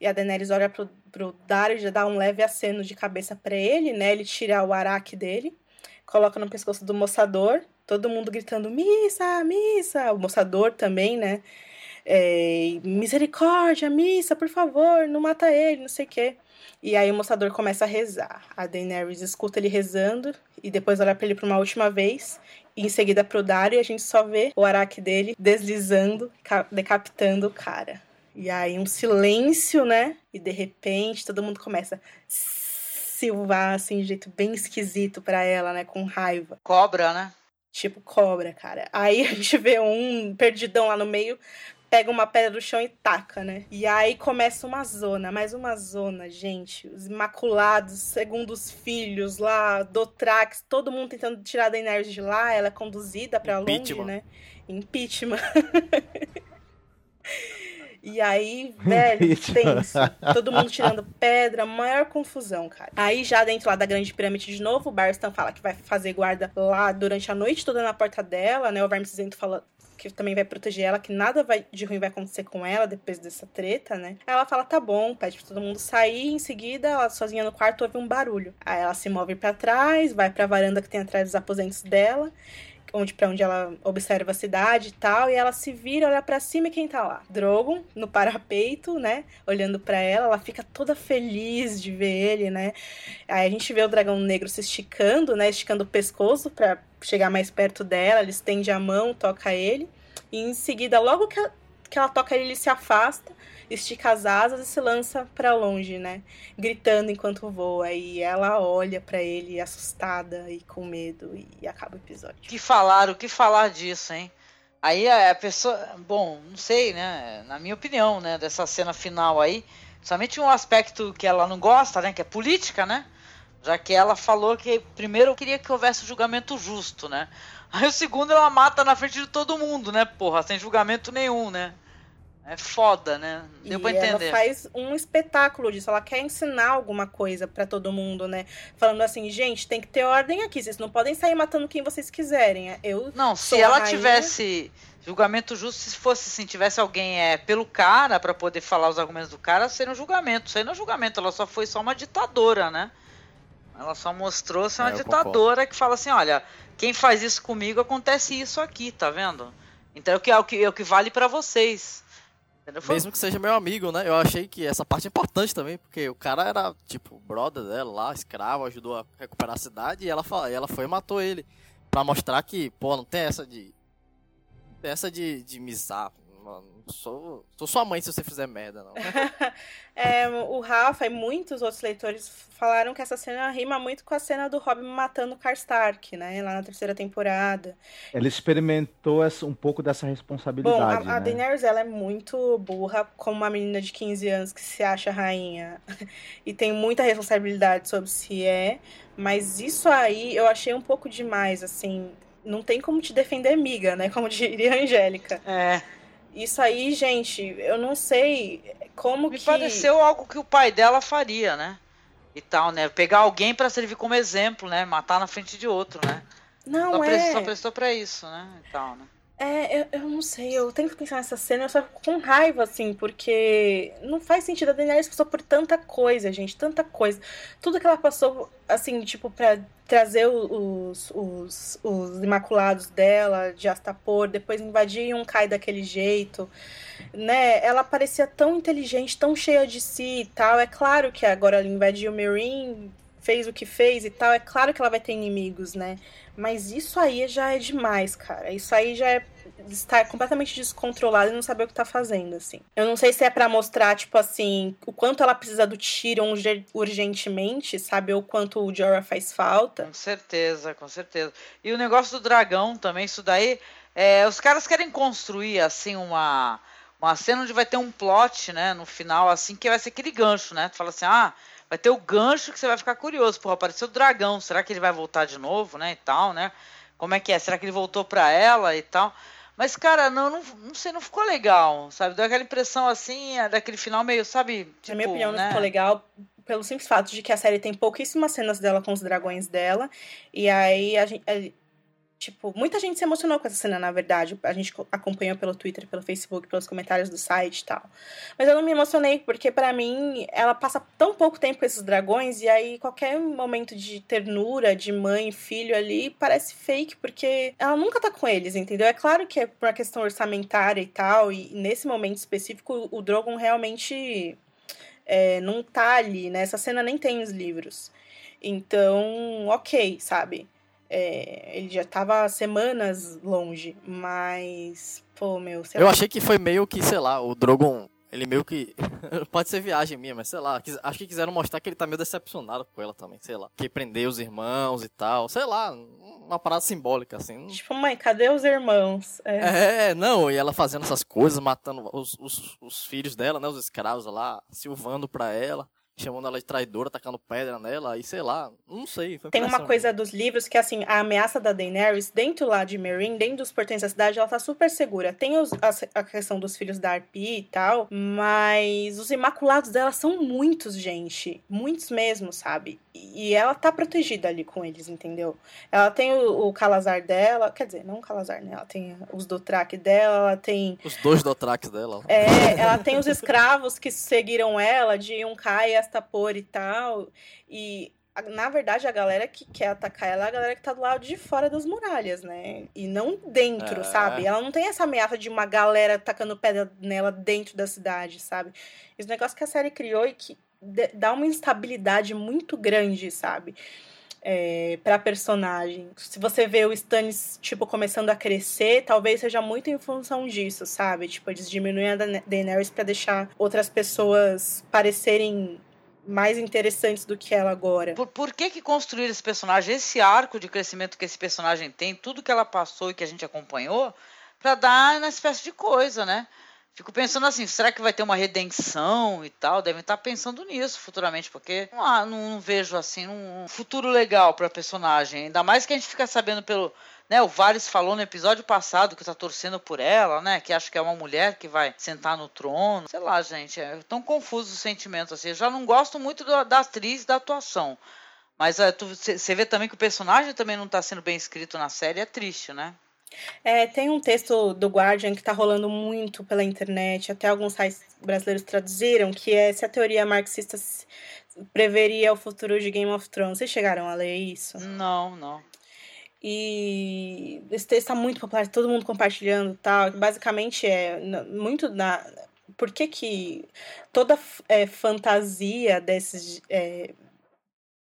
E a Daenerys olha pro, pro Dario dá um leve aceno de cabeça para ele, né? Ele tira o araque dele, coloca no pescoço do moçador, todo mundo gritando missa, missa. O moçador também, né? É, misericórdia, missa, por favor, não mata ele, não sei o quê. E aí o moçador começa a rezar. A Daenerys escuta ele rezando e depois olha para ele por uma última vez. E em seguida pro Dario e a gente só vê o araque dele deslizando, decapitando o cara. E aí um silêncio, né? E de repente todo mundo começa a silvar assim de jeito bem esquisito para ela, né, com raiva. Cobra, né? Tipo cobra, cara. Aí a gente vê um perdidão lá no meio pega uma pedra do chão e taca, né? E aí começa uma zona, mais uma zona, gente. Os Imaculados, segundo os filhos lá, Dotrax, todo mundo tentando tirar a Daenerys de lá. Ela é conduzida pra longe, né? Impeachment. E aí, velho, tenso. Todo mundo tirando pedra, maior confusão, cara. Aí já dentro lá da grande pirâmide de novo, o Barstan fala que vai fazer guarda lá durante a noite toda na porta dela, né? O Verme Cinzento fala que também vai proteger ela, que nada vai, de ruim vai acontecer com ela depois dessa treta, né? Ela fala, tá bom, pede pra todo mundo sair, em seguida, ela sozinha no quarto ouve um barulho. Aí ela se move para trás, vai pra varanda que tem atrás dos aposentos dela, onde para onde ela observa a cidade e tal, e ela se vira, olha para cima e quem tá lá? Drogon, no parapeito, né? Olhando para ela, ela fica toda feliz de ver ele, né? Aí a gente vê o dragão negro se esticando, né? Esticando o pescoço para chegar mais perto dela, ele estende a mão, toca ele, e em seguida, logo que ela, que ela toca ele, ele se afasta, estica as asas e se lança para longe, né? Gritando enquanto voa. E ela olha para ele assustada e com medo e acaba o episódio. Que falaram, o que falar disso, hein? Aí a pessoa, bom, não sei, né? Na minha opinião, né, dessa cena final aí, Somente um aspecto que ela não gosta, né? Que é política, né? Já que ela falou que primeiro queria que houvesse um julgamento justo, né? Aí o segundo ela mata na frente de todo mundo, né? Porra, sem julgamento nenhum, né? É foda, né? Deu e pra entender. ela faz um espetáculo disso. Ela quer ensinar alguma coisa pra todo mundo, né? Falando assim, gente, tem que ter ordem aqui. Vocês não podem sair matando quem vocês quiserem. Eu Não, se ela rainha. tivesse julgamento justo, se fosse assim, tivesse alguém é, pelo cara pra poder falar os argumentos do cara, seria um julgamento. Isso aí não é julgamento, ela só foi só uma ditadora, né? Ela só mostrou ser uma É, ditadora que fala assim, olha, quem faz isso comigo acontece isso aqui, tá vendo? Então é o que, é o que, é o que vale pra vocês. Entendeu? Mesmo que seja meu amigo, né? Eu achei que essa parte é importante também, porque o cara era, tipo, brother dela lá, escravo, ajudou a recuperar a cidade e ela, fa- e ela foi e matou ele. Pra mostrar que, pô, não tem essa de. Não tem essa de, de mizar. Mano, sou, sou sua mãe se você fizer merda, não. É, o Rafa e muitos outros leitores falaram que essa cena rima muito com a cena do Robin matando o Karstark, né? Lá na terceira temporada. Ela experimentou essa- um pouco dessa Bom, responsabilidade, a, a né? Daenerys, ela é muito burra, como uma menina de 15 anos que se acha rainha. e tem muita responsabilidade sobre se é. Mas isso aí eu achei um pouco demais, assim. Não tem como te defender, miga, né? Como diria a Angélica. É, Isso aí, gente, eu não sei como me que... pareceu algo que o pai dela faria, né? E tal, né? Pegar alguém pra servir como exemplo, né? Matar na frente de outro, né? Não, Só, é... só prestou pra isso, né? E tal, né? É, eu, eu não sei, eu tenho que pensar nessa cena, eu só fico com raiva, assim, porque não faz sentido. A Daenerys passou por tanta coisa, gente, tanta coisa. Tudo que ela passou, assim, tipo, pra trazer os, os, os imaculados dela de Astapor, depois invadir um cai daquele jeito, né? Ela parecia tão inteligente, tão cheia de si e tal. É claro que agora ela invadiu o Meereen, fez o que fez e tal, é claro que ela vai ter inimigos, né? Mas isso aí já é demais, cara. Isso aí já é estar completamente descontrolado e não saber o que tá fazendo, assim. Eu não sei se é pra mostrar, tipo assim, o quanto ela precisa do Tyrion urge- urgentemente, sabe? Ou quanto o Jorah faz falta. Com certeza, com certeza. E o negócio do dragão também, isso daí. é, os caras querem construir, assim, uma, uma cena onde vai ter um plot, né? No final, assim, que vai ser aquele gancho, né? Tu fala assim, ah, vai ter o gancho que você vai ficar curioso. Porra, apareceu o dragão, será que ele vai voltar de novo, né? E tal, né? Como é que é? Será que ele voltou pra ela e tal? Mas, cara, não, não, não sei, não ficou legal, sabe? Deu aquela impressão assim, é, daquele final meio, sabe? Na minha tipo, opinião, não né? ficou legal pelo simples fato de que a série tem pouquíssimas cenas dela com os dragões dela. E aí a gente. Tipo, muita gente se emocionou com essa cena, na verdade. A gente co- acompanhou pelo Twitter, pelo Facebook, pelos comentários do site e tal. Mas eu não me emocionei, porque pra mim ela passa tão pouco tempo com esses dragões, e aí qualquer momento de ternura, de mãe filho ali, parece fake, porque ela nunca tá com eles, entendeu? É claro que é por uma questão orçamentária e tal, e nesse momento específico o Drogon realmente é, não tá ali, né? Essa cena nem tem os livros. Então, ok, sabe? É, ele já tava semanas longe, mas, pô, meu, Eu lá. achei que foi meio que, sei lá, o Drogon, ele meio que. Pode ser viagem minha, mas sei lá. quis- Acho que quiseram mostrar que ele tá meio decepcionado com ela também, sei lá. Que prendeu os irmãos e tal. Sei lá, uma parada simbólica, assim. Tipo, mãe, cadê os irmãos? É. É, não, e ela fazendo essas coisas, matando os, os, os filhos dela, né? Os escravos lá, silvando pra ela, chamando ela de traidora, tacando pedra nela, e sei lá, não sei. Tem uma coisa dos livros que, assim, a ameaça da Daenerys, dentro lá de Meereen, dentro dos portões da cidade, ela tá super segura. Tem os- a, a questão dos filhos da Arpia e tal, mas os imaculados dela são muitos, gente. Muitos mesmo, sabe? E ela tá protegida ali com eles, entendeu? Ela tem o, o Calazar dela, quer dizer, não o Calazar, né? Ela tem os Dothraki dela, ela tem Os dois Dothrax dela. É, ela tem os escravos que seguiram ela, de Yunkai Astapor e tal. E, na verdade, a galera que quer atacar ela é a galera que tá do lado de fora das muralhas, né? E não dentro, É. sabe? Ela não tem essa ameaça de uma galera tacando pedra nela dentro da cidade, sabe? Esse negócio que a série criou e que dá uma instabilidade muito grande, sabe? É, pra personagem. Se você vê o Stannis, tipo, começando a crescer, talvez seja muito em função disso, sabe? Tipo, eles diminuem a Daenerys pra deixar outras pessoas parecerem mais interessantes do que ela agora. Por, por que que construir esse personagem, esse arco de crescimento que esse personagem tem, tudo que ela passou e que a gente acompanhou, pra dar uma espécie de coisa, né? Fico pensando assim, será que vai ter uma redenção e tal? Devem estar pensando nisso futuramente, porque não, não, não vejo assim um futuro legal pra personagem. Ainda mais que a gente fica sabendo pelo. Né, o Varys falou no episódio passado que tá torcendo por ela, né? Que acha que é uma mulher que vai sentar no trono. Sei lá, gente. É tão confuso os sentimentos assim. Eu já não gosto muito do, da atriz da atuação. Mas você vê também que o personagem também não tá sendo bem escrito na série, é triste, né? É, tem um texto do Guardian que tá rolando muito pela internet, até alguns sites brasileiros traduziram, que é se a teoria marxista preveria o futuro de Game of Thrones. Vocês chegaram a ler isso? Não, não. E esse texto tá muito popular, todo mundo compartilhando e tal. Basicamente é muito na. Por que, que toda é, fantasia desses. É,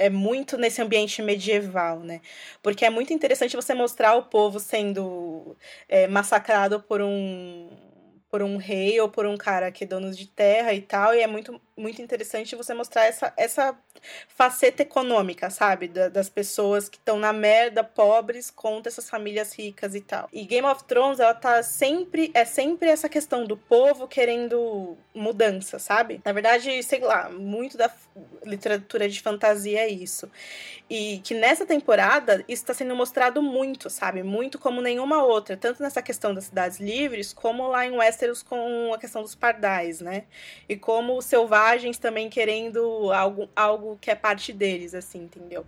é muito nesse ambiente medieval, né? Porque é muito interessante você mostrar o povo sendo é, massacrado por um por um rei ou por um cara que é dono de terra e tal, e é muito, muito interessante você mostrar essa, essa faceta econômica, sabe? Da, das pessoas que estão na merda, pobres, contra essas famílias ricas e tal. E Game of Thrones, ela tá sempre, é sempre essa questão do povo querendo mudança, sabe? Na verdade, sei lá, muito da literatura de fantasia é isso. E que nessa temporada isso está sendo mostrado muito, sabe? Muito como nenhuma outra, tanto nessa questão das cidades livres, como lá em Westeros com a questão dos pardais, né? E como os selvagens também querendo algo, algo que é parte deles, assim, entendeu?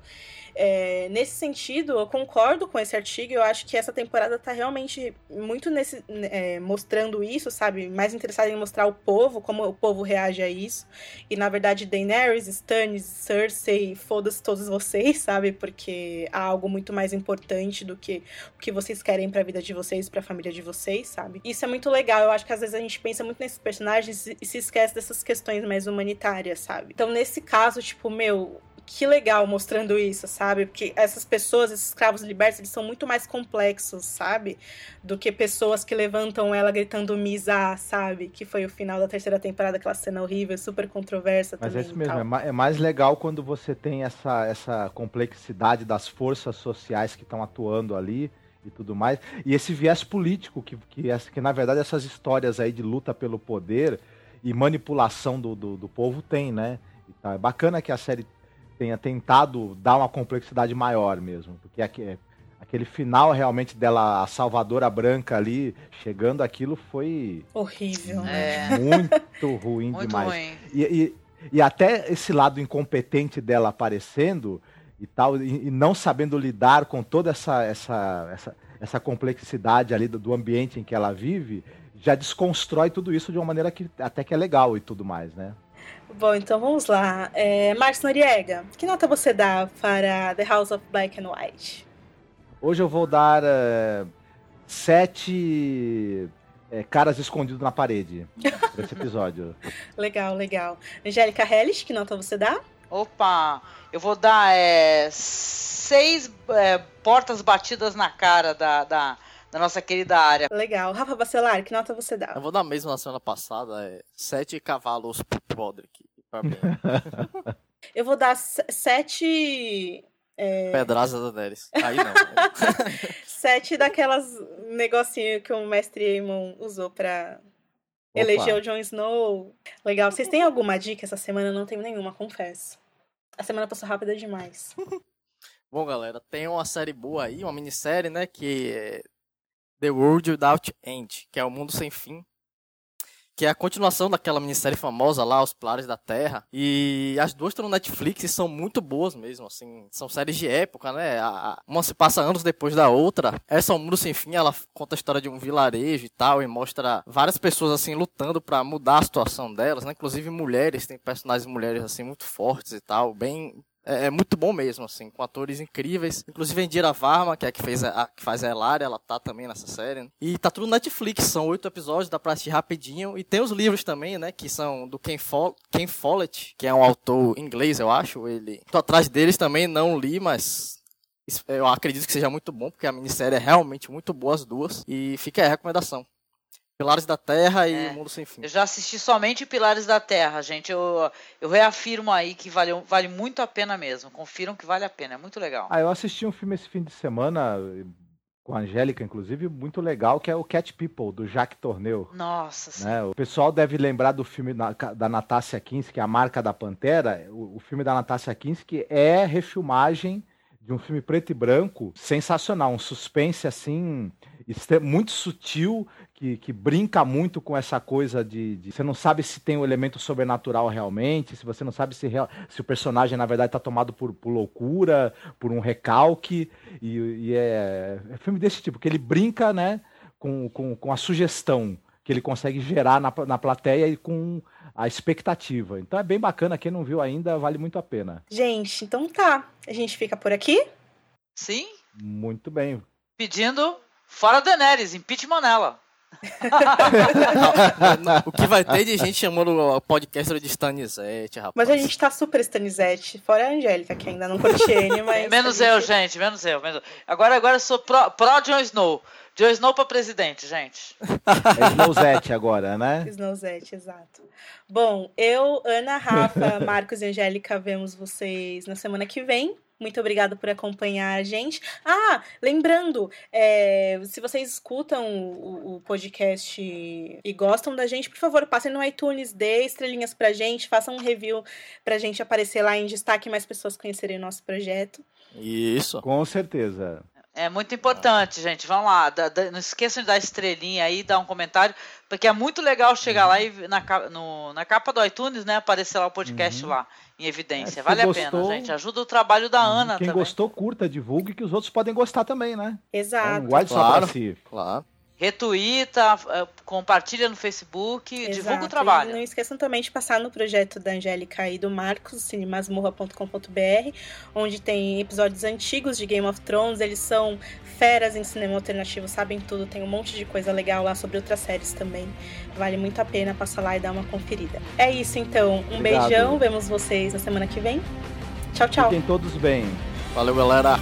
É, nesse sentido, eu concordo com esse artigo. Eu acho que essa temporada tá realmente muito nesse, é, mostrando isso, sabe? Mais interessada em mostrar o povo, como o povo reage a isso. E na verdade, Daenerys, Stannis, Cersei, foda-se todos vocês, sabe? Porque há algo muito mais importante do que o que vocês querem para a vida de vocês, para a família de vocês, sabe? Isso é muito legal. Eu acho que às vezes a gente pensa muito nesses personagens e se esquece dessas questões mais humanitárias, sabe? Então, nesse caso, tipo, meu, que legal mostrando isso, sabe? Porque essas pessoas, esses escravos libertos, eles são muito mais complexos, sabe? Do que pessoas que levantam ela gritando Misa, sabe? Que foi o final da terceira temporada, aquela cena horrível, super controversa Mas também. é isso mesmo, é, é mais legal quando você tem essa, essa complexidade das forças sociais que estão atuando ali e tudo mais. E esse viés político, que, que, que na verdade essas histórias aí de luta pelo poder e manipulação do, do, do povo tem, né? Então, é bacana que a série tenha tentado dar uma complexidade maior mesmo, porque aqui, aquele final realmente dela, a Salvadora Branca ali, chegando aquilo foi horrível, né? Muito ruim Muito demais. ruim. E, e, e, até esse lado incompetente dela aparecendo e tal, e, e, não sabendo lidar com toda essa, essa, essa, essa complexidade ali do, do ambiente em que ela vive, já desconstrói tudo isso de uma maneira que até que é legal e tudo mais, né? Bom, então vamos lá. É, Marcos Noriega, que nota você dá para The House of Black and White? Hoje eu vou dar uh, sete é, caras escondidos na parede para esse episódio. legal, legal. Angélica Hellish, que nota você dá? Opa, eu vou dar é, seis é, portas batidas na cara da, da, da, nossa querida área. Legal. Rafa Bacelar, que nota você dá? Eu vou dar mesmo na semana passada, é, sete cavalos podre. Eu vou dar sete. É... Pedraza da Daenerys. Aí não. sete daquelas negocinho que o mestre Aemon usou pra Opa. eleger o Jon Snow. Legal. Vocês têm alguma dica essa semana? Eu não tenho nenhuma, confesso. A semana passou rápida demais. Bom, galera, tem uma série boa aí, uma minissérie, né? Que é The World Without End, que é o mundo sem fim que é a continuação daquela minissérie famosa lá, Os Pilares da Terra. E as duas estão no Netflix e são muito boas mesmo, assim. São séries de época, né? Uma se passa anos depois da outra. Essa, O Mundo Sem Fim, ela conta a história de um vilarejo e tal, e mostra várias pessoas, assim, lutando para mudar a situação delas, né? Inclusive mulheres, tem personagens mulheres, assim, muito fortes e tal, bem é, é, muito bom mesmo, assim, com atores incríveis. Inclusive a Indira Varma, que é a que, fez a, a, que faz a Elária, ela tá também nessa série. Né? E tá tudo no Netflix, são oito episódios, dá pra assistir rapidinho. E tem os livros também, né, que são do Ken, Fo Ken Follett, que é um autor inglês, eu acho. Ele... Tô atrás deles também, não li, mas eu acredito que seja muito bom, porque a minissérie é realmente muito boa as duas. E fica aí a recomendação. Pilares da Terra e é. Mundo Sem Fim. Eu já assisti somente Pilares da Terra, gente. Eu, eu reafirmo aí que vale, vale muito a pena mesmo. Confiram que vale a pena, é muito legal. Ah, eu assisti um filme esse fim de semana, com a Angélica, inclusive, muito legal, que é o Cat People, do Jacques Torneu. Nossa. Né? O pessoal deve lembrar do filme da, Natasha Kinski, A Marca da Pantera. O, o filme da Natasha Kinski é refilmagem de um filme preto e branco sensacional, um suspense assim muito sutil que, que brinca muito com essa coisa de, de, você não sabe se tem um elemento sobrenatural realmente, se você não sabe se, real, se o personagem na verdade está tomado por, por, loucura, por um recalque e, e é, é, filme desse tipo que ele brinca, né, com, com, com a sugestão que ele consegue gerar na, na plateia e com a expectativa. Então é bem bacana, quem não viu ainda, vale muito a pena. Gente, então tá. A gente fica por aqui? Sim. Muito bem. Pedindo fora Daenerys, impeachment nela. O que vai ter de gente chamando o podcast de Stanizete, rapaz. Mas a gente tá super Stanizete, fora a Angélica, que ainda não curte ele, mas. menos gente... eu, gente, menos eu, menos Agora, agora eu sou pro, pro Jon Snow. Jon Snow pra presidente, gente. É Snowzete agora, né? Snowzete, exato. Bom, eu, Ana, Rafa, Marcos e Angélica, vemos vocês na semana que vem. Muito obrigada por acompanhar a gente. Ah, lembrando, é, se vocês escutam o, o, podcast e gostam da gente, por favor, passem no iTunes, dê estrelinhas pra gente, façam um review pra gente aparecer lá em destaque e mais pessoas conhecerem o nosso projeto. Isso. Com certeza. É muito importante, gente. Vamos lá. Da, da, não esqueçam de dar estrelinha aí, dar um comentário, porque é muito legal chegar lá e na, no, na capa do iTunes, né, aparecer lá o podcast uhum. lá em evidência. É, vale gostou, a pena, gente. Ajuda o trabalho da. Ana Quem também. gostou, curta, divulgue, que os outros podem gostar também, né? Exato. Então, guarde claro, só pra si. Claro retuita, é, compartilha no Facebook, Exato. divulga o trabalho. E não esqueçam também de passar no projeto da Angélica e do Marcos, cinemasmorra.com.br, onde tem episódios antigos de Game of Thrones, eles são feras em cinema alternativo, sabem tudo, tem um monte de coisa legal lá sobre outras séries também. Vale muito a pena passar lá e dar uma conferida. É isso então, um Obrigado. beijão, vemos vocês na semana que vem. Tchau, tchau. Fiquem todos bem. Valeu, galera.